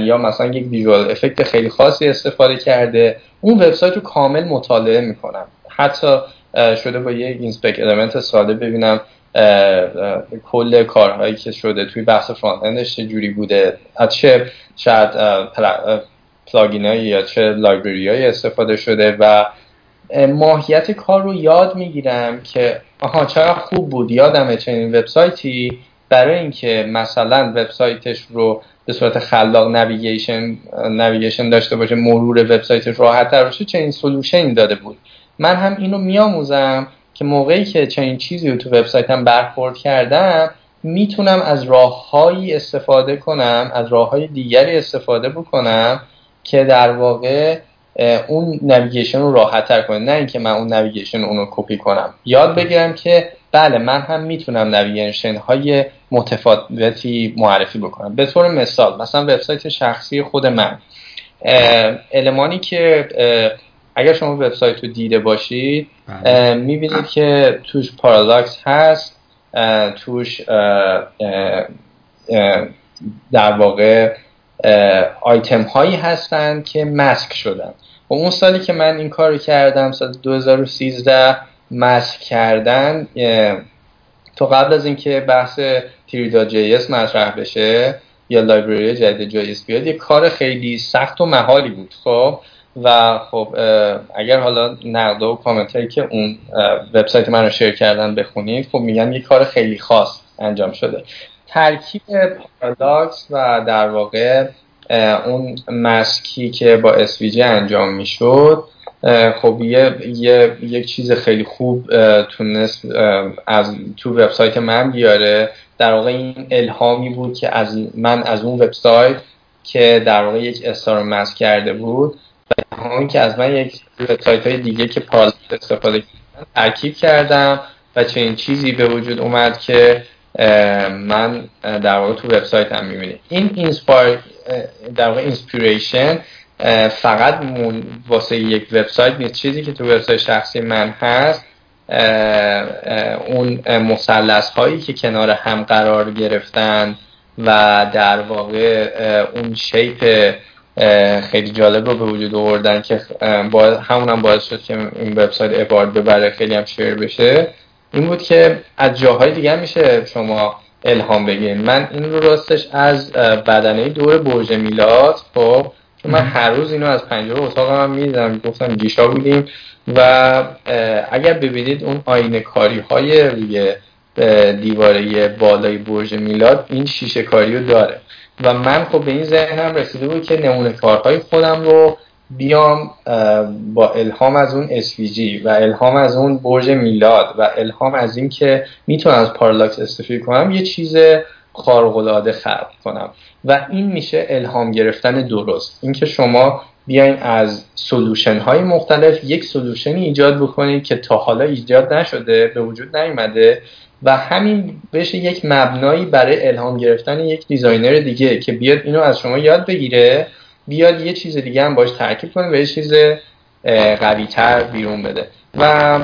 یا مثلا یک visual effect خیلی خاصی استفاده کرده. اون وبسایت رو کامل مطالعه می‌کنم. حتی شده با یک inspect element ساده ببینم کل کارهایی که شده توی بحث front end ش چه بوده. از چه شاید plugin یا چه library های استفاده شده و ماهیت کار رو یاد می‌گیرم که آها چقدر خوب بود. یادمه چنین وبسایتی. برای اینکه مثلا وبسایتش رو به صورت خلاق navigation navigation داشته باشه مرور وبسایتش راحت تر باشه چنین solution ی داده بود. من هم اینو میآموزم که موقعی که چنین چیزی رو تو وبسایتم برخورد کردم می‌تونم از راههایی استفاده کنم از راههای دیگری استفاده بکنم که در واقع اون navigation رو راحت تر کنه. نه اینکه من اون navigation رو کپی کنم. یاد بگیرم که بله من هم می‌تونم navigation های متفاوتی معرفی بکنم. به طور مثال مثلا وبسایت شخصی خود من. المانی که اگر شما وبسایت رو دیده باشید بله. می‌بینید که توش پارالاکس هست توش در واقع آیتم هایی هستند که مسک شدن و اون سالی که من این کار رو کردم سال 2013 مسک کردن تو قبل از اینکه بحث Three.js مطرح بشه یا library جدید JS بیاد یه کار خیلی سخت و محالی بود خب و خب اگر حالا نقد و کامنت که اون وبسایت من رو share کردن بخونید خب میگن یه کار خیلی خاص انجام شده. ترکیب parallax و در واقع اون مسکی که با SVG انجام می‌شد خب یه،, یه،, یک چیز خیلی خوب تونست از تو وبسایت من بیاره. در واقع این الهامی بود که از من از اون وبسایت که در واقع یک star mask کرده بود. الهامی که از من یک وبسایت های دیگه که parallax استفاده کردن ترکیب کردم و چنین چیزی به وجود اومد که من در واقع تو وبسایت هم می‌بینید این inspire در واقع اینسپیریشن فقط واسه یک وبسایت نیست. چیزی که تو وبسایت شخصی من هست اون مثلث هایی که کنار هم قرار گرفتن و در واقع اون شیپ خیلی جالب رو به وجود آوردن که با هم باعث شد که این وبسایت ابارد ببره خیلی هم شیر بشه. این بود که از جاهای دیگه میشه شما الهام بگیرین من این رو راستش از بدنه دور برج میلاد خب من هر روز اینو از پنجره اتاق هم می‌دیدم گفتم گیشا بودیم و اگر ببینید اون آینه کاری های روی دیواره بالای برج میلاد این شیشه کاری داره. و من خب به این ذهنم رسیده بود که نمونه کارهای خودم رو بیام با الهام از اون SVG و الهام از اون برج میلاد و الهام از این که می‌تونم از پارالاکس استفاده کنم یه چیز خارق خلق کنم. و این میشه الهام گرفتن درست. اینکه شما بیاین از solution های مختلف یک solution ی ایجاد بکنید که تا حالا ایجاد نشده به وجود نیومده و همین بشه یک مبنایی برای الهام گرفتن یک designer دیگه که بیاد اینو از شما یاد بگیره بیاد یه چیز دیگه هم باش ترکیب کنه و یه چیز قوی تر بیرون بده. و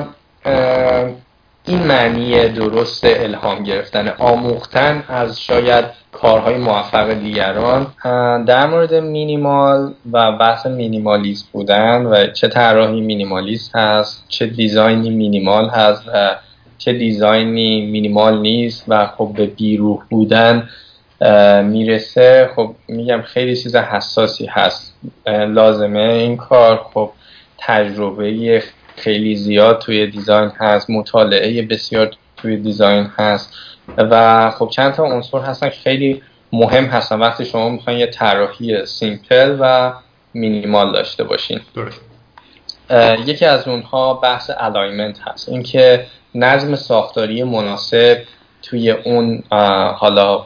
این معنی درست الهام گرفتن آموختن از شاید کارهای موفق دیگران. در مورد مینیمال و بحث مینیمالیست بودن و چه طراحی مینیمالیست هست چه دیزاینی مینیمال هست و چه دیزاینی مینیمال نیست و خب به بیروح بودن می‌رسه. خب میگم خیلی چیز حساسی هست. لازمه این کار. خب تجربه خیلی زیاد توی design هست. مطالعه بسیار توی design هست. و خب چند تا عنصر هستن که خیلی مهم هستن. وقتی شما می‌خواین یه طراحی simple و مینیمال داشته باشین. درست. یکی از اونها بحث alignment هست. اینکه نظم ساختاری مناسب توی اون حالا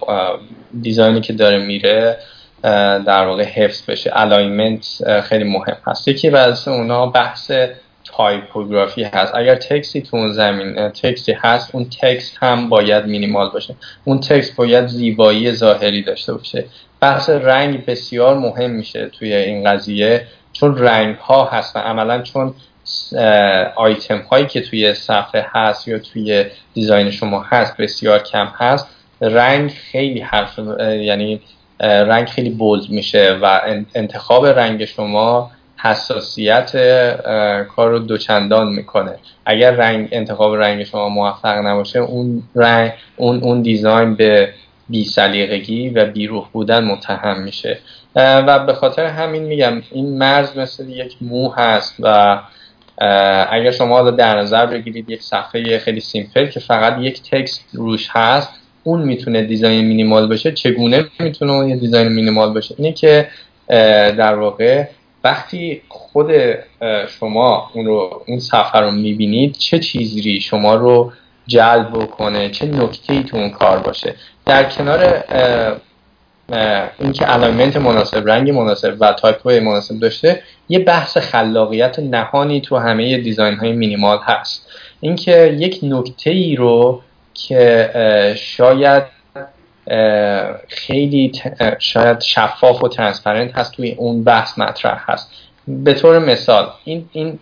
design ی که داره میره در واقع حفظ بشه. alignment خیلی مهم هست. یکی از اونا بحث تایپوگرافی هست. اگر text ی تو اون زمینه text ی هست اون text هم باید مینیمال باشه. اون text باید زیبایی ظاهری داشته باشه. بحث رنگ بسیار مهم میشه توی این قضیه چون رنگ ها هستن. عملا چون آیتم هایی که توی صفحه هست یا توی design شما هست بسیار کم هست رنگ خیلی حرف یعنی رنگ خیلی bold میشه و انتخاب رنگ شما حساسیت کار رو دوچندان می‌کنه. اگر رنگ انتخاب رنگ شما موفق نباشه اون رنگ اون اون design به بی سلیقگی و بیروح بودن متهم میشه. و به خاطر همین میگم این مرز مثل یک مو هست و اگر شما حالا در نظر بگیرید یک صفحه خیلی simple که فقط یک text روش هست اون می‌تونه design مینیمال باشه چگونه می‌تونه یه design مینیمال باشه اینه که در واقع وقتی خود شما اون رو اون صفحه رو می‌بینید چه چیزی شما رو جلب بکنه؟ چه نکته ای تو اون کار باشه؟ در کنار اینکه alignment مناسب رنگ مناسب و تایپ مناسب داشته یه بحث خلاقیت نهانی تو همه design های مینیمال هست. اینکه یک نکته ای رو که شاید خیلی شاید شفاف و transparent هست توی اون بحث مطرح هست. به طور مثال این این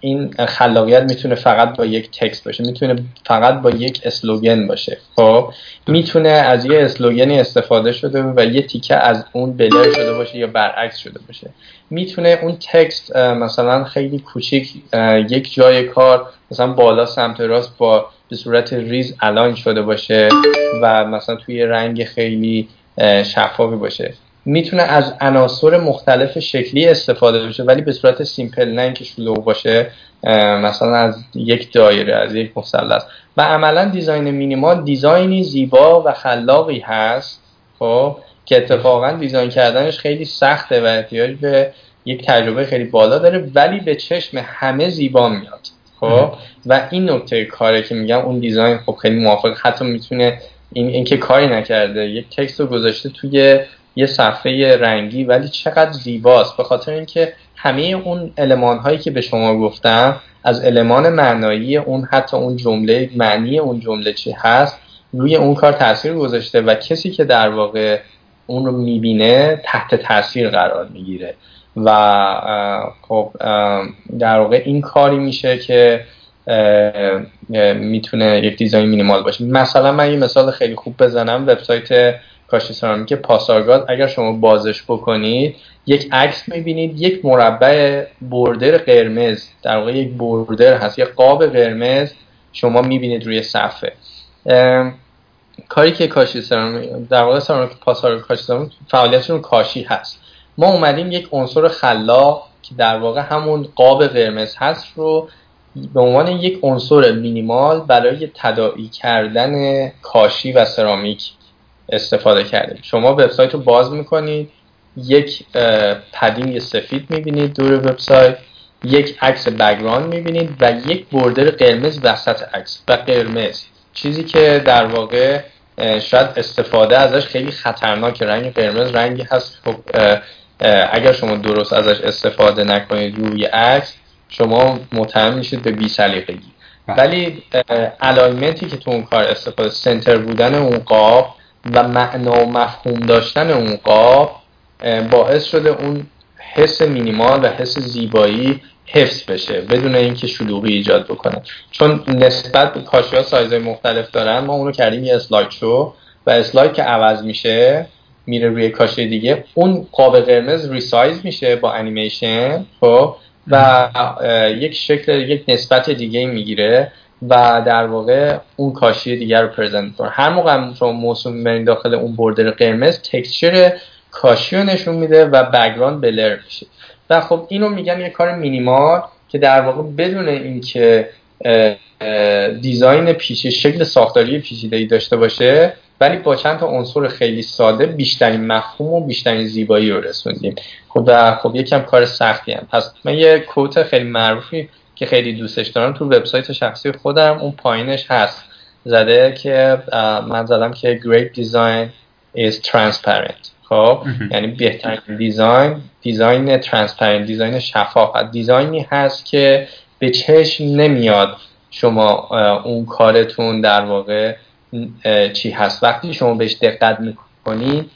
این خلاقیت می‌تونه فقط با یک text باشه می‌تونه فقط با یک slogan باشه. خب می‌تونه از یه slogan ی استفاده شده و یه تیکه از اون blur شده باشه یا برعکس شده باشه. می‌تونه اون text مثلا خیلی کوچیک یک جای کار مثلا بالا سمت راست با به صورت ریز align شده باشه و مثلا توی رنگ خیلی شفافی باشه. می‌تونه از عناصر مختلف شکلی استفاده بشه ولی به صورت simple نه اینکه شلوغ باشه مثلا از یک دایره از یک مثلث و عملا design مینیمال design ی زیبا و خلاقی هست خب که اتفاقا دیزاین کردنش خیلی سخته و احتیاج به یک تجربه خیلی بالا داره ولی به چشم همه زیبا میاد خب. و این نکته کاره که میگم اون دیزاین خب خیلی موافق حتی می‌تونه این اینکه کاری نکرده یک تکست رو گذاشته توی یه صفحه رنگی ولی چقدر زیباست. به خاطر اینکه همه اون علمان هایی که به شما گفتم از علمان معنایی اون حتی اون جمله معنی اون جمله چی هست روی اون کار تاثیر گذاشته و کسی که در واقع اون رو می‌بینه تحت تاثیر قرار می‌گیره. و خب در واقع این کاری میشه که می‌تونه یک دیزاین مینیمال باشه. مثلا من یه مثال خیلی خوب بزنم وبسایت کاشی سرامیک پاسارگاد اگر شما بازش بکنید یک عکس می‌بینید یک مربع بردر قرمز در واقع یک بردر هست یک قاب قرمز شما می‌بینید روی صفحه. کاری که کاشی سرامیک در واقع سرامیک پاسارگاد کاشی سرامیک فعالیتشون کاشی هست. ما اومدیم یک عنصر خلاق که در واقع همون قاب قرمز هست رو به عنوان یک عنصر مینیمال برای تداعی کردن کاشی و سرامیک. استفاده کردیم. شما وبسایت رو باز می‌کنید یک پدینگ سفید می‌بینید دور وبسایت یک عکس بگراند می‌بینید و یک بردر قرمز وسط عکس و قرمز. چیزی که در واقع شاید استفاده ازش خیلی خطرناک رنگ قرمز رنگی هست. خب اگر شما درست ازش استفاده نکنید روی عکس شما متهم میشید به بی سلیقگی. بله. ولی الایمنتی که تو اون کار استفاده سنتر بودن اون قاب و معنا و مفهوم داشتن اون قاب باعث شده اون حس مینیمال و حس زیبایی حفظ بشه بدون اینکه شلوغی ایجاد بکنه. چون نسبت به کاشی ها سایزهای مختلف دارن ما اونو کردیم یه slide show و slide که عوض میشه میره روی کاشی دیگه اون قاب قرمز resize میشه با انیمیشن خب؟ و یک شکل یک نسبت دیگه می‌گیره. و در واقع اون کاشی دیگر رو present کنه هر موقع شما موسوم می‌برین داخل اون border قرمز texture کاشی رو نشون میده و بگراند بلر میشه. و خب اینو میگن یه کار مینیمال که در واقع بدون اینکه دیزاین پیچیده شکل ساختاری پیچیده داشته باشه ولی با چند تا عنصر خیلی ساده بیشترین مفهوم و بیشترین زیبایی رو رسوندیم. خب و خب یکم کار سختی هم. پس من یه کوت خیلی معروفی که خیلی دوستش دارم تو وبسایت شخصی خودم اون پایینش هست. زده که من زدم که great design is transparent. خب؟ یعنی بهترین design design transparent design شفاف. design ی هست که به چشم نمیاد شما اون کارتون در واقع چی هست. وقتی شما بهش دقت می‌کنید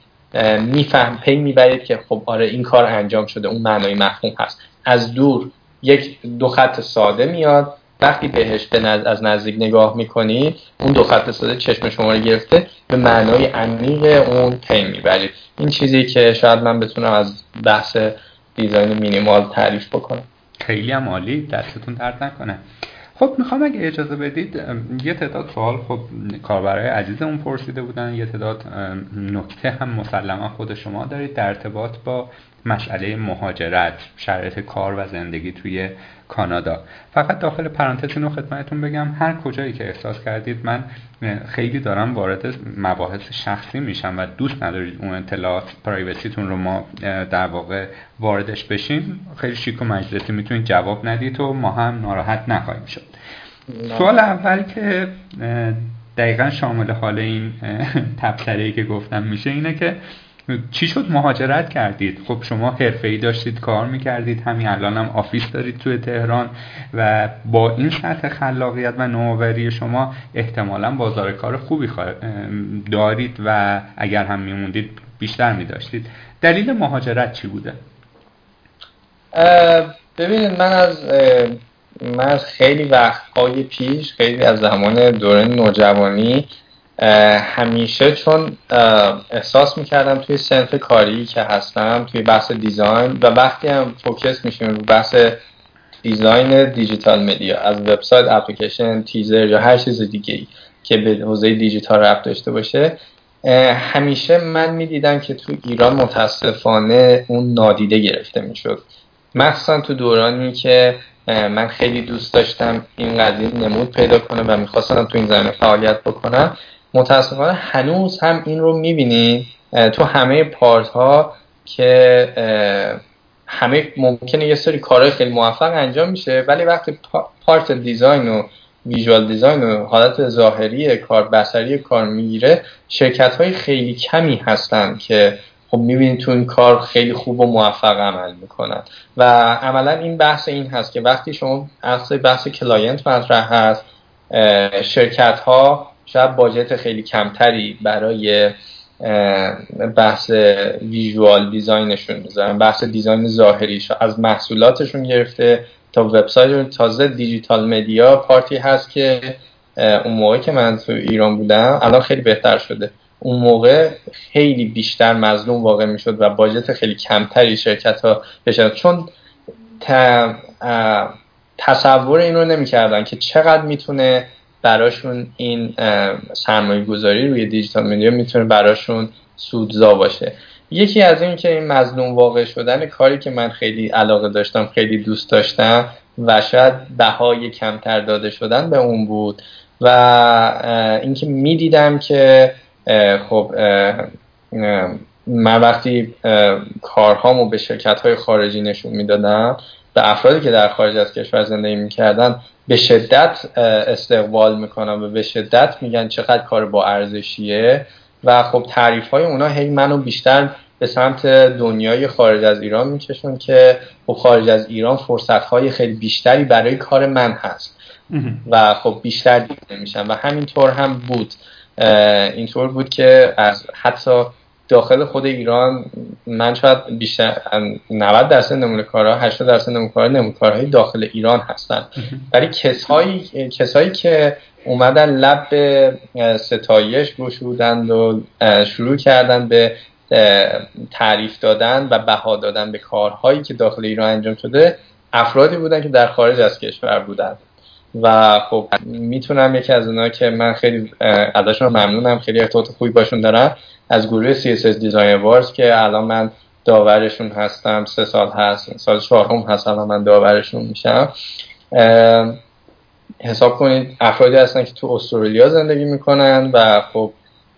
میفهم پی می‌برید که خب آره این کار انجام شده اون معنای مفهوم هست. از دور یک دو خط ساده میاد. وقتی بهش به از نزدیک نگاه می‌کنید اون دو خط ساده چشم شما رو گرفته به معنای عمیق اون پی می‌برید این چیزی که شاید من بتونم از بحث دیزاین مینیمال تعریف بکنم. خیلی هم عالی دستتون درد نکنه. خب می‌خوام اگه اجازه بدید یه تعداد سوال خب کاربرای عزیزمون پرسیده بودن. یه تعداد نکته هم مسلما خود شما دارید در ارتباط با مسئله مهاجرت شرایط کار و زندگی توی کانادا. فقط داخل پرانتز اینو خدمتتون بگم هر کجایی که احساس کردید من خیلی دارم وارد مباحث شخصی میشم و دوست ندارید اون اطلاعات پرایوسیتون رو ما در واقع واردش بشیم خیلی شیک و مجلسی می‌تونید جواب ندید و ما هم ناراحت نخواهیم شد. سوال اول که دقیقا شامل حال این تبصره که گفتم میشه اینه که چی شد مهاجرت کردید؟ خب شما ای داشتید کار می‌کردید همین الان هم آفیس دارید توی تهران و با این سطح خلاقیت و نوآوری شما احتمالا بازار کار خوبی دارید و اگر هم میموندید بیشتر میداشتید. دلیل مهاجرت چی بوده؟ ببینید من از من خیلی وقتهای پیش خیلی از زمان دوره نوجوانی همیشه چون احساس می‌کردم توی صنف کاری که هستم توی بحث design و وقتی هم focus میشیم رو بحث design digital media از وبسایت اپلیکیشن تیزر یا هر چیز دیگه ای که به حوزه دیجیتال ربط داشته باشه همیشه من می‌دیدم که تو ایران متاسفانه اون نادیده گرفته می‌شد. مخصوصا تو دورانی که من خیلی دوست داشتم این قضیه نمود پیدا کنه و می‌خواستم تو این زمینه فعالیت بکنم. متاسفانه هنوز هم این رو می‌بینید تو همه part ها که همه ممکنه یه سری کارهای خیلی موفق انجام میشه ولی وقتی part design و visual design و حالت ظاهری کار بسری کار می‌گیره شرکت های خیلی کمی هستن که خب می‌بینید تو این کار خیلی خوب و موفق عمل می‌کنن. و عملا این بحث این هست که وقتی شما اصل بحث client مطرح هست شرکت ها شاید باجت خیلی کمتری برای بحث ویژوال دیزاینشون می‌ذارن بحث دیزاین ظاهری از محصولاتشون گرفته تا وبسایت تازه دیجیتال مدیا پارتی هست که اون موقع که من تو ایران بودم الان خیلی بهتر شده. اون موقع خیلی بیشتر مظلوم واقع می‌شد و باجت خیلی کمتری شرکت ها بشن. چون تصور این رو نمی‌کردن که چقدر می‌تونه براشون این سرمایه گذاری روی دیجیتال مدیا می‌تونه براشون سودزا باشه. یکی از این که این مظلوم واقع شدن کاری که من خیلی علاقه داشتم خیلی دوست داشتم و شاید بهای کمتر داده شدن به اون بود و اینکه می‌دیدم که خب من وقتی کارهامو به شرکت های خارجی نشون می‌دادم به افرادی که در خارج از کشور زندگی می‌کردن به شدت استقبال می‌کنن و به شدت میگن چقدر کار با ارزشیه و خب تعریف های اونا هی منو بیشتر به سمت دنیای خارج از ایران میکشون که خب خارج از ایران فرصت های خیلی بیشتری برای کار من هست و خب بیشتر دیده میشن و همینطور هم بود. اینطور بود که از حتی داخل خود ایران من شاید بیشتر 90 درصد نمونه کارها 80 درصد نمونه کارها نمونه کارهای داخل ایران هستن. ولی کسایی کسایی که اومدن لب به ستایش گشودند و شروع کردن به تعریف دادن و بها دادن به کارهایی که داخل ایران انجام شده افرادی بودن که در خارج از کشور بودن و خب می‌تونم یکی از اونها که من خیلی ازشون ممنونم خیلی ارتباط خوبی باشون دارم از گروه CSS دیزاین وارز که الان من داورشون هستم سه سال هست سال چهارم هست الان من داورشون میشم. حساب کنید افرادی هستن که تو استرالیا زندگی می‌کنن و خب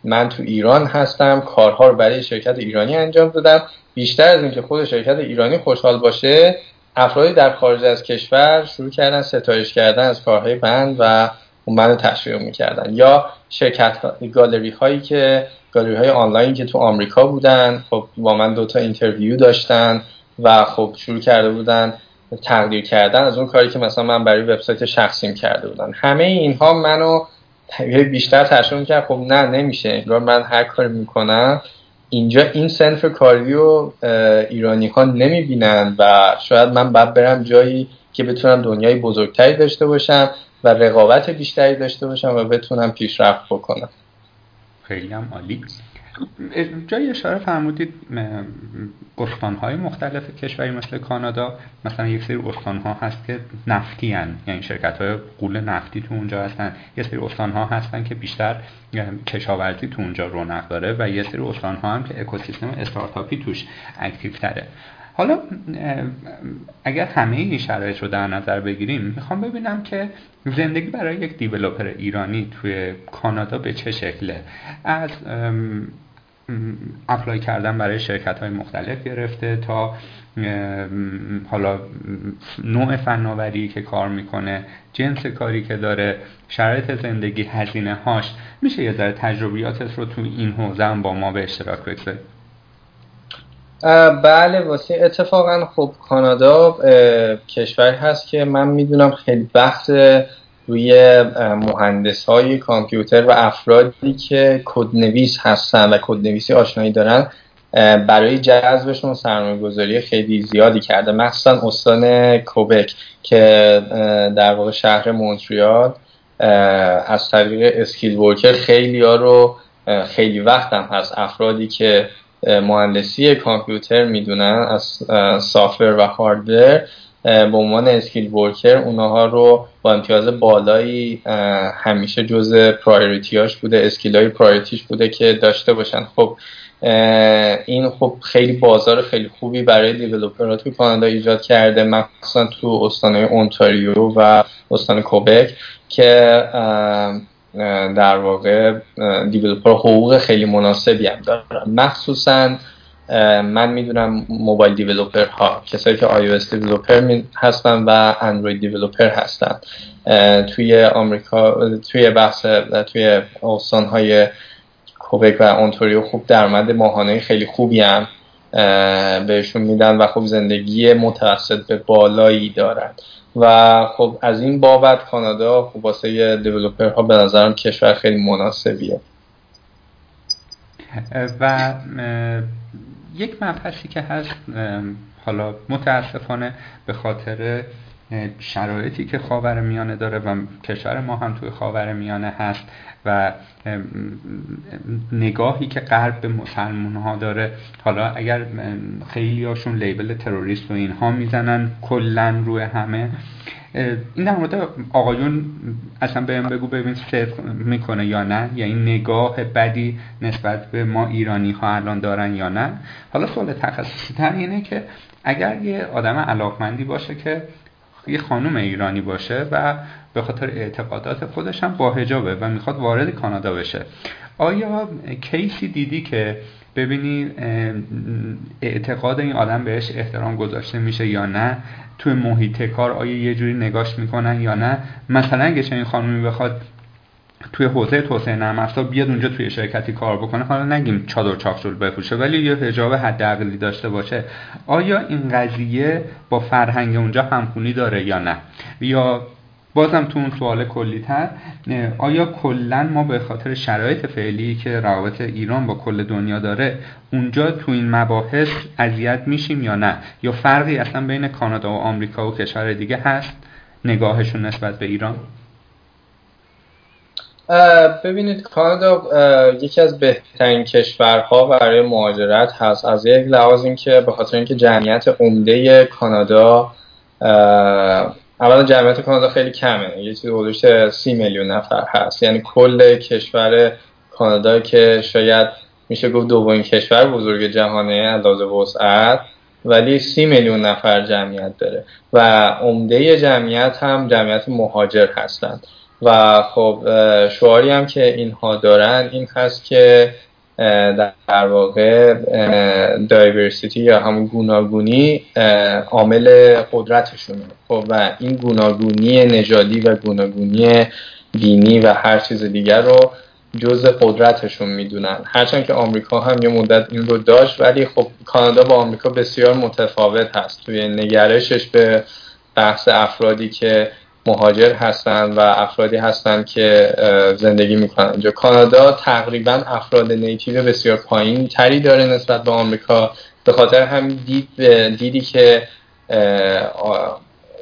من تو ایران هستم کارها رو برای شرکت ایرانی انجام دادم. بیشتر از اینکه خود شرکت ایرانی خوشحال باشه افرادی در خارج از کشور شروع کردن ستایش کردن از کارهای بنده و منو تشویق می‌کردن. یا شرکت گالری هایی که گالری های آنلاین که تو آمریکا بودن خب با من دوتا interview داشتن و خب شروع کرده بودن تقدیر کردن از اون کاری که مثلا من برای وبسایت شخصیم کرده بودم. همه اینها منو بیشتر تشویق کرد خب نه نمیشه. انگار من هر کاری می‌کنم اینجا این سنف کاری رو ایرانی ها نمی‌بینن و شاید من باید برم جایی که بتونم دنیای بزرگتری داشته باشم و رقابت بیشتری داشته باشم و بتونم پیشرفت بکنم خیلی هم عالی. جایی اشاره فرمودید های مختلف کشوری مثل کانادا مثلا یک سری ها هست که نفتی هن. یعنی شرکت های قول نفتی تو اونجا هستن. یه سری ها هستن که بیشتر کشاورزی تو اونجا رونق داره و یه سری ها هم که اکوسیستم استارتاپی توش active تره. حالا اگر همه این شرایط رو در نظر بگیریم می‌خوام ببینم که زندگی برای یک developer ایرانی توی کانادا به چه شکله. از apply کردن برای شرکت های مختلف گرفته تا حالا نوع فناوری که کار می‌کنه جنس کاری که داره شرایط زندگی هزینه هاش میشه یه ذره تجربیاتت رو تو این حوزه با ما به اشتراک بگذاری بله واسه اتفاقا خب کانادا کشوری هست که من می‌دونم خیلی وقت روی مهندس های کامپیوتر و افرادی که کدنویس هستن و کدنویسی آشنایی دارن برای جذبشون سرمایه گذاری خیلی زیادی کرده. مخصوصا استان کوبک که در واقع شهر مونتریال از طریق skilled worker خیلی ها رو خیلی وقت هم هست افرادی که مهندسی کامپیوتر می‌دونن از software و hardware. به عنوان skilled worker اونها رو با امتیاز بالایی همیشه جز priority یاش بوده skill های priority ش بوده که داشته باشن. خب این خب خیلی بازار خیلی خوبی برای developer ها تو کانادا ایجاد کرده مخصوصا تو استان اونتاریو و استان کبک که در واقع developer حقوق خیلی مناسبی هم دارن. مخصوصا من می‌دونم موبایل developer ها کسایی که iOS developer هستن و اندروید developer هستن. توی آمریکا توی بحث توی استان های کبک و انتاریو خوب درآمد ماهانه خیلی خوبی هم بهشون میدن و خب زندگی متوسط به بالایی دارن. و خب از این بابت کانادا خب واسه دیولوپر ها به نظرم کشور خیلی مناسبیه. و یک مبحثی که هست حالا متاسفانه به خاطر شرایطی که خاور میانه داره و کشور ما هم توی خاور میانه هست و نگاهی که غرب به مسلمان ها داره. حالا اگر خیلی هاشون لیبل تروریست و اینها می‌زنن کلا روی همه. این در مورد آقایون اصلا بهم بگو ببین صدق می‌کنه یا نه. یا این نگاه بدی نسبت به ما ایرانی ها الان دارن یا نه. حالا سوال تخصصی تر اینه که اگر یه آدم علاقمندی باشه که یه خانم ایرانی باشه و به خاطر اعتقادات خودش هم با هجابه و می‌خواد وارد کانادا بشه. آیا کیسی دیدی که ببینی اعتقاد این آدم بهش احترام گذاشته میشه یا نه؟ توی محیط کار آیا یه جوری نگاش می‌کنن یا نه؟ مثلا اگه چنین خانومی بخواد توی حوزه توسعه نرم افزار بیاد اونجا توی شرکتی کار بکنه. حالا نگیم چادر چاخشول بپوشه ولی یه حجاب حداقلی داشته باشه. آیا این قضیه با فرهنگ اونجا همخونی داره یا نه؟ یا بازم تو اون سوال کلی تر آیا کلا ما به خاطر شرایط فعلی که روابط ایران با کل دنیا داره اونجا تو این مباحث اذیت میشیم یا نه؟ یا فرقی اصلا بین کانادا و آمریکا و کشور دیگه هست نگاهشون نسبت به ایران؟ ببینید کانادا یکی از بهترین کشورها برای مهاجرت هست. از یک لحاظ اینکه به خاطر اینکه جمعیت عمده کانادا اولا جمعیت کانادا خیلی کمه. یه چیزی حدود سی میلیون نفر هست. یعنی کل کشور کانادا که شاید میشه گفت دومین کشور بزرگ جهانه اندازه وسعت ولی سی میلیون نفر جمعیت داره. و عمده جمعیت هم جمعیت مهاجر هستند. و خب شعاری هم که اینها دارن این هست که در واقع دایورسیتی یا همون گوناگونی عامل قدرتشونه خب و این گوناگونی نژادی و گوناگونی دینی و هر چیز دیگر رو جز قدرتشون می‌دونن. هرچند که آمریکا هم یه مدت این رو داشت ولی خب کانادا با آمریکا بسیار متفاوت هست. توی نگرشش به بحث افرادی که مهاجر هستن و افرادی هستن که زندگی می‌کنن اینجا. کانادا تقریبا افراد نیتیو بسیار پایین تری داره نسبت به آمریکا. به خاطر هم دید دیدی که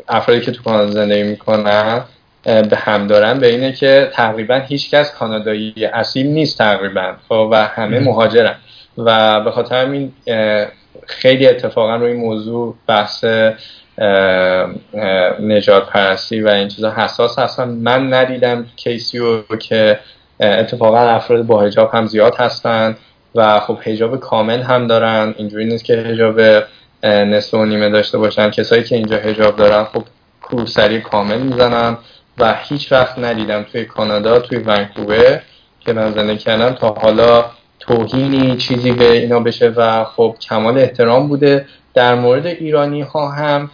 افرادی که تو کانادا زندگی می‌کنن به هم دارن به اینه که تقریبا هیچکس کانادایی اصیل نیست تقریبا خب، و همه مهاجرن. و به خاطر همین خیلی اتفاقا روی این موضوع بحث نجات پرستی و این چیزا حساس هستن. من ندیدم کیسیو که اتفاقا افراد با هجاب هم زیاد هستن و خب هجاب کامل هم دارن. اینجوری نیست که هجاب نصف و نیمه داشته باشن. کسایی که اینجا هجاب دارن خب کورسری کامل می‌زنن و هیچ وقت ندیدم توی کانادا توی ونکوور که من زندگی کردم تا حالا توهینی چیزی به اینا بشه و خب کمال احترام بوده. در مورد ایرانی ها هم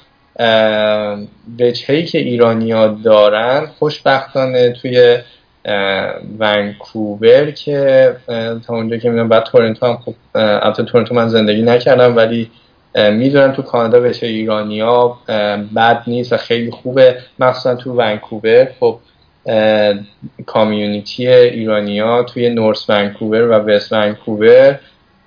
وجههی که ایرانی ها دارن خوشبختانه توی ونکوور که تا اونجا که می‌دونم بعد تورنتو هم خب البته تورنتو من زندگی نکردم ولی می‌دونم تو کانادا بشه ایرانیا بد نیست و خیلی خوبه. مخصوصا تو ونکوور خب کامیونیتی ایرانیا توی نورس ونکوور و وست ونکوور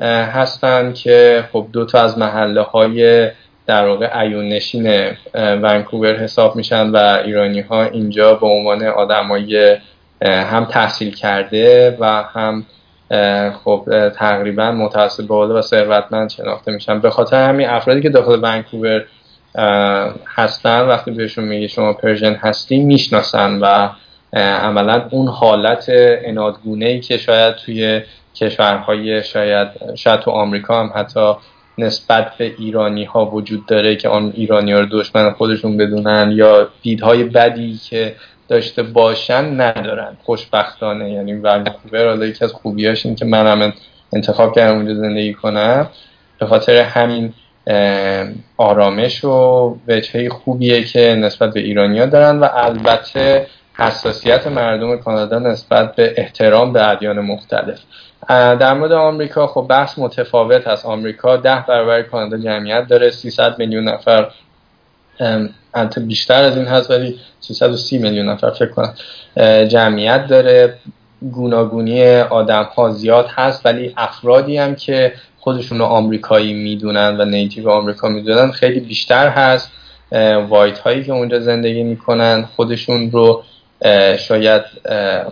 هستن که خب دو تا از محله های در واقع ایون نشین ونکوور حساب میشن و ایرانی ها اینجا به عنوان آدمای هم تحصیل کرده و هم خب تقریبا متوسط بالا و ثروتمند شناخته میشن. به خاطر همین افرادی که داخل ونکوور هستن وقتی بهشون میگه شما پرژن هستی می‌شناسن و عملا اون حالت انادگونه ای که شاید توی کشورهای شاید شاید تو آمریکا هم حتی نسبت به ایرانی ها وجود داره که آن ایرانی ها رو دشمن خودشون بدونن یا دیدهای بدی که داشته باشن ندارن. خوشبختانه. یعنی ونکوور حالا یکی از خوبیاش این که من هم انتخاب کردم اونجا زندگی کنم. به خاطر همین آرامش و وجهه خوبیه که نسبت به ایرانیا دارن و البته حساسیت مردم کانادا نسبت به احترام به ادیان مختلف. در مورد آمریکا خب بحث متفاوت هست. آمریکا ده برابر کانادا جمعیت داره 300 میلیون نفر البته بیشتر از این هست ولی 330 میلیون نفر فکر کنم جمعیت داره. گوناگونی آدم ها زیاد هست ولی افرادی هم که خودشون رو آمریکایی می‌دونن و نیتیو آمریکا می‌دونن خیلی بیشتر هست. وایت هایی که اونجا زندگی می‌کنن خودشون رو شاید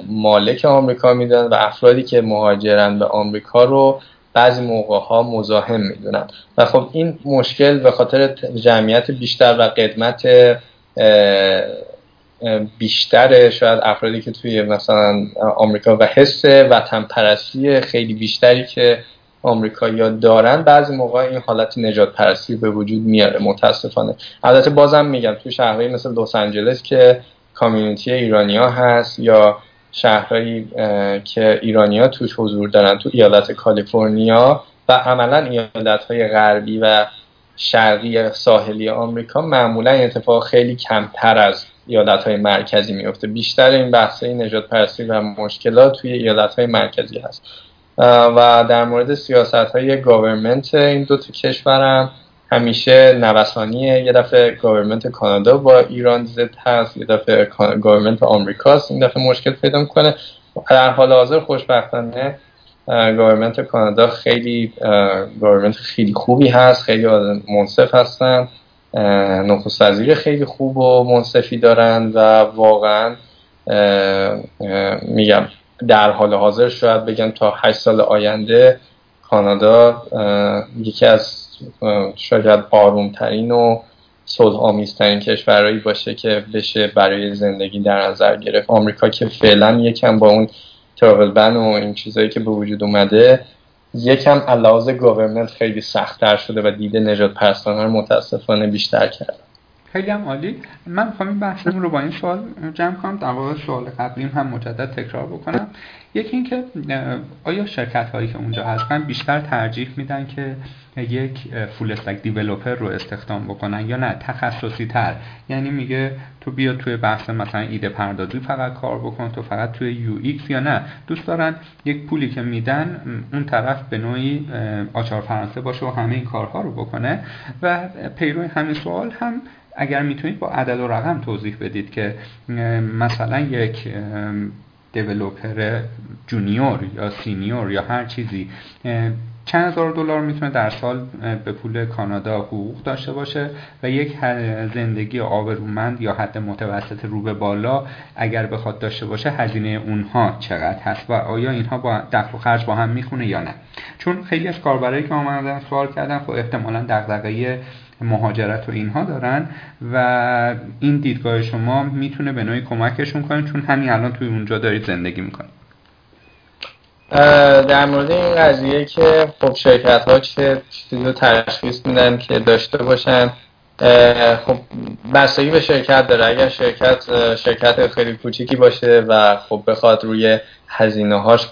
مالک آمریکا می‌دونن و افرادی که مهاجرن به آمریکا رو بعضی موقع ها مزاحم می‌دونن. و خب این مشکل به خاطر جمعیت بیشتر و قدمت بیشتر شاید افرادی که توی مثلا آمریکا و حس وطن پرستی خیلی بیشتری که آمریکایی‌ها دارن بعضی موقع این حالت نجات پرستی به وجود میاره متاسفانه. البته بازم میگم توی شهرهایی مثل لس آنجلس که کامیونیتی ایرانیا هست یا شهرهایی که ایرانیا توش حضور دارن تو ایالت کالیفرنیا و عملا ایالت های غربی و شرقی ساحلی آمریکا معمولا اتفاق خیلی کمتر از ایالت های مرکزی میفته بیشتر این بحث نژاد پرستی و مشکلات توی ایالت های مرکزی هست. و در مورد سیاست های government این دو تا کشورم همیشه نوسانیه یه دفعه government کانادا با ایران ضد هست یه دفعه government آمریکاست این دفعه مشکل پیدا می‌کنه. در حال حاضر خوشبختانه government کانادا خیلی government خیلی خوبی هست خیلی منصف هستن. نخست وزیر خیلی خوب و منصفی دارن و واقعا میگم در حال حاضر شاید بگم تا 8 سال آینده کانادا یکی از شاید آرومترین و صلح آمیزترین کشورهایی باشه که بشه برای زندگی در نظر گرفت. آمریکا که فعلا یکم با اون تراول بن و این چیزهایی که به وجود اومده یکم علاوه گوورنمنت خیلی سختتر شده و دیده نجات پرستانه رو متاسفانه بیشتر کرده خیلی هم عالی. من می‌خوام این بحثمون رو با این سوال جمع کنم. در واقع سوال قبلیم هم مجدد تکرار بکنم. یکی اینکه آیا شرکت هایی که اونجا هستن بیشتر ترجیح میدن که یک فول استک دیولوپر رو استخدام بکنن یا نه؟ تخصصی تر یعنی میگه تو بیا توی بحث مثلا ایده پردازی فقط کار بکن تو فقط توی UX یا نه؟ دوست دارن یک پولی که میدن اون طرف به نوعی آچار فرانسه باشه و همه این کارها رو بکنه. و پیروی همین سوال هم اگر می‌تونید با عدد و رقم توضیح بدید که مثلا یک developer junior یا senior یا هر چیزی. چند هزار دلار می‌تونه در سال به پول کانادا حقوق داشته باشه و یک زندگی آبرومند یا حد متوسط رو به بالا اگر بخواد داشته باشه هزینه اونها چقدر هست و آیا اینها با دخل و خرج با هم می‌خونه یا نه. چون خیلی از کاربرایی که آمدن سوال کردن خب احتمالا دغدغه مهاجرت و اینها دارن و این دیدگاه شما می‌تونه به نوعی کمکشون کنه چون همین الان توی اونجا دارید زندگی می‌کنید. در مورد این قضیه که خب شرکت ها چه چیزی رو تشخیص میدن که داشته باشن خب بستگی به شرکت داره. اگر شرکت شرکت خیلی کوچیکی باشه و خب بخواد روی هزینه هاش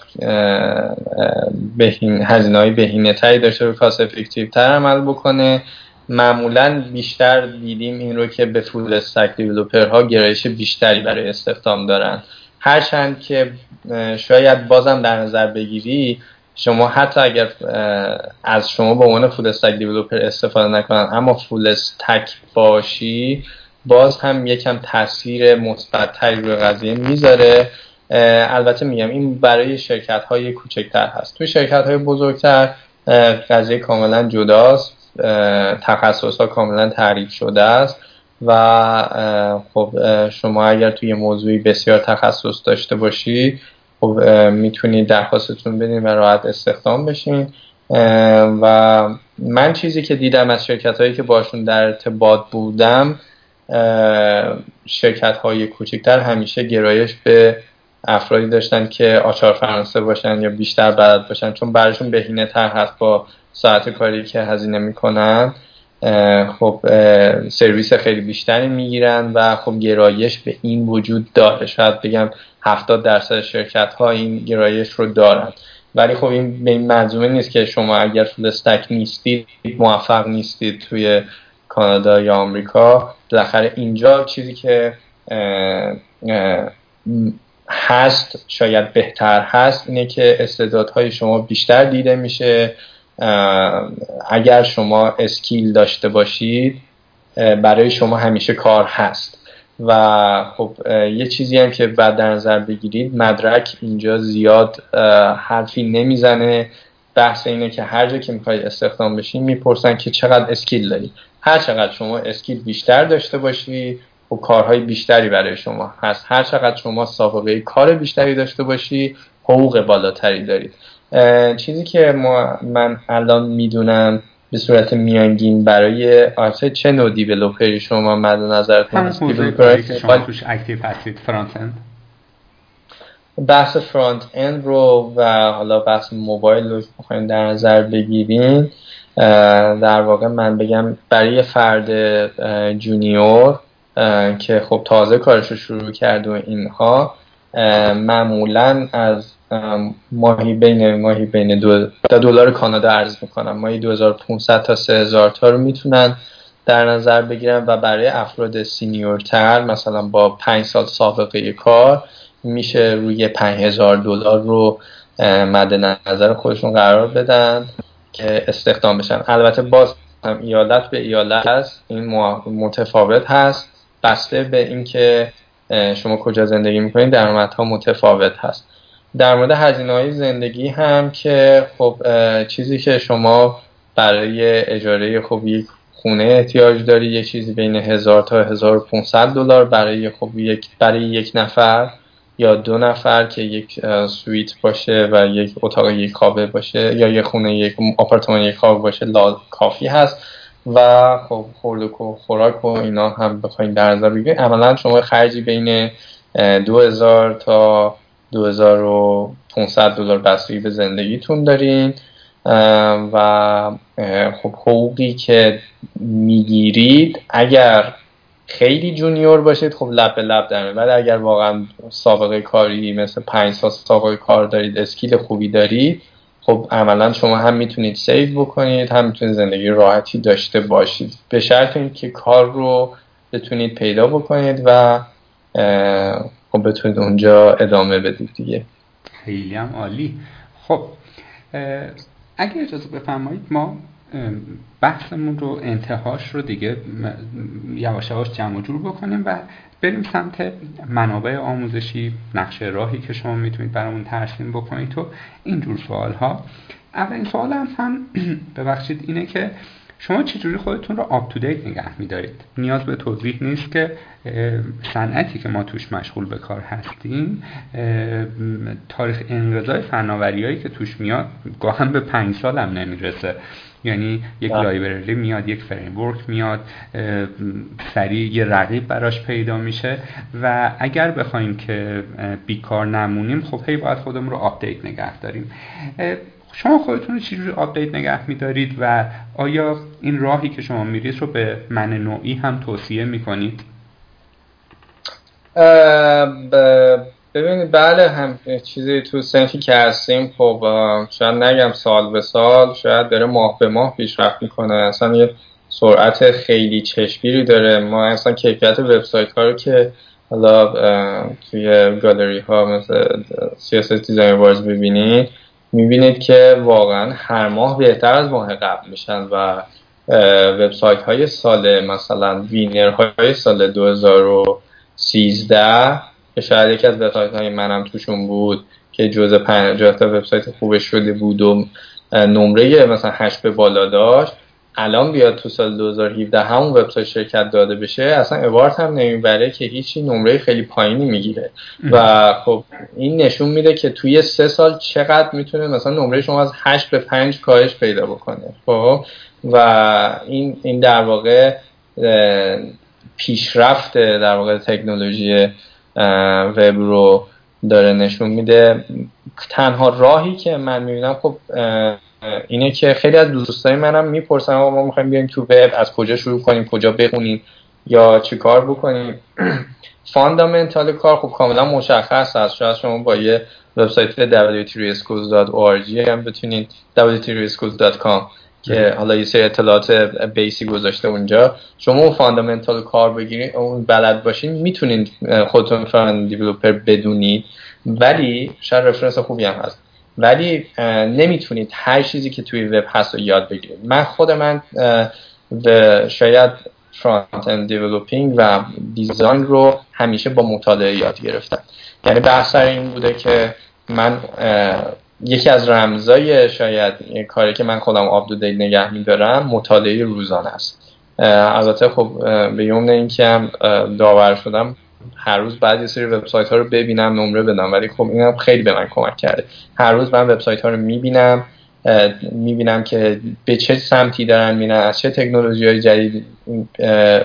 بهین هزینه های بهینه تری داشته رو کاس افکتیو تر عمل بکنه معمولا بیشتر دیدیم این رو که به فول استک ها گرایش بیشتری برای استخدام دارن. هرچند که شاید بازم در نظر بگیری شما حتی اگر از شما به عنوان فول استک دیولوپر استفاده نکنن اما فول استک باشی باز هم یکم تاثیر مثبتتری روی قضیه می‌ذاره. البته میگم این برای شرکت های کوچکتر هست. توی شرکت های بزرگتر قضیه کاملا جداست. تخصص ها کاملا تعریف شده است و خب شما اگر توی موضوعی بسیار تخصص داشته باشید خب می‌تونید درخواستتون بدین و راحت استخدام بشین. و من چیزی که دیدم از شرکت هایی که باشون در ارتباط بودم شرکت های کوچکتر همیشه گرایش به افرادی داشتن که آچار فرانسه باشن یا بیشتر بلد باشن چون براشون بهینه تر هست با ساعت کاری که هزینه می‌کنن خب سرویس خیلی بیشتری می‌گیرن و خب گرایش به این وجود داره. شاید بگم 70 درصد شرکت ها این گرایش رو دارن. ولی خب این به این منظومه نیست که شما اگر فول استک نیستید موفق نیستید توی کانادا یا آمریکا. بالاخره اینجا چیزی که هست شاید بهتر هست اینه که استعدادهای شما بیشتر دیده میشه. اگر شما skill داشته باشید برای شما همیشه کار هست. و خب یه چیزی هم که بعد در نظر بگیرید مدرک اینجا زیاد حرفی نمی‌زنه. بحث اینه که هر جا که می‌خواید استخدام بشین می‌پرسن که چقدر skill داری هر چقدر شما skill بیشتر داشته باشی و کارهای بیشتری برای شما هست. هر چقدر شما سابقه کار بیشتری داشته باشی حقوق بالاتری دارید. چیزی که ما من الان می‌دونم به صورت میانگین برای آرسه چه نوع developer ی شما مد نظرتون هست شما توش active هستید front-end؟ بحث front-end رو و حالا بحث موبایل رو می‌خوایم در نظر بگیریم. در واقع من بگم برای فرد junior که خب تازه کارش رو شروع کرد و اینها معمولا از ماهی بین ماهی بین دو دلار کانادا ارز می‌کنن ماهی 2500 تا 3000 تا رو می‌تونن در نظر بگیرن و برای افراد سینیورتر مثلا با 5 سال سابقه کار میشه روی 5000 دلار رو مد نظر خودشون قرار بدن که استخدام بشن. البته باز هم ایالت به ایالت هست این متفاوت هست. بسته به اینکه شما کجا زندگی می‌کنید درآمدها متفاوت هست. در مورد هزینه های زندگی هم که خب چیزی که شما برای اجاره خب یک خونه احتیاج داری یه چیزی بین 1000 تا 1500 دلار برای خب یک برای یک نفر یا دو نفر که یک سویت باشه و یک اتاق یک خوابه باشه یا یک خونه یک آپارتمان یک خواب باشه لا کافی هست و خب خورد و خوراک و اینا هم بخواین در نظر بگیرید عملا شما خرجی بین 2000 تا 2500 دلار بستگی به زندگیتون دارین و خب حقوقی که می‌گیرید اگر خیلی جونیور باشید خب لب به لب داره ولی اگر واقعا سابقه کاری مثل پنج سال سابقه کار دارید اسکیل خوبی دارید خب عملا شما هم می‌تونید سیو بکنید هم می‌تونید زندگی راحتی داشته باشید. به شرط اینکه کار رو بتونید پیدا بکنید و خب بتونید اونجا ادامه بدید دیگه. خیلی هم عالی. خب اگه اجازه بفرمایید ما بحثمون رو انتهاش رو دیگه یواش یواش جمع جور بکنیم و بریم سمت منابع آموزشی نقشه راهی که شما می‌تونید برامون ترسیم بکنید تو اینجور سوال ها اولین سوال هم, هم ببخشید اینه که شما چجوری خودتون رو up to date نگه میدارید؟ نیاز به توضیح نیست که صنعتی که ما توش مشغول به کار هستیم تاریخ انقضای فناوریایی که توش میاد گاهم به پنج سال هم نمی‌رسه. یعنی یک بله. library میاد یک framework میاد سریع یه رقیب براش پیدا میشه و اگر بخوایم که بیکار نمونیم خب هی باید خودمون رو update نگه داریم. شما خودتون رو چجوری update نگه میدارید و آیا این راهی که شما میرید رو به من نوعی هم توصیه می‌کنید؟ ببینید بله هم چیزی تو صنفی که هستیم خب شاید نگم سال به سال شاید داره ماه به ماه پیشرفت می‌کنه. اصلا یه سرعت خیلی چشمگیری داره. ما اصلا کیفیت وبسایت ها رو که حالا توی گالری ها مثل CSS دیزاین وارز ببینید می‌بینید که واقعا هر ماه بهتر از ماه قبل میشن و وبسایت های سال مثلا وینر های سال 2013 که شاید یکی از وبسایت های منم توشون بود که جزء 50 تا وبسایت خوبش شده بود و نمره مثلا 8 به بالا داشت. الان بیاد تو سال 2017 همون وبسایت شرکت داده بشه اصلا اوارد هم نمی‌بره که هیچی نمره خیلی پایینی می‌گیره. و خب این نشون میده که توی سه سال چقدر می‌تونه مثلا نمره شما از 8 به 5 کاهش پیدا بکنه. خب؟ و این این در واقع پیشرفت در واقع تکنولوژی وب رو داره نشون میده. تنها راهی که من می‌بینم خب اینه که خیلی از دوستای منم می‌پرسن ما می‌خوایم بیایم تو وب از کجا شروع کنیم کجا بخونیم یا چی کار بکنیم. fundamental کار خب کاملا مشخص هست شاید شما با یه وبسایت w3schools.org هم بتونید w3schools.com که حالا یه سری اطلاعات basic گذاشته اونجا. شما اون fundamental کار بگیرید اون بلد باشین می‌تونید خودتون front-end developer بدونید. ولی شاید reference خوبی هم هست. ولی نمی‌تونید هر چیزی که توی وب هست رو یاد بگیرید. من خود من شاید front-end developing و design رو همیشه با مطالعه یاد گرفتم. یعنی بحث این بوده که من یکی از رمزای شاید کاری که من خودم update نگه میدارم مطالعه روزانه است. البته خب به یمن اینکه هم داور شدم هر روز بعد یه سری وبسایت ها رو ببینم نمره بدم ولی خب اینم خیلی به من کمک کرده. هر روز من وبسایت ها رو می‌بینم می‌بینم که به چه سمتی دارن میرن از چه تکنولوژی های جدید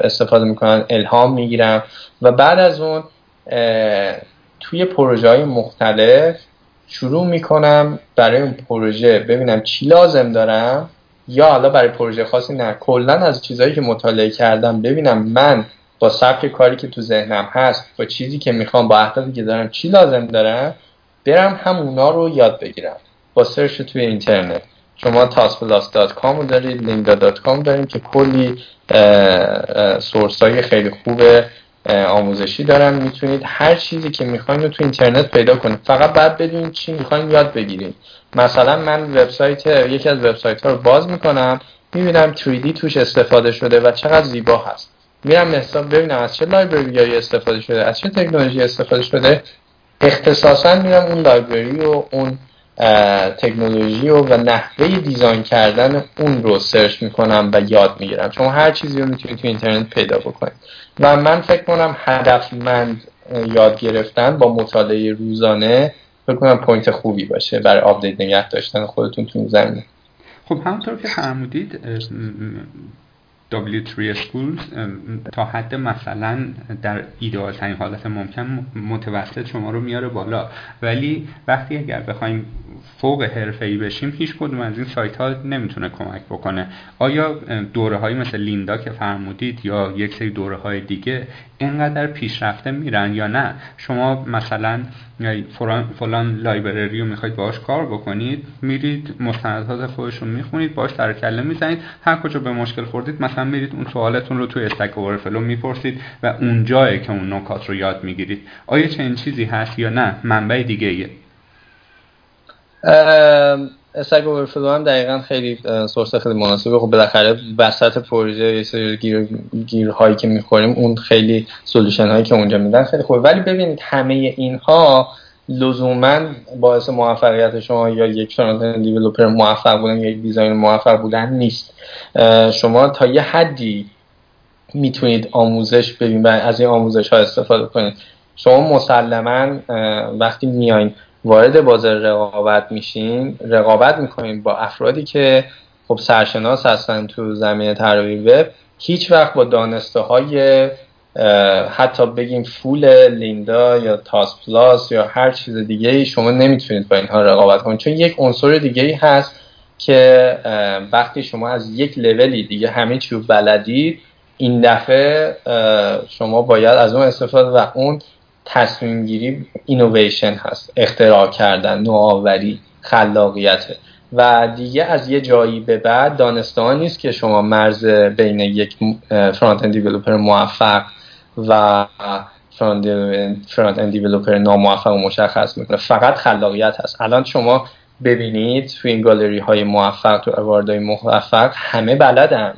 استفاده می‌کنن الهام می‌گیرم. و بعد از اون توی پروژه های مختلف شروع می‌کنم برای اون پروژه ببینم چی لازم دارم یا حالا برای پروژه خاصی نه. کلا از چیزهایی که مطالعه کردم ببینم من با سبک کاری که تو ذهنم هست با چیزی که می‌خوام با اهدافی که دارم چی لازم دارم؟ برم همونا رو یاد بگیرم. با سرچ توی اینترنت. شما taskplus.com رو دارید lingda.com داریم که کلی سورس های خیلی خوب آموزشی دارن. می‌تونید هر چیزی که می‌خواین رو تو اینترنت پیدا کنید. فقط بعد بدونید چی می‌خواین یاد بگیرید. مثلا من وبسایت یکی از وبسایت ها رو باز می‌کنم می‌بینم 3D توش استفاده شده و چقدر زیبا هست. میرم حساب ببینم از چه لایبرری استفاده شده از چه تکنولوژی استفاده شده. اختصاصا میرم اون library و اون تکنولوژی و, و نحوه design کردن اون رو search می‌کنم و یاد می‌گیرم. چون هر چیزی رو می‌تونید تو اینترنت پیدا بکنید. و من فکر کنم هدفمند یاد گرفتن با مطالعه روزانه فکر کنم point خوبی باشه برای update نگه داشتن خودتون تو زمینه. خب همونطور که فرمودید W3 Schools تا حد مثلا در ایدئال ترین حالت ممکن متوسط شما رو میاره بالا. ولی وقتی اگر بخوایم فوق ای بشیم هیچ کدوم از این سایت ها نمی‌تونه کمک بکنه. آیا دوره هایی مثل لیندا که فرمودید یا یک سری دوره های دیگه اینقدر پیشرفته میرن یا نه؟ شما مثلا فلان لایبرری رو می‌خواید باهاش کار بکنید میرید مستندات خودشون می‌خونید باش در کله می‌زنید هر کجا به مشکل خوردید مثلا میرید اون سوالتون رو توی استک اوورفلو می‌پرسید و اونجایی که اون نکات رو یاد می‌گیرید. آیا چنین چیزی هست یا نه؟ منبع دیگه ایه استک اوورفلو هم دقیقا خیلی سورس خیلی مناسبه. خب بالاخره وسط پروژه یه سری گیر، گیرهایی که می‌خوریم اون خیلی سولوشن هایی که اونجا میدن خیلی خوبه. ولی ببینید همه اینها لزوما باعث موفقیت شما یا یک فرانت دیولپر موفق بودن یا یک دیزاین موفق بودن نیست. شما تا یه حدی می‌تونید آموزش ببینید و از این آموزش ها استفاده کنید شما مسلما وقتی میایین وارد بازار رقابت میشین رقابت می‌کنین با افرادی که خب سرشناس هستن تو زمینه طراحی وب هیچ وقت با دانسته های حتی بگیم فول لیندا یا تاس پلاس یا هر چیز دیگه ای شما نمی‌تونید با اینها رقابت کنید. چون یک عنصر دیگه ای هست که وقتی شما از یک لولی دیگه همه چی رو بلدید این دفعه شما باید از اون استفاده و اون تصمیم گیری اینویشن هست اختراع کردن نوآوری خلاقیت. و دیگه از یه جایی به بعد دانستن نیست که شما مرز بین یک front-end developer موفق و front-end developer ناموفق مشخص می‌کنه. فقط خلاقیت هست. الان شما ببینید تو این گالری های موفق تو اواردهای موفق همه بلدن.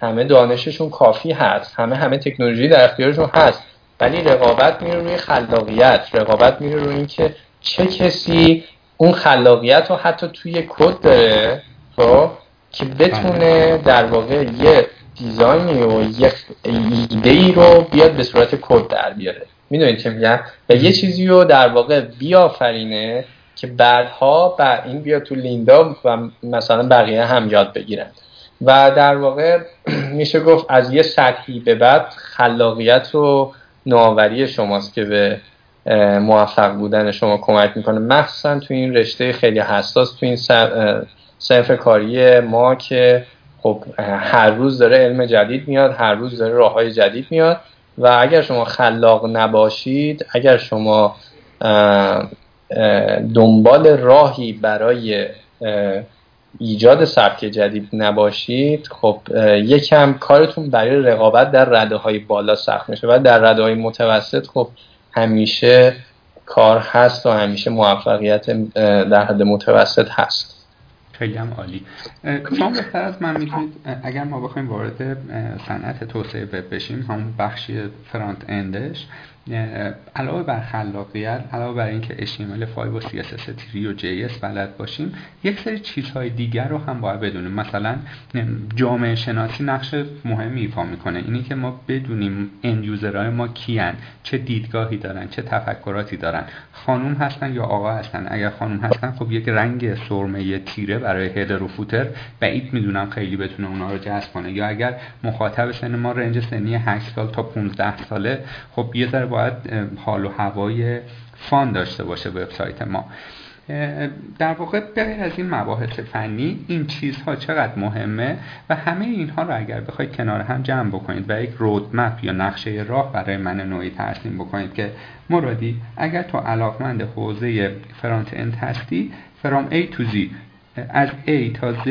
همه دانششون کافی هست. همه همه تکنولوژی در اختیارشون هست. ولی رقابت میره روی خلاقیت. رقابت میره روی اینکه چه کسی اون خلاقیت رو حتی توی کد داره خب؟ که بتونه در واقع یه دیزاینی و یک ایده ای رو بیاد به صورت کد در بیاره. می‌دونید چه میگم؟ و یه چیزی رو در واقع بیافرینه که بعدها بر این بیاد تو لیندا و مثلا بقیه هم یاد بگیرن. و در واقع میشه گفت از یه سطحی به بعد خلاقیت و نوآوری شماست که به موفق بودن شما کمک می‌کنه. مخصوصا تو این رشته خیلی حساس تو این صرف کاری ما که خب هر روز داره علم جدید میاد هر روز داره راه های جدید میاد و اگر شما خلاق نباشید اگر شما دنبال راهی برای ایجاد سبک جدید نباشید خب یکم کارتون برای رقابت در رده های بالا سخت میشه و در رده های متوسط خب همیشه کار هست و همیشه موفقیت در حد متوسط هست. خیلی هم عالی. شما بهتر از من می‌تونید اگر ما بخوایم وارد صنعت توسعه وب بشیم همون بخشی فرانت اندش علاوه بر خلاقیت علاوه بر اینکه HTML5 و CSS3 و JS بلد باشیم یک سری چیزهای دیگر رو هم باید بدونیم. مثلا جامعه شناسی نقش مهمی ایفا می‌کنه. اینی که ما بدونیم اند یوزرهای ما کیان چه دیدگاهی دارن چه تفکراتی دارن. خانوم هستن یا آقا هستن؟ اگر خانوم هستن خب یک رنگ سرمه تیره برای هدر و فوتر بعید می‌دونم خیلی بتونه اونا رو جذب کنه. یا اگر مخاطب سن ما رنج سنی 8 سال تا 15 ساله خب یه ذره باید حال و هوای فان داشته باشه وبسایت ما. در واقع بغیر از این مباحث فنی این چیزها چقدر مهمه و همه اینها رو اگر بخواید کنار هم جمع بکنید و یک رودمپ یا نقشه راه برای من نوعی ترسیم بکنید که مرادی اگر تو علاقمند حوزه front end هستی from A to Z از A تا Z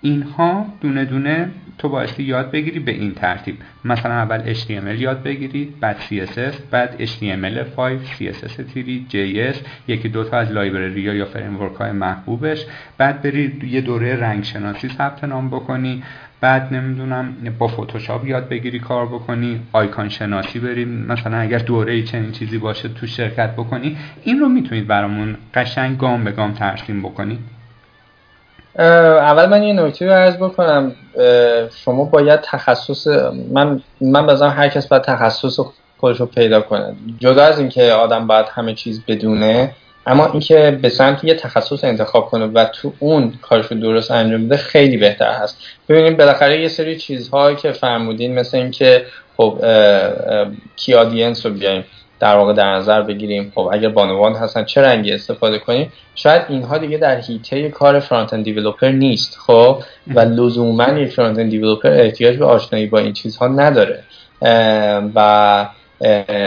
اینها دونه دونه تو بایستی یاد بگیری به این ترتیب. مثلا اول HTML یاد بگیری بعد CSS بعد HTML5 CSS3 JS یکی دوتا از library یا framework های محبوبش. بعد بری یه دوره رنگ شناسی ثبت نام بکنی. بعد نمی‌دونم با فتوشاپ یاد بگیری کار بکنی. آیکان شناسی بریم مثلا اگر دوره چنین چیزی باشه تو شرکت بکنی. این رو می‌تونید برامون قشنگ گام به گام ترسیم بکنید. اول من یه نکته رو عرض بکنم. شما باید تخصص من من بازم هر کس باید تخصص خودش رو پیدا کنه. جدا از اینکه آدم باید همه چیز بدونه اما اینکه به سمت یه تخصص انتخاب کنه و تو اون کارش رو درست انجام بده خیلی بهتر هست. ببینید بالاخره یه سری چیزهایی که فرمودین مثل اینکه خب کی audience رو بیایم. در واقع در نظر بگیریم. خب اگر بانوان هستن چه رنگی استفاده کنیم؟ شاید اینها دیگه در حیطه کار front end developer نیست خب؟ و لزوما یک front end developer احتیاج به آشنایی با این چیزها نداره. و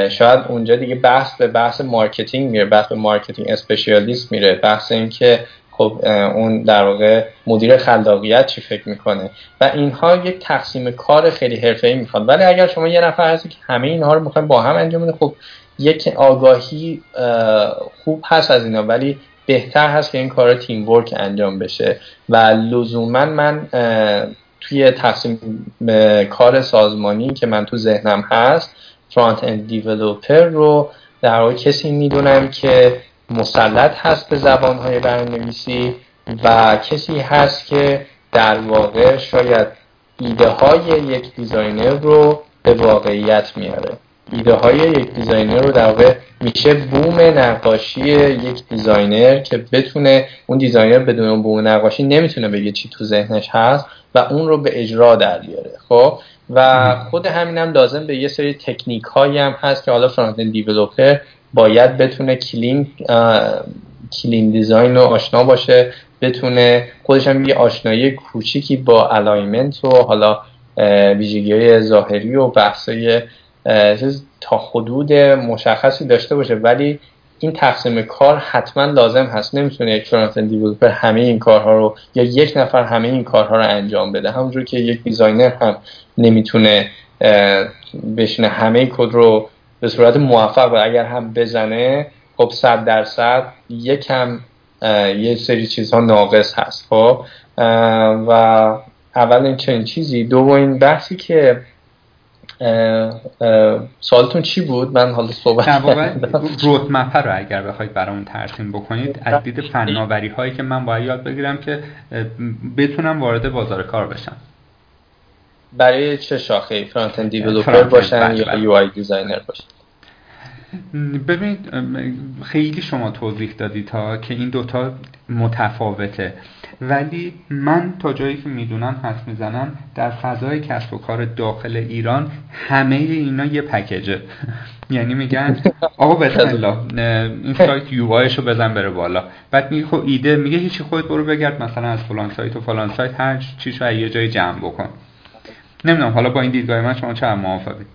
شاید اونجا دیگه بحث به بحث marketing میره بحث به marketing specialist میره بحث این که خب اون در واقع مدیر خلاقیت چی فکر می‌کنه؟ و اینها یک تقسیم کار خیلی حرفه‌ای می‌خواد. ولی اگر شما یه نفر هستی که همه اینها رو می‌خوایم با هم انجام بده خب یک آگاهی خوب هست از اینا ولی بهتر هست که این کار تیم ورک انجام بشه. و لزوما من توی تقسیم کار سازمانی که من تو ذهنم هست فرانت اند دیولوپر رو در واقع کسی می‌دونم که مسلط هست به زبانهای برنامه‌نویسی و کسی هست که در واقع شاید ایده های یک designer رو به واقعیت میاره. ایده های یک designer رو در واقع میشه بوم نقاشی یک designer که بتونه اون designer بدون بوم نقاشی نمی‌تونه بگه چی تو ذهنش هست و اون رو به اجرا در بیاره خب؟ و خود همین هم لازم به یه سری تکنیک هایی هم هست که حالا front developer باید بتونه clean clean design رو آشنا باشه بتونه خودش هم یه آشنایی کوچیکی با alignment و حالا ویژگی های ظاهری و بحثای تا حدود مشخصی داشته باشه. ولی این تقسیم کار حتما لازم هست. نمی‌تونه یک front developer همه این کارها رو یا یک نفر همه این کارها رو انجام بده. همونجور که یک designer هم نمی‌تونه بشینه همه کد رو به صورت موفق و اگر هم بزنه خب صد درصد یکم یه سری چیزها ناقص هست خب؟ و اول این چنین چیزی دومین بحثی که سوالتون چی بود؟ من حالا صحبت رودمپ رو اگر بخواید برامون ترسیم بکنید از دید فناوری هایی که من باید یاد بگیرم که بتونم وارد بازار کار بشم. برای چه شاخه؟ front end developer باشن یا UI designer باشن؟ ببینید خیلی شما توضیح دادید تا که این دوتا متفاوته. ولی من تا جایی که می‌دونم حرف می‌زنم در فضای کسب و کار داخل ایران همه اینا یه package ه. یعنی میگن آقا بسم الله این سایتیو رو بزن بره بالا. بعد میگه خب ایده میگه هیچی خودت برو بگرد مثلا از فلان سایت و فلان سایت هر چیشو یه جای جمع بکن. نمی‌دونم حالا با این دیدگاه من شما چه موافقید؟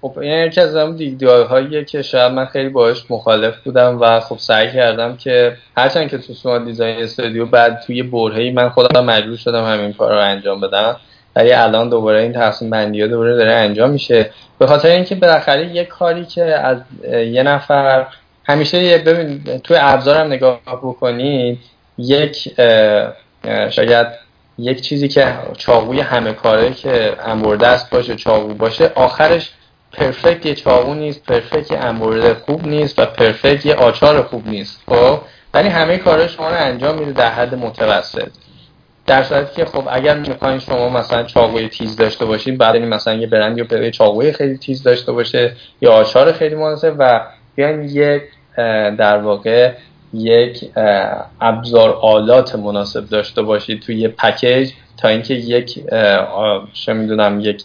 خب این یکی از اون دیدگاه که شاید من خیلی باش مخالف بودم و خب سعی کردم که هرچند که تو سوال دیزاین استودیو بعد توی برهی من خودم مجبور شدم همین کار رو انجام بدم. ولی الان دوباره این تقسیم بندی ها دوباره داره انجام میشه. به خاطر اینکه بالاخره یک کاری که از یه نفر همیشه ببین توی ابزارم نگاه بکنید یک شاید یک چیزی که چاقوی همه کاره که انبرده باشه چاقو باشه آخرش پرفکت یه چاقو نیست پرفکت یه انبرده خوب نیست و پرفکت یه آچار خوب نیست خب؟ ولی همه کارا شما رو انجام میده در حد متوسط. در صورتی که خب اگر می‌خواین شما مثلا چاقوی تیز داشته باشید بعد مثلا یه برندی یا چاقوی خیلی تیز داشته باشه یا آچار خیلی مناسب و بیان یک در واقع یک ابزار آلات مناسب داشته باشید توی یه پکیج تا اینکه یک چه می‌دونم یک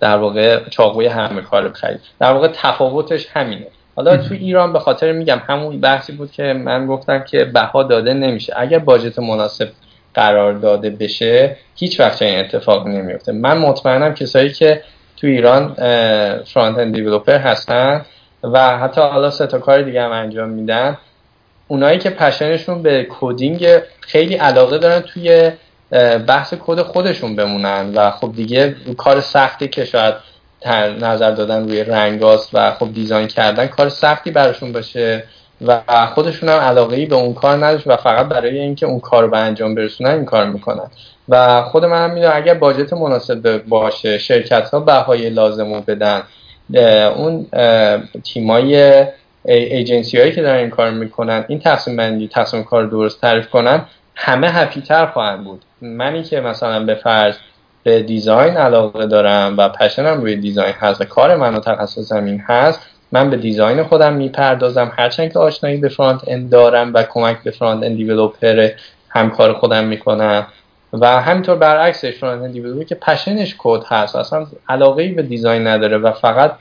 در واقع چاقوی همه کار بخرید. در واقع تفاوتش همینه. حالا تو ایران به خاطر میگم همون بحثی بود که من گفتم که بها داده نمیشه. اگر باجت مناسب قرار داده بشه هیچ وقت این اتفاق نمیفته من مطمئنم کسایی که تو ایران front end developer هستن و حتی حالا سه تا کار دیگه هم انجام میدن اونایی که passion شون به coding خیلی علاقه دارن توی بحث کد خودشون بمونن و خب دیگه کار سختی که شاید نظر دادن روی رنگاست و خب design کردن کار سختی براشون باشه و خودشون هم علاقه ای به اون کار نداشت و فقط برای اینکه اون کار رو به انجام برسونن این کار می‌کنن. و خود من هم می‌دونم اگر budget مناسب باشه شرکت ها بهای لازم رو بدن اون تیمای ایجنسی هایی که دارن این کار می‌کنن این تقسیم بندی تقسیم کار درست تعریف کنن همه happy تر خواهند بود. منی که مثلا به فرض به design علاقه دارم و passion م روی design هست و کار من و تخصص من هست من به design خودم می‌پردازم. هرچند که آشنایی به front end دارم و کمک به front end developer همکار خودم می‌کنم. و همینطور برعکسش front end که passion ش کد هست اصلا علاقه ای به design نداره و فقط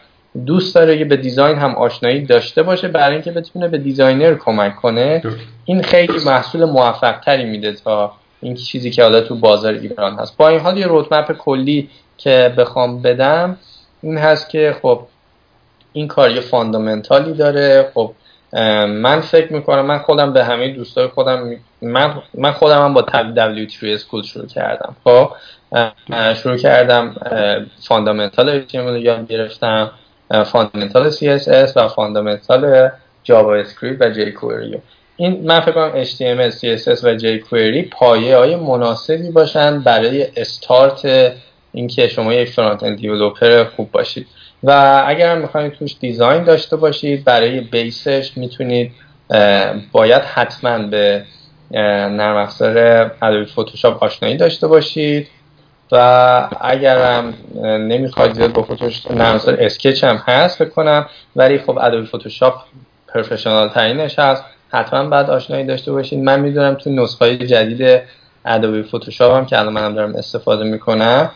دوست داره که به design هم آشنایی داشته باشه برای اینکه بتونه به designer کمک کنه. این خیلی محصول موفق تری میده تا این چیزی که حالا تو بازار ایران هست. با این حال یه roadmap کلی که بخوام بدم این هست که خب این کار یه fundamental ی داره. خب من فکر می‌کنم من خودم به همه دوستای خودم من من خودم هم با W3 School شروع کردم. خب شروع کردم fundamental HTML رو یاد گرفتم. fundamental CSS و fundamental JavaScript و jQuery این من فکر کنم HTML, CSS و jQuery پایه های مناسبی باشن برای استارت اینکه شما یک front end developer خوب باشید. و اگر هم می‌خواید توش design داشته باشید برای base ش می‌تونید باید حتما به نرم افزار Adobe Photoshop آشنایی داشته باشید. و اگرم نمی‌خواید با فتوشاپ نرم افزار Sketch هم هست بکنم ولی خب Adobe Photoshop professional ترینش هست. حتما بعد آشنایی داشته باشید من می‌دونم تو نسخه جدید Adobe Photoshop هم که الان منم دارم استفاده می‌کنم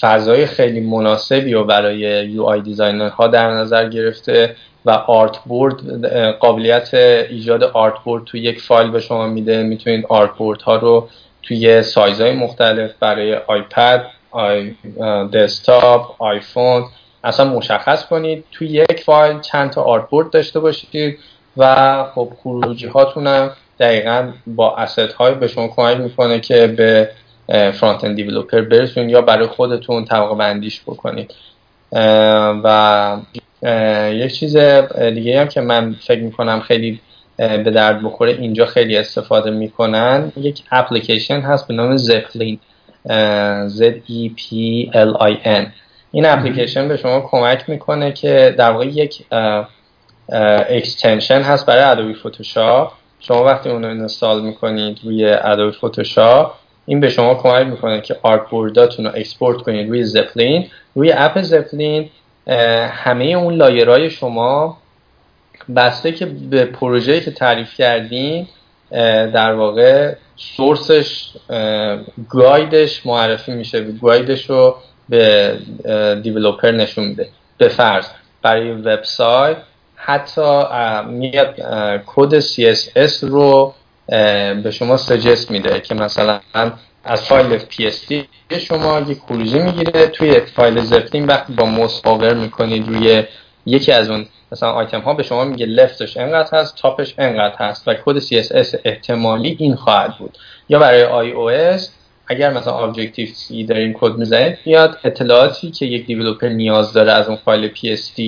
فضای خیلی مناسبی و برای UI designer ها در نظر گرفته و artboard قابلیت ایجاد artboard تو یک فایل به شما میده. می‌تونید artboard ها رو توی سایزهای مختلف برای iPad آی desktop iPhone. اصلا مشخص کنید توی یک فایل چند تا artboard داشته باشید و خب خروجی هاتونم دقیقا با asset های به شما کمک می‌کنه که به front end developer برسون یا برای خودتون طبقه بندیش بکنید. و یک چیز دیگه هم که من فکر می‌کنم خیلی به درد بخوره اینجا خیلی استفاده می‌کنن. یک اپلیکیشن هست به نام Zeplin Z E P L I N. این اپلیکیشن به شما کمک می‌کنه که در واقع یک extension هست برای Adobe Photoshop شما وقتی اون رو install می‌کنید روی Adobe Photoshop این به شما کمک می‌کنه که artboard اتون رو export کنید روی Zeplin روی اپ زپلین همه اون لایرهای شما بسته که به پروژه‌ای که تعریف کردین در واقع سورسش گایدش معرفی میشه گایدش رو به دیولوپر نشون میده. به فرض برای وبسایت حتی میاد کد CSS رو به شما سجست میده که مثلا از فایل PSD شما یک خروجی می‌گیره توی فایل Zeplin وقتی با موس over می‌کنید روی یکی از اون مثلا آیتم ها به شما میگه left ش انقدر هست top ش انقدر هست و کد CSS احتمالی این خواهد بود. یا برای iOS اگر مثلا Objective-C این کد می‌زنید بیاد اطلاعاتی که یک developer نیاز داره از اون فایل PSD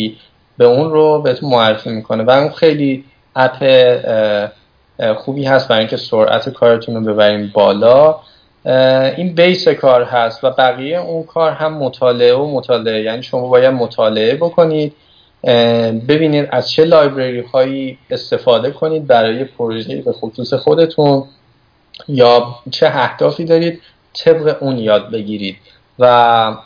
به اون رو بهتون معرفی می‌کنه. و اون خیلی app خوبی هست برای اینکه سرعت کارتون رو ببریم بالا. این بیس کار هست و بقیه اون کار هم مطالعه و مطالعه. یعنی شما باید مطالعه بکنید. ببینید از چه لایبرری هایی استفاده کنید برای پروژه به خصوص خودتون یا چه اهدافی دارید طبق اون یاد بگیرید. و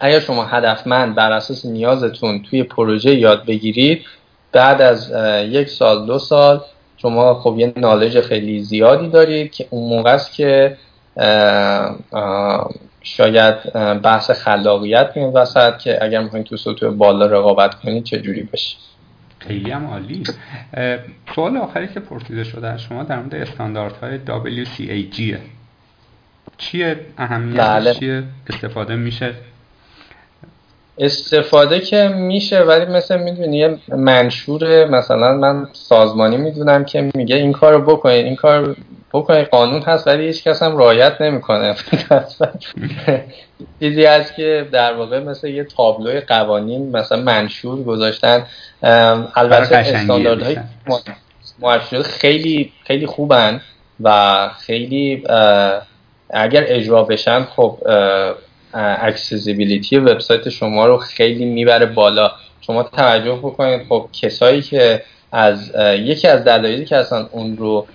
اگر شما هدفمند بر اساس نیازتون توی پروژه یاد بگیرید بعد از یک سال دو سال شما خب یه نالج خیلی زیادی دارید که اون موقع است که شاید بحث خلاقیت میاد وسط که اگر می‌خواین تو سطوح بالا رقابت کنید چه جوری بشه خیلی هم عالی. سوال آخری که پرسیده شده از شما در مورد استانداردهای WCAG چیه؟ اهمیتش بله. چیه؟ استفاده میشه؟ استفاده که میشه ولی مثل می‌دونی یه منشور مثلا من سازمانی می‌دونم که میگه این کار رو بکنید این کار بکنید قانون هست ولی هیچ کس هم رعایت نمی‌کنه. چیزی هست که در واقع مثل یه تابلوی قوانین مثلا منشور گذاشتن. البته استانداردهای معرفی خیلی خیلی خوبن و خیلی اگر اجرا بشن خب accessibility وبسایت شما رو خیلی می‌بره بالا. شما توجه بکنید خب کسایی که از یکی از دلایلی که اصلا اون رو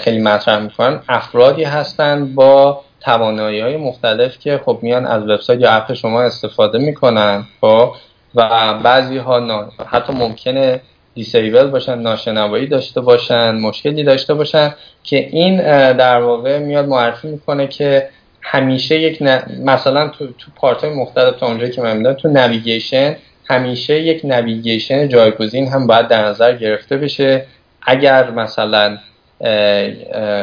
خیلی مطرح می‌کنن. افرادی هستن با توانایی های مختلف که خب میان از وبسایت یا app شما استفاده می‌کنن خب؟ و بعضی ها حتی ممکنه disable باشن ناشنوایی داشته باشن مشکلی داشته باشن که این در واقع میاد معرفی می‌کنه که همیشه یک مثلا تو, تو part های مختلف تا اونجایی که من می‌دونم تو navigation همیشه یک navigation جایگزین هم باید در نظر گرفته بشه. اگر مثلا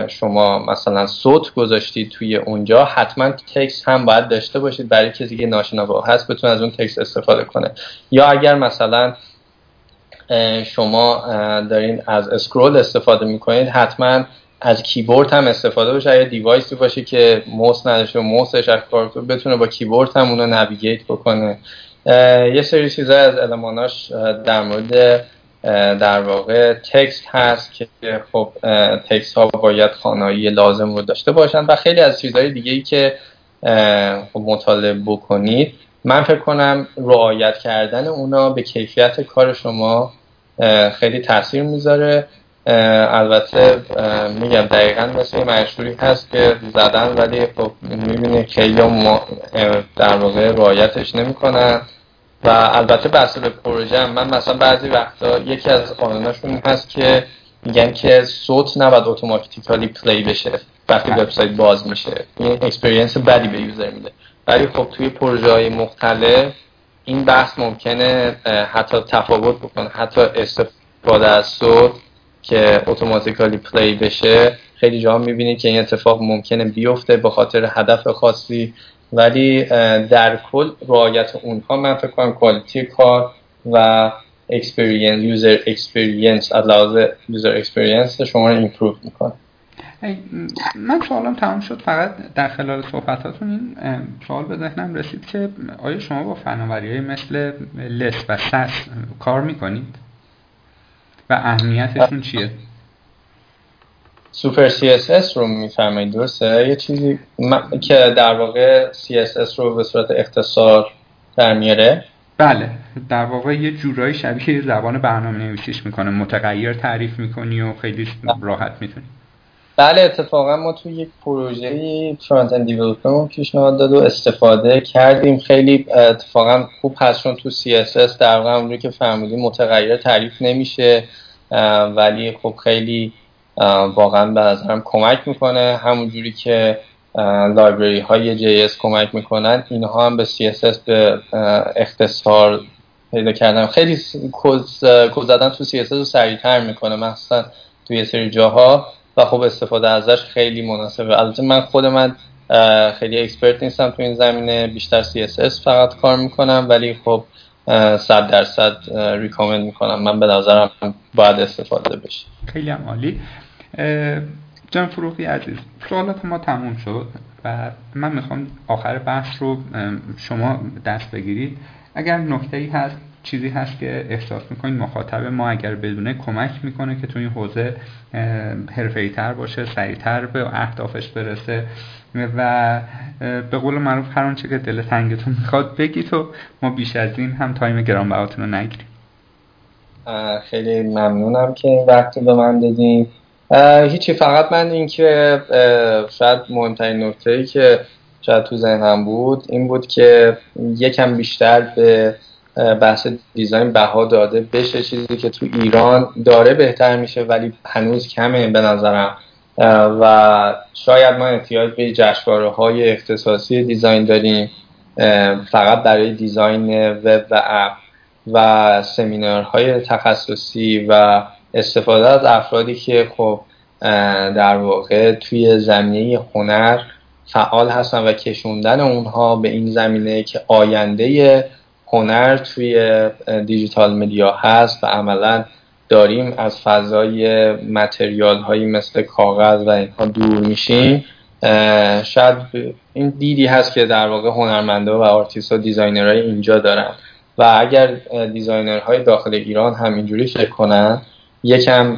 شما مثلا صوت گذاشتید توی اونجا حتما text هم باید داشته باشید برای کسی که ناشنوا هست بتونه از اون text استفاده کنه. یا اگر مثلا شما دارین از scroll استفاده می‌کنید حتما از کیبورد هم استفاده باشه اگه device ی باشه که موس نداشته و موسش بتونه با کیبورد هم اونو navigate بکنه. یه سری چیزا از element اش در مورد در واقع text هست که خب text ها باید خوانایی لازم رو داشته باشن و خیلی از چیزهای دیگه ای که خب مطالعه بکنید. من فکر کنم رعایت کردن اونا به کیفیت کار شما خیلی تاثیر می‌ذاره. البته میگم دقیقا مثل مشهوری هست که زدن ولی خب می‌بینه که یا در واقع رعایتش نمی‌کنن. و البته بحث به پروژه من مثلا بعضی وقتا یکی از قانوناشون هست که میگن که صوت نباید automatically play بشه وقتی وبسایت باز میشه. این experience بدی به user میده. ولی خب توی پروژه های مختلف این بحث ممکنه حتی تفاوت بکنه. حتی استفاده از صوت که automatically play بشه خیلی جا می‌بینید که این اتفاق ممکنه بیفته به خاطر هدف خاصی. ولی در کل رعایت اونها من فکر کنم quality کار و experience user experience از لحاظ user experience شما رو improve می‌کنه. من سوالم تمام شد. فقط در خلال صحبتاتون این سوال به ذهنم رسید که آیا شما با فناوری های مثل لس و سس کار می‌کنید؟ و اهمیتشون چیه؟ سوپر CSS رو میفرمایید درسته؟ یه چیزی که در واقع CSS رو به صورت اختصار در میاره. بله در واقع یه جورایی شبیه زبان برنامه نویسیش می‌کنه. متغیر تعریف می‌کنی و خیلی راحت می‌تونی. بله اتفاقا ما تو یک پروژه فرانت اند دیولپمنت پیشنهاد داد و استفاده کردیم. خیلی اتفاقا خوب هست چون تو CSS در واقع اونجوری که فهمیدیم متغیر تعریف نمیشه ولی خب خیلی واقعا به نظرم کمک می‌کنه. همونجوری که لایبرری های JS کمک می‌کنن اینها هم به CSS به اختصار پیدا کردن. خیلی کز زدن تو CSS رو سریعتر می‌کنه مثلا توی یه سری جاها. و خب استفاده ازش خیلی مناسبه. البته من خود من خیلی اکسپرت نیستم تو این زمینه. بیشتر CSS فقط کار می‌کنم ولی خب صد درصد ریکامند می‌کنم. من به نظرم باید استفاده بشه. خیلی عالی. جان فروغی عزیز سوالات ما تموم شد و من می‌خوام آخر بحث رو شما دست بگیرید. اگر نکته ای هست چیزی هست که احساس می‌کنید مخاطب ما اگر بدونه کمک می‌کنه که تو این حوزه حرفه‌ای تر باشه سریعتر به اهدافش برسه و به قول معروف هر آنچه که دل تنگتون می‌خواد بگید تو ما بیش از این هم تایم گرانبهاتون رو نگیریم. خیلی ممنونم که این وقت به من دادیم هیچی فقط من اینکه شاید مهمترین نکته ای که شاید تو ذهنم بود این بود که یکم بیشتر به بحث دیزاین بها داده بشه چیزی که تو ایران داره بهتر میشه ولی هنوز کمه به نظرم. و شاید ما احتیاج به جشنواره های اختصاصی دیزاین داریم فقط برای دیزاین وب و اپ و سمینارهای تخصصی و استفاده از افرادی که خب در واقع توی زمینه هنر فعال هستن و کشوندن اونها به این زمینه که آینده هنر توی digital media هست و عملا داریم از فضای material هایی مثل کاغذ و اینها دور میشیم. شاید این دیدی هست که در واقع هنرمنده و آرتیست و designer های اینجا دارن و اگر designer های داخل ایران هم اینجوری فکر کنن یکم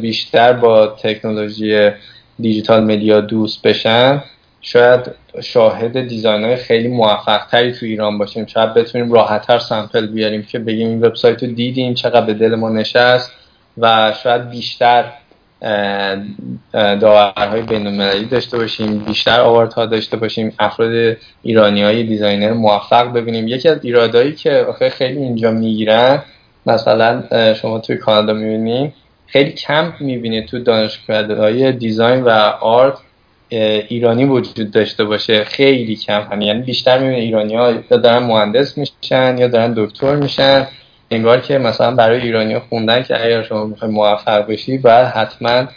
بیشتر با تکنولوژی digital media دوست بشن. شاید شاهد design های خیلی موفق تری تو ایران باشیم. شاید بتونیم راحتتر sample بیاریم که بگیم این وبسایت رو دیدیم چقدر به دل ما نشست و شاید بیشتر داورهای بین داشته باشیم بیشتر ها داشته باشیم افراد ایرانی های designer موفق ببینیم. یکی از ایرادایی که خیلی اینجا می‌گیرن مثلا شما توی کانادا می‌بینید خیلی کم می‌بینید تو دانشگاه های design و art ایرانی وجود داشته باشه. خیلی کم یعنی بیشتر می‌بینه ایرانی ها یا دارن مهندس میشن یا دارن دکتر میشن. انگار که مثلا برای ایرانی ها خوندن که اگر شما می‌خوای موفق بشی باید حتما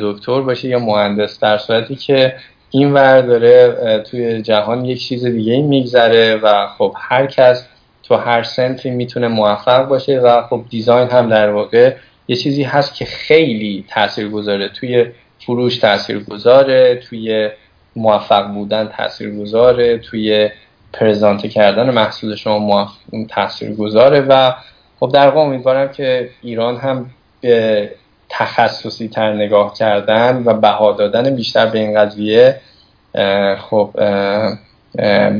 دکتر باشی یا مهندس. در صورتی که این ور داره توی جهان یک چیز دیگه میگذره و خب هر کس تو هر سنفی می‌تونه موفق باشه و خب دیزاین هم در واقع یه چیزی هست که خیلی تاثیر گذاره توی فروش تاثیر گذاره توی موفق بودن تاثیر گذاره توی پرزانت کردن محصول شما تاثیر گذاره و خب در واقع امیدوارم که ایران هم به تخصصی تر نگاه کردن و بها دادن بیشتر به این قضیه خب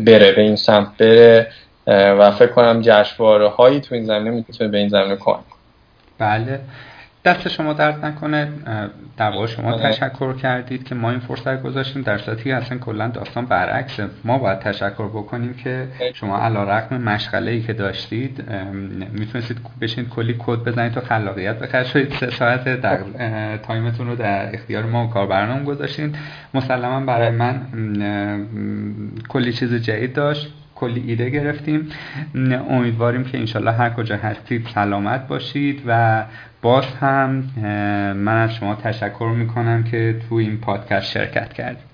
بره به این سمت بره. و فکر کنم جشنواره هایی تو این زمینه می‌تونه به این زمینه کمک بله. دست شما درد نکنه. در واقع شما آره. تشکر کردید که ما این فرصت گذاشتیم. در صورتی که اصلا کلا داستان برعکسه. ما باید تشکر بکنیم که شما علا رقم مشغله ای که داشتید می‌تونستید بشین کلی کد بزنید تا خلاقیت بخرید. سه ساعت در time تون رو در اختیار ما و کاربرانم گذاشتین. مسلما برای من کلی چیز جدید داشت. کلی ایده گرفتیم. امیدواریم که انشالله هر کجا هستید سلامت باشید و باز هم من از شما تشکر می‌کنم که تو این پادکست شرکت کردید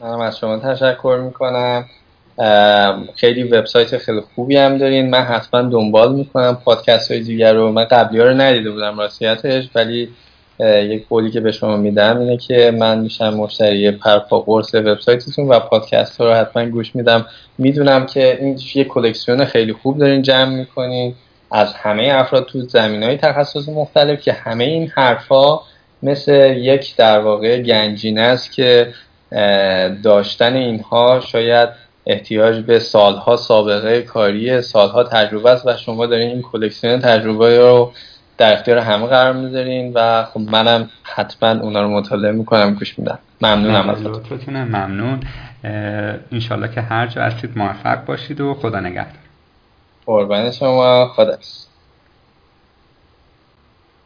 منم از شما تشکر می‌کنم. خیلی وبسایت خیلی خوبی هم دارین. من حتما دنبال می‌کنم پادکست های دیگر رو. من قبلی ها رو ندیده بودم راستیتش. ولی یک قولی که به شما میدم اینه که من میشم مشتری پرپا قرص وبسایتتون و پادکست ها رو حتما گوش میدم. می‌دونم که این یه کلکسیون خیلی خوب دارین جمع می‌کنین. از همه افراد تو زمین های تخصص مختلف که همه این حرفها مثل یک در واقع گنجینه است که داشتن اینها شاید احتیاج به سالها سابقه کاری سالها تجربه است و شما دارین این کلکسیون تجربه رو در اختیار همه قرار می‌ذارین و خب منم حتما اونا رو مطالعه می‌کنم گوش میدم. ممنونم از لطفتون ممنون. انشالله که هر جا هستید موفق باشید و خدا نگهدار. قربان شما. خدا